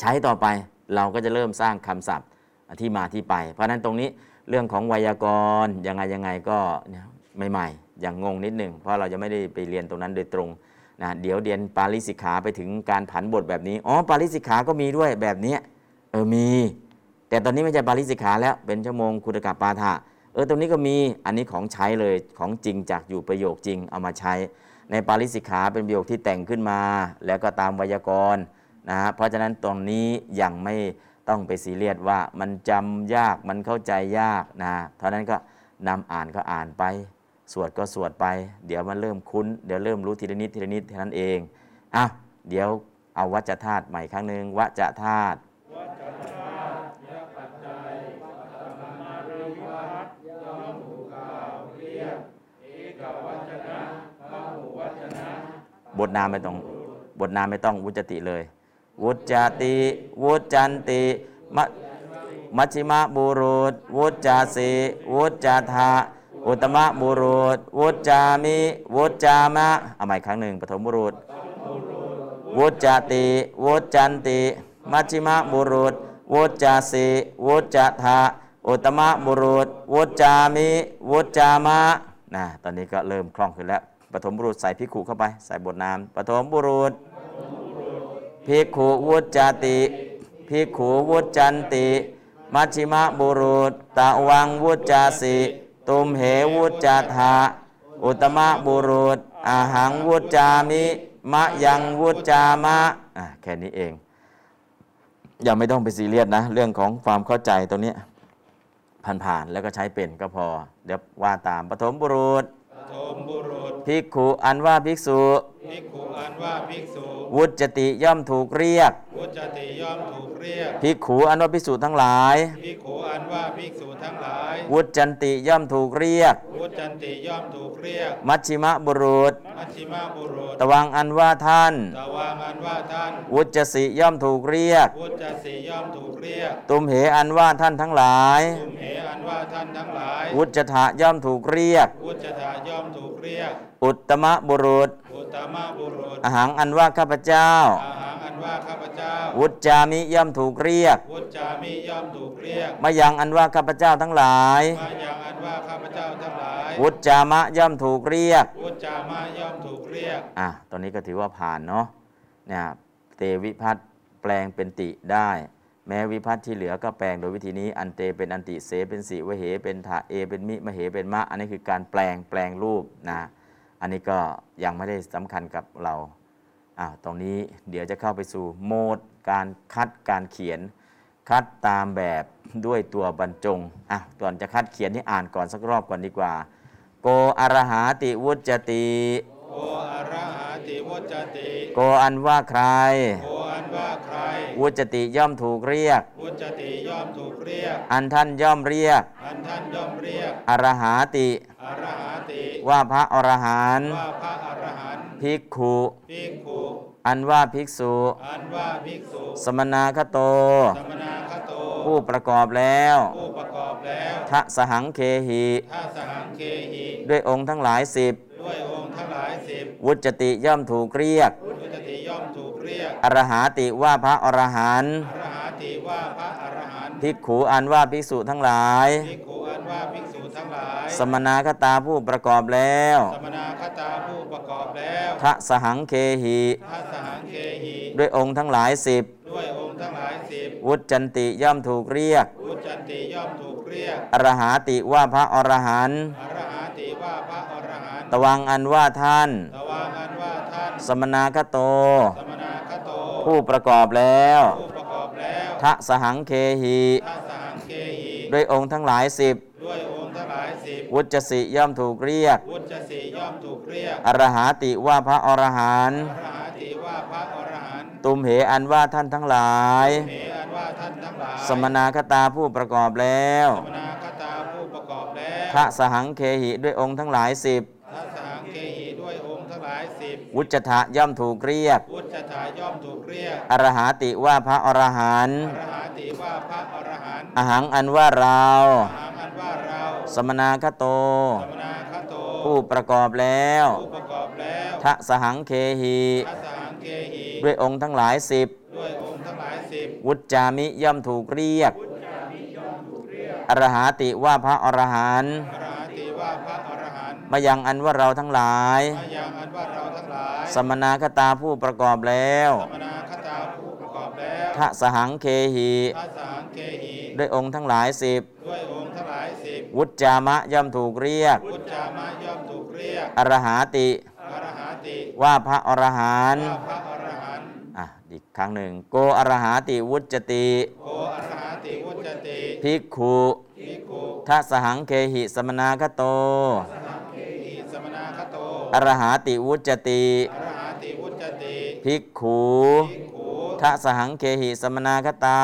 Speaker 2: ใช้ต่อไปเราก็จะเริ่มสร้างคำศัพท์ที่มาที่ไป เพราะฉะนั้นตรงนี้เรื่องของไวยากรณ์ยังไงยังไงก็เนี่ยใหม่ๆ อย่างงงนิดหนึ่งเพราะเราจะไม่ได้ไปเรียนตรงนั้นโดยตรงนะเดี๋ยวเรียนปาริสิกขาไปถึงการผันบทแบบนี้ อ๋อ ปาริสิกขาก็มีด้วยแบบนี้ เออ มี แต่ตอนนี้ไม่ใช่ปาริสิกขาแล้วเป็นชั่วโมงคุตกะปาฐะเออตรงนี้ก็มีอันนี้ของใช้เลยของจริงจากอยู่ประโยคจริงเอามาใช้ ในปาริสิกขาเป็นประโยคที่แต่งขึ้นมา แล้วก็ตามไวยากรณ์นะฮะเพราะฉะนั้นตรงนี้ยังไม่ต้องไปซีเรียสว่ามันจำยากมันเข้าใจยากนะเท่านั้นก็นำอ่านก็อ่านไป สวดก็สวดไป เดี๋ยวมันเริ่มคุ้น เดี๋ยวเริ่มรู้ทีละนิดทีละนิดเท่านั้นเองอะเดี๋ยวเอาวัจธาตุใหม่ครั้งหนึ่งวัจธาตุ บทนามไม่ต้องบทนามไม่ต้องวุจติเลย วุจติวุจันติมะมัชิมะบุรุษ วุจาสีวุจาทาอุตมะบุรุษ วุจามิวุจามะเอาใหม่ครั้งหนึ่งปฐมบุรุษ วุจติวุจันติมัชิมะบุรุษ วุจาสีวุจาทาอุตมะบุรุษ วุจามิวุจามะนะตอนนี้ก็เริ่มคล่องขึ้นแล้ว ฐมบุรุษใส่พิกขุเข้าไป ใส่บทนามปฐมบุรุษพิกขุวุจติพิกขุวุจันติมัชฌิมะบุรุษตะวังวุจาสิตุมเหวุจาทาอุตมะบุรุษอาหังวุจามิมะยังวุจามะอะแค่นี้เองอย่าไม่ต้องไปซีเรียสนะ เรื่องของความเข้าใจตรงนี้ผ่านๆแล้วก็ใช้เป็นก็พอ เดี๋ยวว่าตามปฐมบุรุษ
Speaker 3: โทมบุรุษ
Speaker 2: ภิกขุอันว่าภิกษุ
Speaker 3: ภิกขุอันว่าภิกษุ
Speaker 2: วุจติย่อมถูกเรียก
Speaker 3: วุจติย่อมถูกเรียก
Speaker 2: ภิกขุอันว่าภิกษุทั้งหลาย
Speaker 3: ภิกขุอันว่าภิกษุทั้งหลาย
Speaker 2: วุจจันติย่อมถูกเรียก
Speaker 3: วุจจันติย่อมถูกเรียก
Speaker 2: มัชชิมะบุรุษ
Speaker 3: มัชฌิมาบุรุษ
Speaker 2: ตวังอันว่าท่าน
Speaker 3: ตวางอันว่าท่าน
Speaker 2: วุจสิย่อมถูกเรียก
Speaker 3: วุจสีย่อมถูกเรียก
Speaker 2: ตุมเหอันว่าท่านทั้งหลาย
Speaker 3: ตุมเหอันว่าท่านทั้งหลาย
Speaker 2: วุจถะย่อมถูกเรียก
Speaker 3: วุจธาย่อมถูกเรียก
Speaker 2: อุตตมะบุรุษ
Speaker 3: อุ ตตมะบุรุษ
Speaker 2: อหังอันว่าข้าพเจ้า
Speaker 3: อาหารอันว่าข้าพเจ้า
Speaker 2: วุจจามิย่อมถูกเรียก
Speaker 3: วุจจามิย่อมถูกเรียก
Speaker 2: มายังอันว่าข้าพเจ้าทั้งหลาย
Speaker 3: มายังอันว่าข้าพเจ้าทั้งหลาย
Speaker 2: วุจจามะย่อมถูกเรียก
Speaker 3: วุจจามะย่อมถูกเรียก
Speaker 2: อะ ตอนนี้ก็ถือว่าผ่านเนาะเนี่ยเตวิพัฒน์แปลงเป็นติได้ แม้วิพัฒน์ที่เหลือก็แปลงโดยวิธีนี้ อันเตเป็นอันติเสเป็นสิวเหเป็นทะเอเป็นมิมเหเป็นมะ อันนี้คือการแปลงแปลงรูปนะ อันนี้ก็ยังไม่ได้สำคัญกับเราอ่าตรงนี้เดี๋ยวจะเข้าไปสู่โหมด การคัดการเขียน คัดตามแบบด้วยตัวบรรจงอะตอนจะคัดเขียนนี่อ่านก่อนสักรอบก่อนดีกว่า โกอรหาติวุจติ
Speaker 3: อะระหาติวุจติ
Speaker 2: โกอันว่าใคร
Speaker 3: โกอันว่าใคร
Speaker 2: วุจติย่อมถูกเรียก
Speaker 3: วุจติย่อมถูกเรียก
Speaker 2: อันท่านย่อมเรียก
Speaker 3: อันท่านย่อมเรียก
Speaker 2: อรหาติ
Speaker 3: อรหาติ
Speaker 2: ว่าพระอรหันต์
Speaker 3: ว่าพระอรหันต์
Speaker 2: ภิกขุ
Speaker 3: ภิกขุ
Speaker 2: อันว่าภิกษุ
Speaker 3: อันว่าภิกษุ
Speaker 2: สมนาคโต
Speaker 3: สมนาคโต
Speaker 2: ผู้ประกอบแล้ว
Speaker 3: ผู้ประกอบแล้ว
Speaker 2: ทะสหังเคหิ
Speaker 3: ถ้าสหังเคหิ
Speaker 2: ด้วยองค์ทั้งหลายสิบ
Speaker 3: ด้วยองค์ทั้งหลายสิบ
Speaker 2: วุจติย่อมถูกเรียก
Speaker 3: วุจติย่อมถูกเรียก
Speaker 2: อรหาติว่าพระอรหันต์
Speaker 3: อรหาติว่าพระอรหันต์
Speaker 2: ภิกขุอันว่าภิกษุทั้งหลาย
Speaker 3: ภิกขุอันว่าภิกษุ ทั้งหลาย
Speaker 2: สมนาคตาผู้ประกอบแล้ว
Speaker 3: สมนาคตาผู้ประกอบแล้ว
Speaker 2: ทะสหังเคหิ
Speaker 3: ถ้าสหังเคหิ
Speaker 2: ด้วยองค์ทั้งหลายสิบ
Speaker 3: ด้วยองค์ทั้งหลายสิบ
Speaker 2: วุจจันติย่อมถูกเรียก
Speaker 3: วุจันติย่อมถูกเรียก
Speaker 2: อรหาติว่าพระอรหันต์
Speaker 3: อรหาติว่าพระอรหันต์
Speaker 2: ตวังอันว่าท่าน
Speaker 3: ตวางันว่าท่าน
Speaker 2: สมนาคโต
Speaker 3: สมนาคโต
Speaker 2: ผู้ประกอบแล้ว
Speaker 3: ผู้ประกอบแล้ว
Speaker 2: ทะสหังเคหิ
Speaker 3: ถ้าสหังเคหิ
Speaker 2: ด้วยองค์ทั้งหลายสิบ
Speaker 3: ด้วยองค์ทั้งห ลายสิบ
Speaker 2: วุจสิย่อมถูกเรียก
Speaker 3: วุจสีย่อมถูกเรียก
Speaker 2: อรหาติว่าพระอรหันต์
Speaker 3: อรหาติว่าพระอรหันต์
Speaker 2: ตุมเหอันว่าท่านทั้งหลาย
Speaker 3: เหอันว่าท่านท่านทั้งหลาย
Speaker 2: สมนาคตาผู้ประกอบแล้ว
Speaker 3: สมนาคตาผู้ประกอบแล้ว
Speaker 2: พระสหังเคหิด้วยองค์ทั้งหลายสิบ
Speaker 3: ทัสสังเคหีด้วยองค์ทั้งหลายสิบ
Speaker 2: วุจถะย่อมถูกเรียก
Speaker 3: พุทธาย่อมถูกเรียก
Speaker 2: อรหาติว่าพระอรหันต์
Speaker 3: อรหาติว่าพระอรหันต์
Speaker 2: อหังอันว่าเรา
Speaker 3: หามันว่าเรา
Speaker 2: สมนาคโต
Speaker 3: สมนาคโต
Speaker 2: ผู้ประกอบแล้ว
Speaker 3: ผู้ประกอบแล้ว
Speaker 2: ทะสหังเคหิ
Speaker 3: ทัสสังเคหี
Speaker 2: ด้วยองค์ทั้งหลายสิบ
Speaker 3: ด้วยองค์ทั้งหลายสิบ
Speaker 2: วุจจามิย่อมถูกเรียก อรหาติว่าพระอรหันต์
Speaker 3: อรหาติว่าพระอรหันต์
Speaker 2: มายังอันว่าเราทั้งหลาย
Speaker 3: มายังอันว่าเราทั้งหลาย
Speaker 2: สมนาคตาผู้ประกอบแล้ว
Speaker 3: สมนาคตาผู้ประกอบแล้ว
Speaker 2: ทะสหังเคหิ
Speaker 3: ทัสสังเคหี
Speaker 2: ด้วยองค์ทั้งหลายสิบ
Speaker 3: ด้ วยองค์ทั้งหลายสิบ
Speaker 2: วุจจามะย่อมถูกเรียก
Speaker 3: พุทธามะย่อมถูกเรียก
Speaker 2: อรหาติ
Speaker 3: อรหาติ
Speaker 2: ว่าพระอรหันต์
Speaker 3: ว่าพระอรหันต์
Speaker 2: อะอีกครั้งหนึ่ง โกอรหาติวุจติ
Speaker 3: โกอรหาติวุจติ
Speaker 2: ภิกขุ
Speaker 3: ภิกขุ
Speaker 2: ทะสหังเคหิสมนาคโต
Speaker 3: อิสมนาคโต
Speaker 2: อรหาติวุจติ
Speaker 3: อรหาติวุจติ
Speaker 2: ภิกขุ
Speaker 3: ภิกขุ
Speaker 2: ทะสหังเคหิสมนาคตา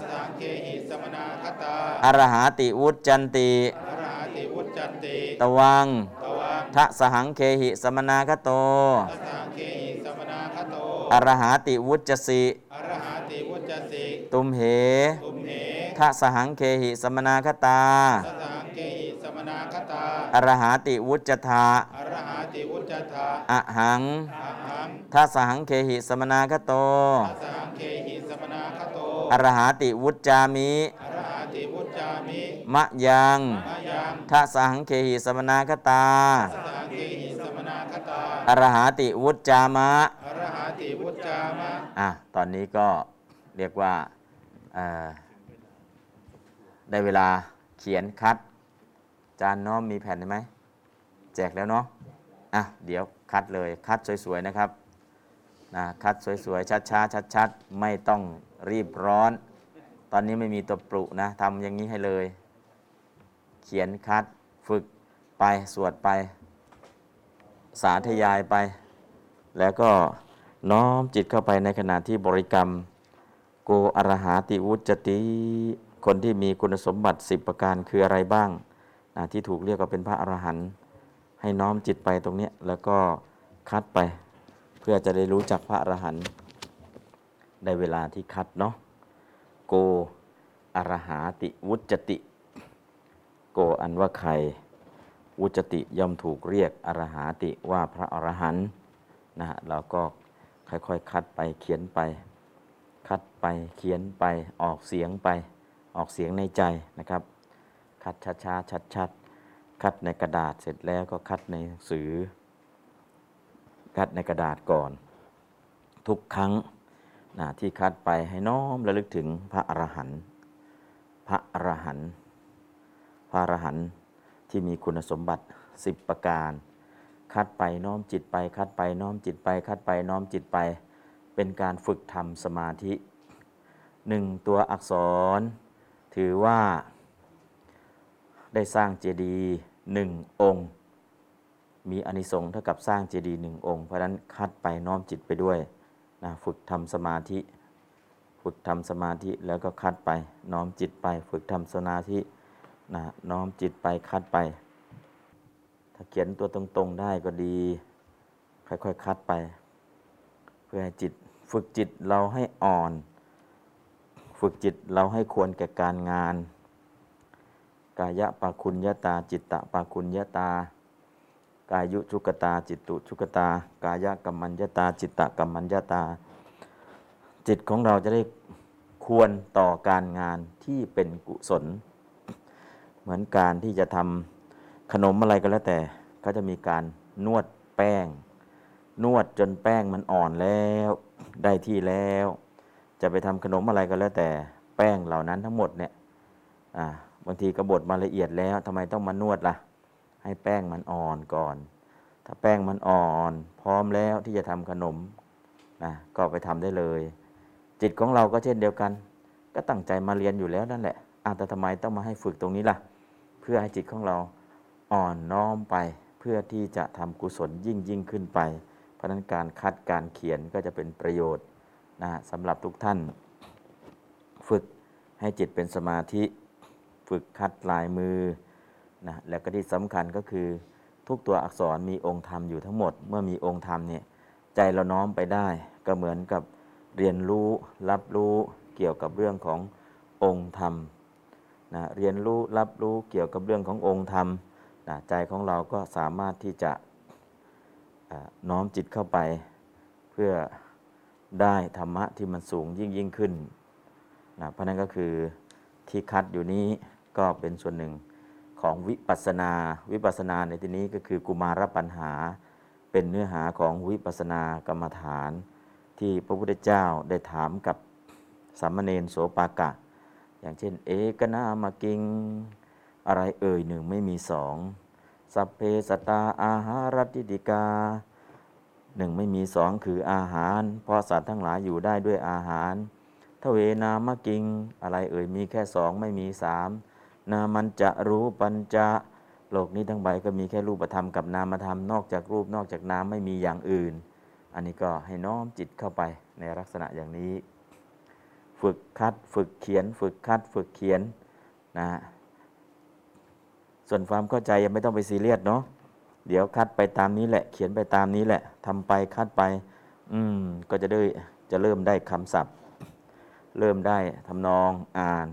Speaker 3: สสังเคหิสมนาค ตา
Speaker 2: อรหาติวุจจันติ
Speaker 3: อรหาติวุจติ
Speaker 2: ตวัง
Speaker 3: ตวัง
Speaker 2: ทะสหังเคหิสมนาคโต
Speaker 3: สสังเคหิสมนาคโต
Speaker 2: อรหาติวุจสิ
Speaker 3: อรหาติวุจสิ
Speaker 2: ตุมเห
Speaker 3: ตุมเห
Speaker 2: ทะสหังเคหิสมนาคตา
Speaker 3: สสัง เคหิสมนาคตา
Speaker 2: อรหาติวุจทา
Speaker 3: อรหาติวุจทา
Speaker 2: อะหัง
Speaker 3: อาหัง
Speaker 2: ทะสหังเคหิสมนาคโต
Speaker 3: สสังเคหิสมนาคโต
Speaker 2: อรหาติวุจจามิ
Speaker 3: อรหาติวุจจามิ
Speaker 2: มะยัง
Speaker 3: มายัง
Speaker 2: ทะสหังเคหิสมนาคตา
Speaker 3: สสังเคหิสมนาคตา
Speaker 2: อรหาติวุจจามะ
Speaker 3: อรหาติวุจจามะ
Speaker 2: อะตอนนี้ก็เรียกว่าเอ่อได้เวลาเขียนคัด จานน้อมมีแผ่นไหมแจกแล้วเนาะอะเดี๋ยวคัดเลยคัดสวยๆนะครับนะคัดสวยๆช้าๆชัดๆไม่ต้องรีบร้อน ตอนนี้ไม่มีตัวปลุนะทำอย่างนี้ให้เลย เขียนคัดฝึกไปสวดไป สาธยายไป แล้วก็น้อมจิตเข้าไปในขณะที่บริกรรม โกอรหาติวุจติ คนที่มีคุณสมบัติ 10 ประการคืออะไรบ้าง ที่ถูกเรียกว่าเป็นพระอรหันต์ให้น้อมจิตไปตรงนี้แล้วก็คัดไป เพื่อจะได้รู้จักพระอรหันต์ได้เวลาที่คัดเนาะโกอรหาติวุจติ โกอันว่าใคร วุจติย่อมถูกเรียกอรหาติว่าพระอรหันต์นะฮะเราก็ค่อยๆคัดไปเขียนไป คัดไปเขียนไปออกเสียงไปออกเสียงในใจนะครับ คัดช้าๆชัดๆ คัดในกระดาษเสร็จแล้วก็คัดในหนังสือ คัดในกระดาษก่อน ทุกครั้งนะที่คัดไปให้น้อมระลึกถึงพระอรหันต์พระอรหันต์พระอรหันต์ที่มีคุณสมบัติ 10 ประการ คัดไปน้อมจิตไป คัดไปน้อมจิตไป คัดไปน้อมจิตไป เป็นการฝึกทำสมาธิหนึ่งตัวอักษร ถือว่า ได้สร้างเจดีย์หนึ่งองค์ มีอนิสงส์เท่ากับสร้างเจดีย์หนึ่งองค์ เพราะฉะนั้นคัดไปน้อมจิตไปด้วยนะฝึกทำสมาธิ ฝึกทำสมาธิแล้วก็คัดไปน้อมจิตไป ฝึกทำสมาธินะน้อมจิตไปคัดไป ถ้าเขียนตัวตรงๆได้ก็ดี ค่อยๆคัดไป เพื่อให้จิตฝึกจิตเราให้อ่อน ฝึกจิตเราให้ควรแก่การงาน กายะปาคุญญาตา จิตตะปาคุญญาตา กายุชุกตา จิตตุชุกตา กายะกัมมัญญตา จิตตะกัมมัญญตา จิตของเราจะได้ควรต่อการงานที่เป็นกุศล เหมือนการที่จะทำขนมอะไรก็แล้วแต่เขาจะมีการนวดแป้ง นวดจนแป้งมันอ่อนแล้วได้ที่แล้ว จะไปทำขนมอะไรก็แล้วแต่ แป้งเหล่านั้นทั้งหมดเนี่ยอ่า บางทีกระบดมาละเอียดแล้วทำไมต้องมานวดล่ะ ให้แป้งมันอ่อนก่อน ถ้าแป้งมันอ่อน พร้อมแล้วที่จะทำขนมนะก็ไปทำได้เลย จิตของเราก็เช่นเดียวกัน ก็ตั้งใจมาเรียนอยู่แล้วนั่นแหละอาแต่ทำไมต้องมาให้ฝึกตรงนี้ล่ะ เพื่อให้จิตของเราอ่อนน้อมไป เพื่อที่จะทำกุศลยิ่งยิ่งขึ้นไป เพราะฉะนั้นการคัดการเขียนก็จะเป็นประโยชน์นะสำหรับทุกท่าน ฝึกให้จิตเป็นสมาธิ ฝึกคัดลายมือนะแล้วก็ที่สำคัญก็คือทุกตัวอักษรมีองค์ธรรมอยู่ทั้งหมด เมื่อมีองค์ธรรมเนี่ยใจเราน้อมไปได้ก็เหมือนกับเรียนรู้รับรู้เกี่ยวกับเรื่องขององค์ธรรมนะเรียนรู้รับรู้เกี่ยวกับเรื่องขององค์ธรรมนะใจของเราก็สามารถที่จะน้อมจิตเข้าไป เพื่อได้ธรรมะที่มันสูงยิ่งยิ่งขึ้นนะเพราะนั้นก็คือที่คัดอยู่นี้ ก็เป็นส่วนหนึ่งของวิปัสนา วิปัสนาในที่นี้ก็คือกุมารปัญหา เป็นเนื้อหาของวิปัสนากรรมฐาน ที่พระพุทธเจ้าได้ถามกับสามเณรโสปากะ อย่างเช่น เอกนามากิง อะไรเอ่ยหนึ่งไม่มีสองสัพเพสตตาอาหารติติกาหนึ่งไม่มีสองคืออาหาร เพราะสัตว์ทั้งหลายอยู่ได้ด้วยอาหารทเวนามกิง อะไรเอ่ยมีแค่สองไม่มีสาม นามันจะรู้ปัญจะโลกนี้ทั้งใบก็มีแค่รูปธรรมกับนามธรรมนอกจากรูปนอกจากนามไม่มีอย่างอื่น อันนี้ก็ให้น้อมจิตเข้าไปในลักษณะอย่างนี้ ฝึกคัดฝึกเขียน ฝึกคัดฝึกเขียนนะฮะส่วนความเข้าใจยังไม่ต้องไปซีเรียสเนาะเดี๋ยวคัดไปตามนี้แหละ เขียนไปตามนี้แหละทำไปคัดไป อืมก็จะได้จะเริ่มได้คำศัพท์ เริ่มได้ทำนองอ่าน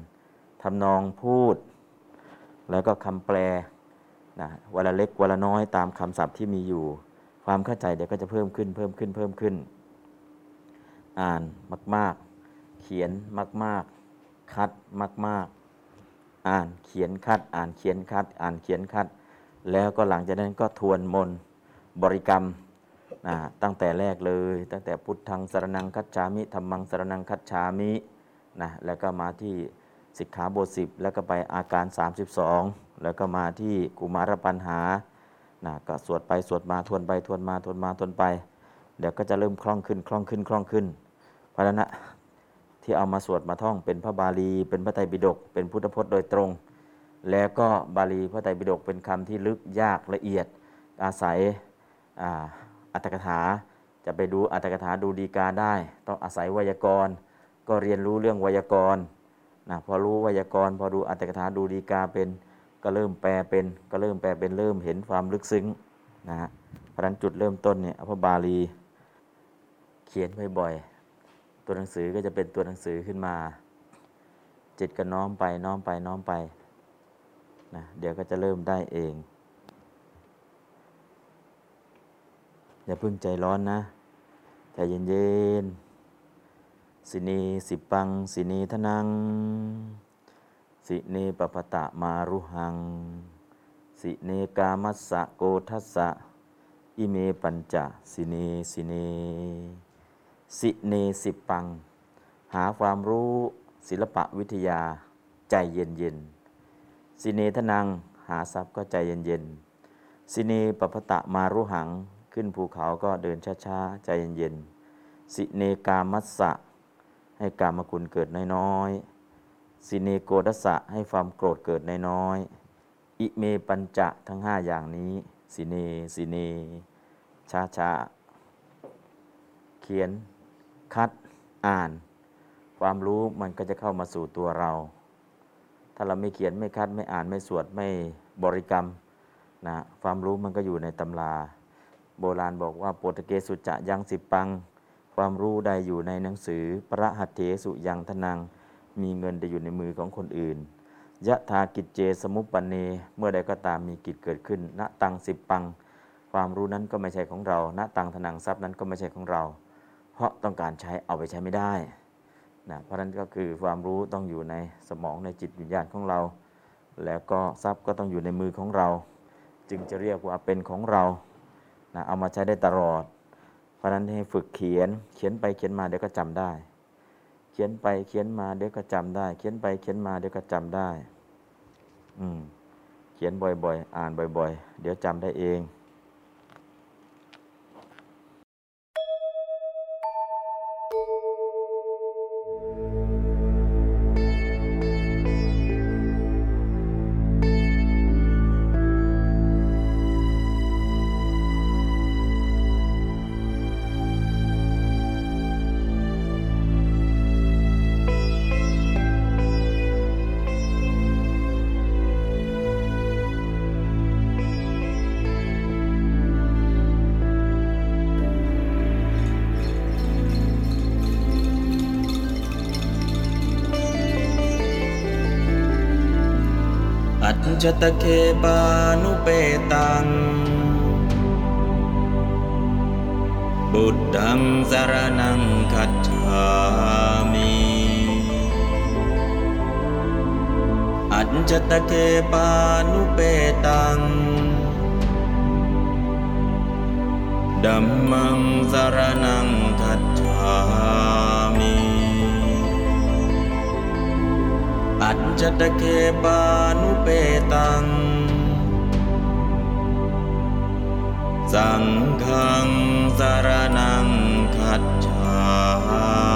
Speaker 2: ทำนองพูด แล้วก็คำแปลนะวันละเล็กวันละน้อยตามคำศัพท์ที่มีอยู่ ความเข้าใจเดี๋ยวก็จะเพิ่มขึ้นเพิ่มขึ้นเพิ่มขึ้น อ่านมาก ๆ เขียนมาก ๆ คัดมาก ๆ อ่านเขียนคัด อ่านเขียนคัด อ่านเขียนคัด แล้วก็หลังจากนั้นก็ทวนมนบริกรรมนะตั้งแต่แรกเลย ตั้งแต่พุทธังสรนังคัจฉามิธรรมังสรนังคัจฉามินะแล้วก็มาที่ สิกขาบทสิบแล้วก็ไปอาการ 32 แล้วก็มาที่กุมารปัญหานะก็สวดไปสวดมาทวนไปทวนมาทวนมาทวนไป เดี๋ยวก็จะเริ่มคล่องขึ้นคล่องขึ้นคล่องขึ้น เพราะนั้นนะที่เอามาสวดมาท่องเป็นพระบาลี เป็นพระไตรปิฎกเป็นพุทธพจน์โดยตรง แล้วก็บาลีพระไตรปิฎกเป็นคำที่ลึกยากละเอียด อาศัยอัตถกถาจะไปดูอัตถกถาดูดีกาได้ ต้องอาศัยไวยากรณ์ ก็เรียนรู้เรื่องไวยากรณ์ นะพอรู้ไวยากรณ์พอดูอัตถกถาดูดีกาเป็น ก็เริ่มแปลเป็น ก็เริ่มแปลเป็นเริ่มเห็นความลึกซึ้งนะฮะเพราะนั้นจุดเริ่มต้นเนี่ยพระบาลีเขียนบ่อยๆตัวหนังสือก็จะเป็นตัวหนังสือขึ้นมา จิตก็น้อมไปน้อมไปน้อมไปนะเดี๋ยวก็จะเริ่มได้เอง อย่าเพิ่งใจร้อนนะ ใจเย็นๆ สินีสิปัง สินีทนัง สิเนปปตะมารุหัง สิเนกามัสสะโกทัสสะ อิเมปัญจสิเนสิเน สิเนสิปัง หาความรู้ศิลปะวิทยาใจเย็นเย็นสิเนทนังหาทรัพย์ก็ใจเย็นเย็นสิเนปปตะมารุหัง ขึ้นภูเขาก็เดินช้าๆ ใจเย็นๆสิเนกามัสสะ ให้กามคุณเกิดน้อยๆสิเนโกดัสะให้ความโกรธเกิดน้อยๆอิเมปัญจะทั้งห้าอย่างนี้สิเนสิเนช้าเขียน คัดอ่าน ความรู้มันก็จะเข้ามาสู่ตัวเรา ถ้าเราไม่เขียนไม่คัดไม่อ่านไม่สวดไม่บริกรรมนะความรู้มันก็อยู่ในตำรา โบราณบอกว่าโปรตเกสุจะยังสิปัง ความรู้ใดอยู่ในหนังสือพระหัตเถสุยังทนัง มีเงินแต่อยู่ในมือของคนอื่นยะธากิจเจสมุปปเน เมื่อใดก็ตามมีกิจเกิดขึ้น ณตังสิปัง ความรู้นั้นก็ไม่ใช่ของเรา ณตังทนังทรัพย์นั้นก็ไม่ใช่ของเรา เพราะต้องการใช้เอาไปใช้ไม่ได้นะเพราะฉะนั้นก็คือความรู้ต้องอยู่ในสมองในจิตวิญญาณของเรา แล้วก็ทรัพย์ก็ต้องอยู่ในมือของเรา จึงจะเรียกว่าเป็นของเรานะเอามาใช้ได้ตลอด เพราะนั้นให้ฝึกเขียน เขียนไปเขียนมาเดี๋ยวก็จำได้ เขียนไปเขียนมาเดี๋ยวก็จำได้ เขียนไปเขียนมาเดี๋ยวก็จำได้ อืม เขียนบ่อยๆ อ่านบ่อย ๆ เดี๋ยวจำได้เอง जतखेपानुपेतां बुद्धं शरणं गच्छामि। अञ्जतके धम्मं शरणं गच्छ จตเคปานุเปตัง สังฆังสารนังคัจฉา